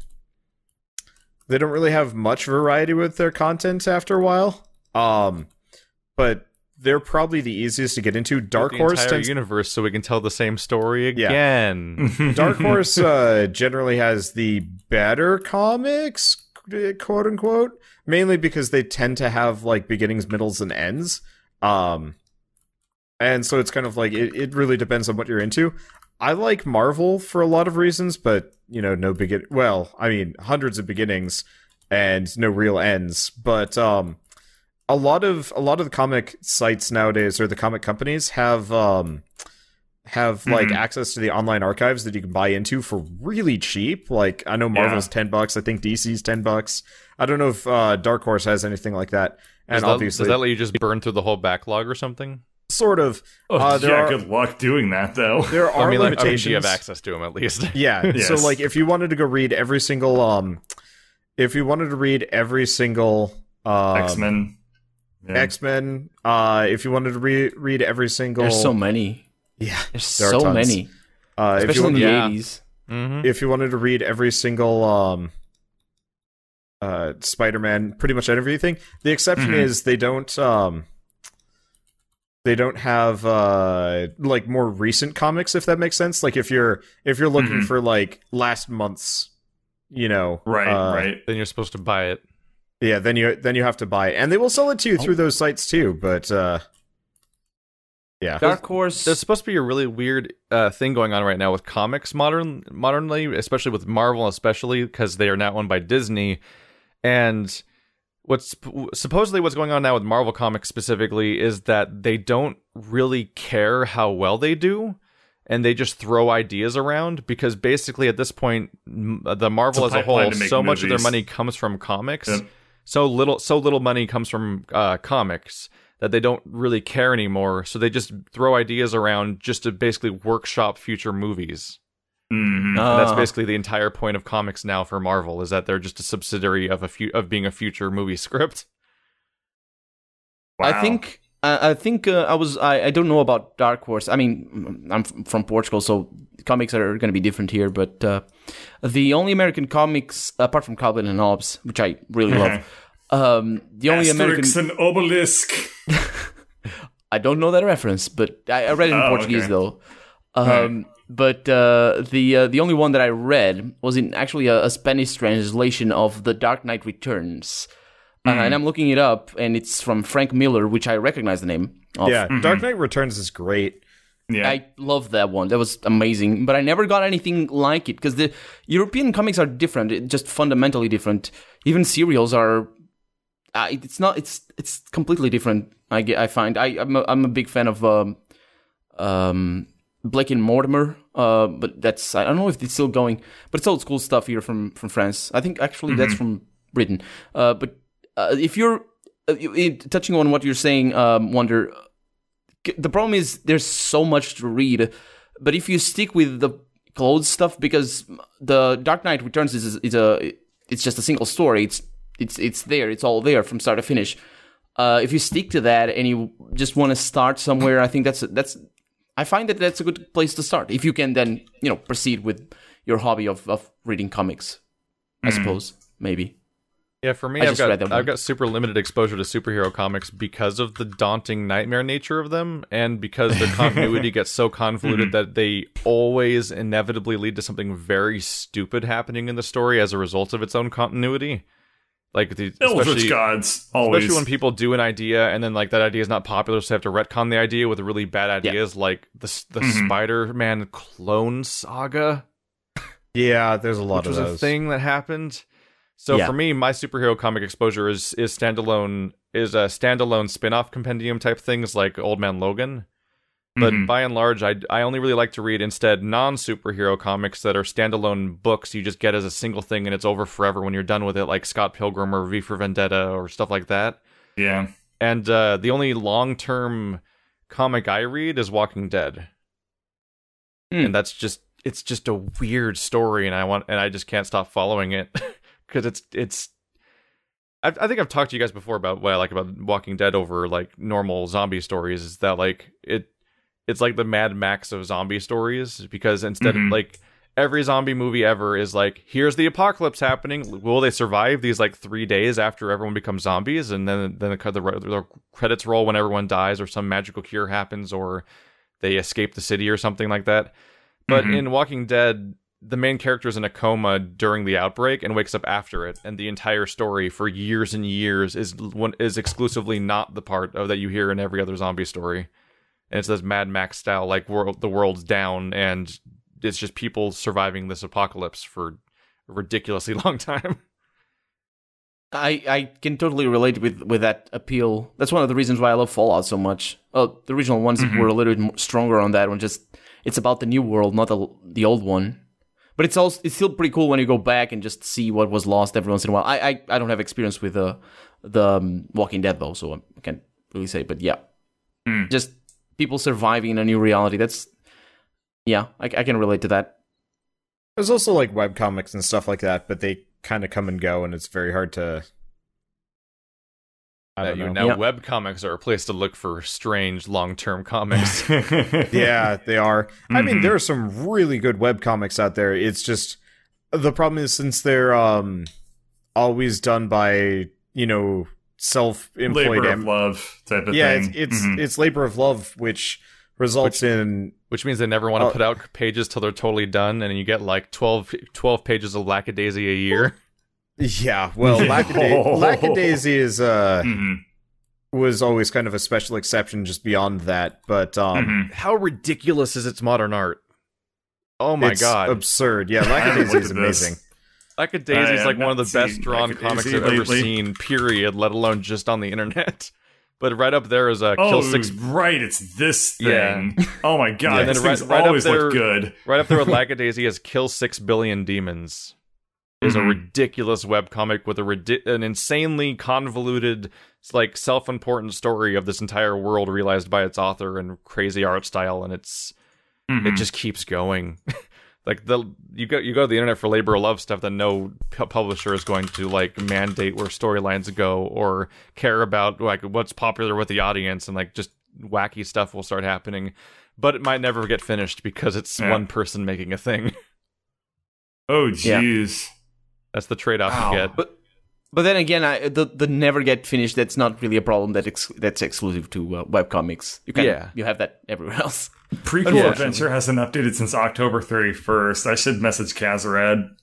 they don't really have much variety with their content after a while. Um, but they're probably the easiest to get into. Dark the Horse entire tends universe, so we can tell the same story Yeah. again. Dark Horse uh, generally has the better comics, quote unquote, mainly because they tend to have like beginnings, middles, and ends. Um, and so it's kind of like it, it really depends on what you're into. I like Marvel for a lot of reasons, but you know, no begin. Well, I mean, hundreds of beginnings and no real ends. But um, a lot of a lot of the comic sites nowadays or the comic companies have um have like Mhm. access to the online archives that you can buy into for really cheap. Like I know Marvel's ten bucks. I think DC's ten bucks. I don't know if uh, Dark Horse has anything like that. And Does that, obviously, does that let you just burn through the whole backlog or something? sort of. Oh, Uh, there yeah, are- good luck doing that though. There are I mean, like, I mean, limitations. you have access to them at least. Yeah. So like if you wanted to go read every single um if you wanted to read every single um, X Men. Yeah. X-Men, uh if you wanted to re- read every single There's so many. Yeah. There's There so tons. many, Uh if you especially in the Yeah. 80s. hmm if you wanted to read every single um uh Spider-Man, pretty much everything. The exception Mhm. is they don't um they don't have uh like more recent comics if that makes sense. Like if you're if you're looking Mhm. for like last month's you know Right, uh, right. Then you're supposed to buy it. Yeah, then you then you have to buy it, and they will sell it to you through those sites too. But uh, yeah, Dark Horse. There's supposed to be a really weird uh, thing going on right now with comics modern modernly, especially with Marvel, especially because they are now owned by Disney. And what's supposedly what's going on now with Marvel comics specifically is that they don't really care how well they do. And they just throw ideas around because basically at this point, the Marvel It's as a a whole, pipeline to make so much of their money comes from comics. Yep. So little, so little money comes from uh, comics that they don't really care anymore. So they just throw ideas around just to basically workshop future movies. Mhm. And that's Ah. basically the entire point of comics now for Marvel is that they're just a subsidiary of a fu- of being a future movie script. Wow. I think I I think uh, I was I, I don't know about Dark Horse. I mean, I'm from Portugal, so comics are going to be different here. But uh, the only American comics, apart from Calvin and Hobbes, which I really love, um, the only American Asterix and Obelix. I don't know that reference, but I, I read it in Oh, Portuguese okay. though. Um, But uh, the uh, the only one that I read was in actually a, a Spanish translation of The Dark Knight Returns, uh, Hmm. and I'm looking it up, and it's from Frank Miller, which I recognize the name. Of. yeah. Dark Knight Returns is great. Yeah. I love that one. That was amazing. But I never got anything like it because the European comics are different, just fundamentally different. Even serials are. Uh, it's not. It's it's completely different. I get. I find. I I'm a, I'm a big fan of um, um, Blake and Mortimer. Uh, but that's I don't know if it's still going. But it's old school stuff here from from France. I think actually that's from Britain. Uh, but uh, if you're uh, touching on what you're saying, um, Wonder, the problem is there's so much to read but if you stick with the clothes stuff because the dark knight returns is, is a it's just a single story. It's it's it's there. It's all there from start to finish. Uh, if you stick to that and you just want to start somewhere i think that's that's i find that that's a good place to start if you can then you know proceed with your hobby of, of reading comics i suppose maybe Yeah, for me, I I've just got that one. I've got super limited exposure to superhero comics because of the daunting nightmare nature of them, and because their continuity gets so convoluted that they always inevitably lead to something very stupid happening in the story as a result of its own continuity. Like the Eldritch especially gods always. especially when people do an idea and then like that idea is not popular, so they have to retcon the idea with really bad ideas, like the the Mhm. Spider-Man clone saga, Yeah, there's a lot which of was those. a thing that happened. So Yeah. for me, my superhero comic exposure is is standalone is a standalone spin-off compendium type things like Old Man Logan. But Mhm. by and large, I, I only really like to read instead non superhero comics that are standalone books you just get as a single thing and it's over forever when you're done with it, like Scott Pilgrim or V for Vendetta or stuff like that. yeah. And uh, the only long term comic I read is Walking Dead, Hmm. and that's just it's just a weird story, and I want and I just can't stop following it because it's it's. I, I think I've talked to you guys before about what I like about Walking Dead over like normal zombie stories. Is that like it? It's like the Mad Max of zombie stories because instead Mhm. of like every zombie movie ever is like here's the apocalypse happening will they survive these like three days after everyone becomes zombies and then then the, the, the credits roll when everyone dies or some magical cure happens or they escape the city or something like that but Mhm. in walking dead the main character is in a coma during the outbreak and wakes up after it and the entire story for years and years is one is exclusively not the part of that you hear in every other zombie story and it's this mad max style like world the world's down and it's just people surviving this apocalypse for a ridiculously long time. I, I can totally relate with, with that appeal. That's one of the reasons why I love Fallout so much. Oh, the original ones Mhm. were a little bit stronger on that one. Just it's about the new world, not the the old one. But it's also it's still pretty cool when you go back and just see what was lost every once in a while. I I, I don't have experience with the the um, Walking Dead though, so I can't really say. But yeah, Hmm. just people surviving in a new reality. That's yeah, I, I can relate to that. There's also like webcomics and stuff like that, but they kind of come and go, and it's very hard to. I That don't you know. now Yeah. web comics are a place to look for strange long term comics. yeah, they are. I mean, Mhm. there are some really good web comics out there. It's just the problem is since they're um always done by you know self-employed labor am- of love type of yeah, thing. it's it's, Mhm. it's labor of love, which results in Which means they never want to Oh. put out pages till they're totally done, and you get like 12, 12 pages of lackadaisy a year. yeah. Well, Lackada- Lackadaisy is uh Mhm. was always kind of a special exception, just beyond that. But um, Mhm. How ridiculous is its modern art? Oh my it's god. absurd. Yeah, haven't Lackadaisy is at this. amazing. Lackadaisy is like one of the best drawn comics I've ever lately. seen, period, let alone just on the internet. But right up there is a Oh, Kill Six right. It's this Yeah. thing. Oh my god. Yeah, and these then right- things right up always there- look good. Right up there with Lackadaisy is Kill Six Billion Demons. Is a Mhm. ridiculous webcomic with a ridi- an insanely convoluted, like self-important story of this entire world realized by its author and crazy art style, and it's it Mhm. just keeps going. like the you go you go to the internet for labor of love stuff that no pu- publisher is going to like mandate where storylines go or care about like what's popular with the audience and like just wacky stuff will start happening but it might never get finished because it's Yeah. one person making a thing Oh Yeah. Jeez. that's the trade-off Wow. you get But but then again, I, the the never get finished. That's not really a problem. That ex- that's exclusive to uh, webcomics. You can Yeah. you have that everywhere else. Prequel Yeah. Adventure hasn't updated since October 31st. I should message Kazerad.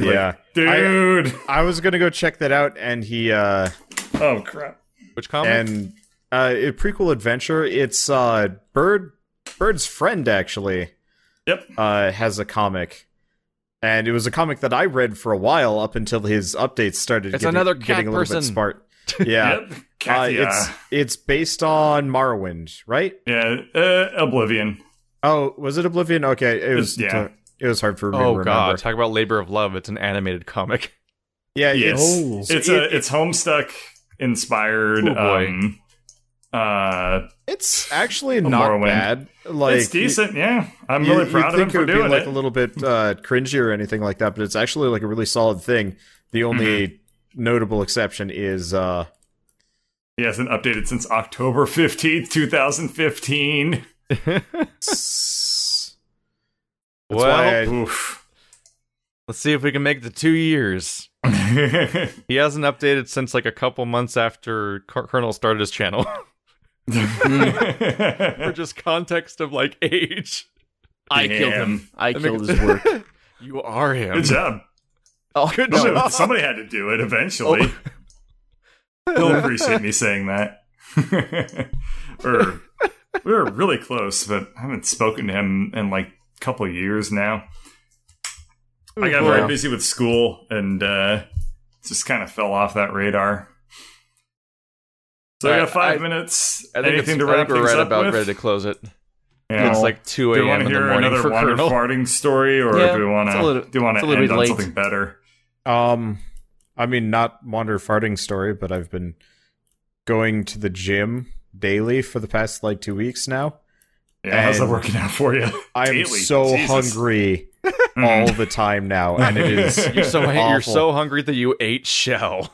Yeah, Dude. I was gonna go check that out, and he uh oh crap. which comic and uh a prequel adventure. It's uh Bird Bird's friend actually Yep. uh has a comic. And it was a comic that I read for a while up until his updates started It's getting, another cat getting a little person. bit smart. Yeah. Yep. Uh, it's it's based on Morrowind, right? yeah. Uh, Oblivion. Oh, was it Oblivion? Okay, it was. Yeah. it was hard for me to oh god talk about labor of love it's an animated comic Yeah, Yes. it's It's it- a it's Homestuck inspired. Oh, boy. Um, uh, it's actually not Morrowind. bad. Like it's decent. Yeah, I'm You, really proud you'd of him think for it would doing be like it. a little bit uh, cringy or anything like that, but it's actually like a really solid thing. The only Mm-hmm. notable exception is uh, He hasn't updated since October 15th, 2015. s- well why I- Oof. let's see if we can make the two years he hasn't updated since like a couple months after Col- colonel started his channel for just context of like age I killed him. I Damn. killed his work. you are him Good job. Oh, Good no. job. Somebody had to do it eventually. He'll appreciate me saying that. or we were really close, but I haven't spoken to him in like a couple years now. I got very busy with school and uh, just kind of fell off that radar. So I Alright, got five I- minutes. I think, Anything it's, to I wrap think we're things right up about with? ready to close it. Yeah. It's like 2 do we a.m. want to in the hear morning another for wander Colonel. farting story, or Yeah, do we want it's a little- to do you want to end on late. something better? Um, I mean, not wander farting story, but I've been going to the gym daily for the past like two weeks now. Yeah, how's that working out for you? I'm Daily. so Jesus. hungry all the time now, and it is You're so you're so hungry that you ate Shell.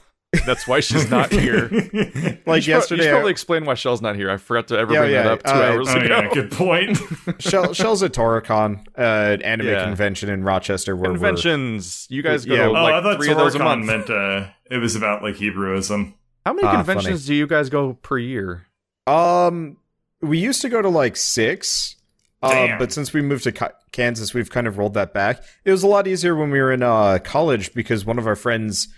That's why she's not here. like You should yesterday. you should I- probably explain why Shell's not here. I forgot to ever Yeah, bring yeah, that up two uh, hours oh ago. yeah, good point. Shell, Shell's at Toricon, uh, anime Yeah. convention in Rochester, where Conventions. You guys go Yeah, to oh, oh, I thought three of those a Toricon month. meant uh, it was about like Hebrewism. How many Ah, conventions do you guys go per year? um, we used to go to like six. Uh, but since we moved to Kansas, we've kind of rolled that back. It was a lot easier when we were in uh, college because one of our friends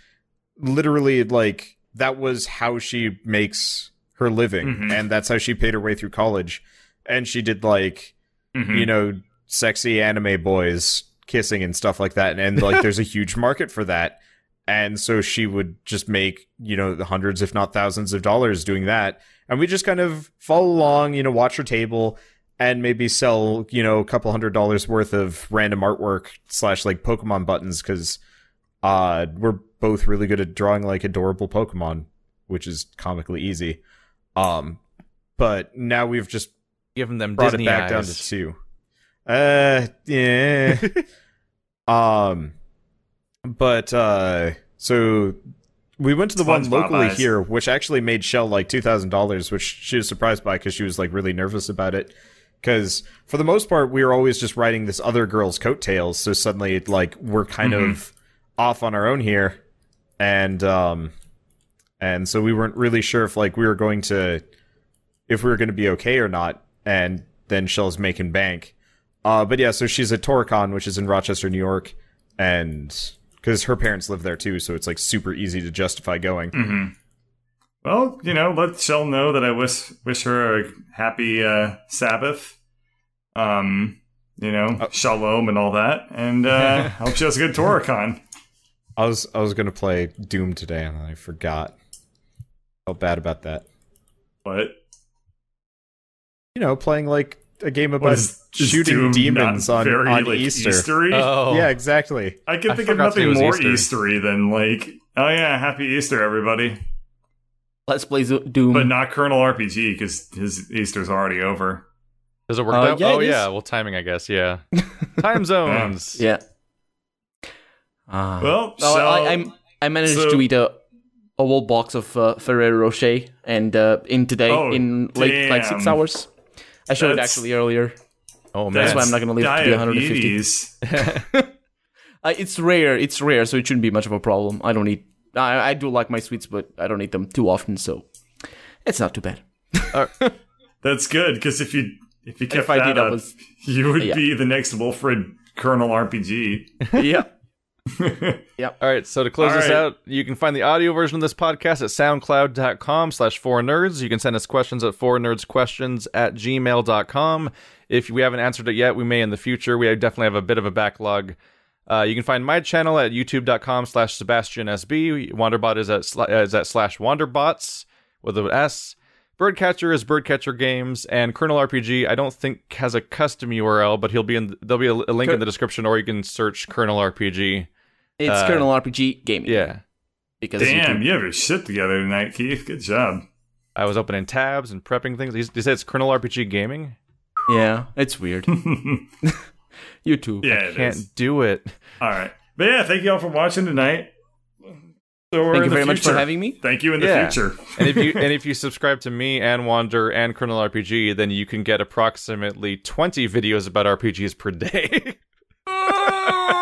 literally like that was how she makes her living Mhm. and that's how she paid her way through college and she did like Mhm. you know sexy anime boys kissing and stuff like that and like there's a huge market for that and so she would just make you know the hundreds if not thousands of dollars doing that and we just kind of follow along you know watch her table and maybe sell you know a couple hundred dollars worth of random artwork slash like pokemon buttons because uh we're both really good at drawing like adorable pokemon which is comically easy um but now we've just given them brought Disney it back eyes. down to two. Uh, yeah. um, but uh, so we went to the one locally eyes. here, which actually made Shell like two thousand dollars, which she was surprised by because she was like really nervous about it. Because for the most part, we were always just riding this other girl's coattails. So suddenly, like, we're kind Mhm. of off on our own here, and um, and so we weren't really sure if like we were going to if we were going to be okay or not. And then Shell's making bank. Uh, but yeah, so she's at Toricon, which is in Rochester, New York, and because her parents live there too, so it's like super easy to justify going. Mm-hmm. Well, you know, let Shell know that I wish wish her a happy uh, Sabbath. Um, you know, Oh. shalom and all that, and uh, I hope she has a good Toricon. I was I was gonna play Doom today, and I forgot. Felt bad about that. But You know, playing like a game about was is shooting Doom demons on, very, on like, Easter. Eastery? Oh, Yeah, exactly. I can I think of nothing more Easter. Eastery than like, oh yeah, happy Easter, everybody. Let's play Doom. But not Colonel RPG because his Easter's already over. Does it work Uh, out? yeah, oh it is. yeah. Well, timing, I guess. Yeah. Time zones. yeah. Ah. Well, so I, I'm, I managed so- to eat a, a whole box of uh, Ferrero Rocher and uh, in today Oh, in like like six hours. I showed it actually earlier. Oh man, That's man. why I'm not gonna live to be 150. Uh, it's rare. It's rare, so it shouldn't be much of a problem. I don't eat. I, I do like my sweets, but I don't eat them too often, so it's not too bad. That's good because if you if you kept If I that did, I up, was- you would yeah. be the next Wilfred Colonel RPG. yeah. All right, so to close All this right. out, you can find the audio version of this podcast at soundcloud.com slash four nerds. You can send us questions at four nerds questions at gmail.com. If we haven't answered it yet, we may in the future. We definitely have a bit of a backlog. Uh, you can find my channel at youtube.com slash Sebastian SB. Wanderbot is at, sla- is at slash Wanderbots with an S. Birdcatcher is Birdcatcher Games, and Colonel RPG. I don't think has a custom URL, but he'll be in. There'll be a, a link in the description, or you can search Colonel RPG. It's Uh, Colonel RPG gaming. Yeah, Because it's Damn, YouTube. you have your shit together tonight, Keith. Good job. I was opening tabs and prepping things. He he said it's Colonel RPG Gaming. Yeah, it's weird. YouTube. Yeah, it Can't is. do it. All right, but yeah, thank you all for watching tonight. So Thank you very much for having me. Thank you in the yeah. future. and if you and if you subscribe to me and Wander and Colonel RPG, then you can get approximately twenty videos about RPGs per day.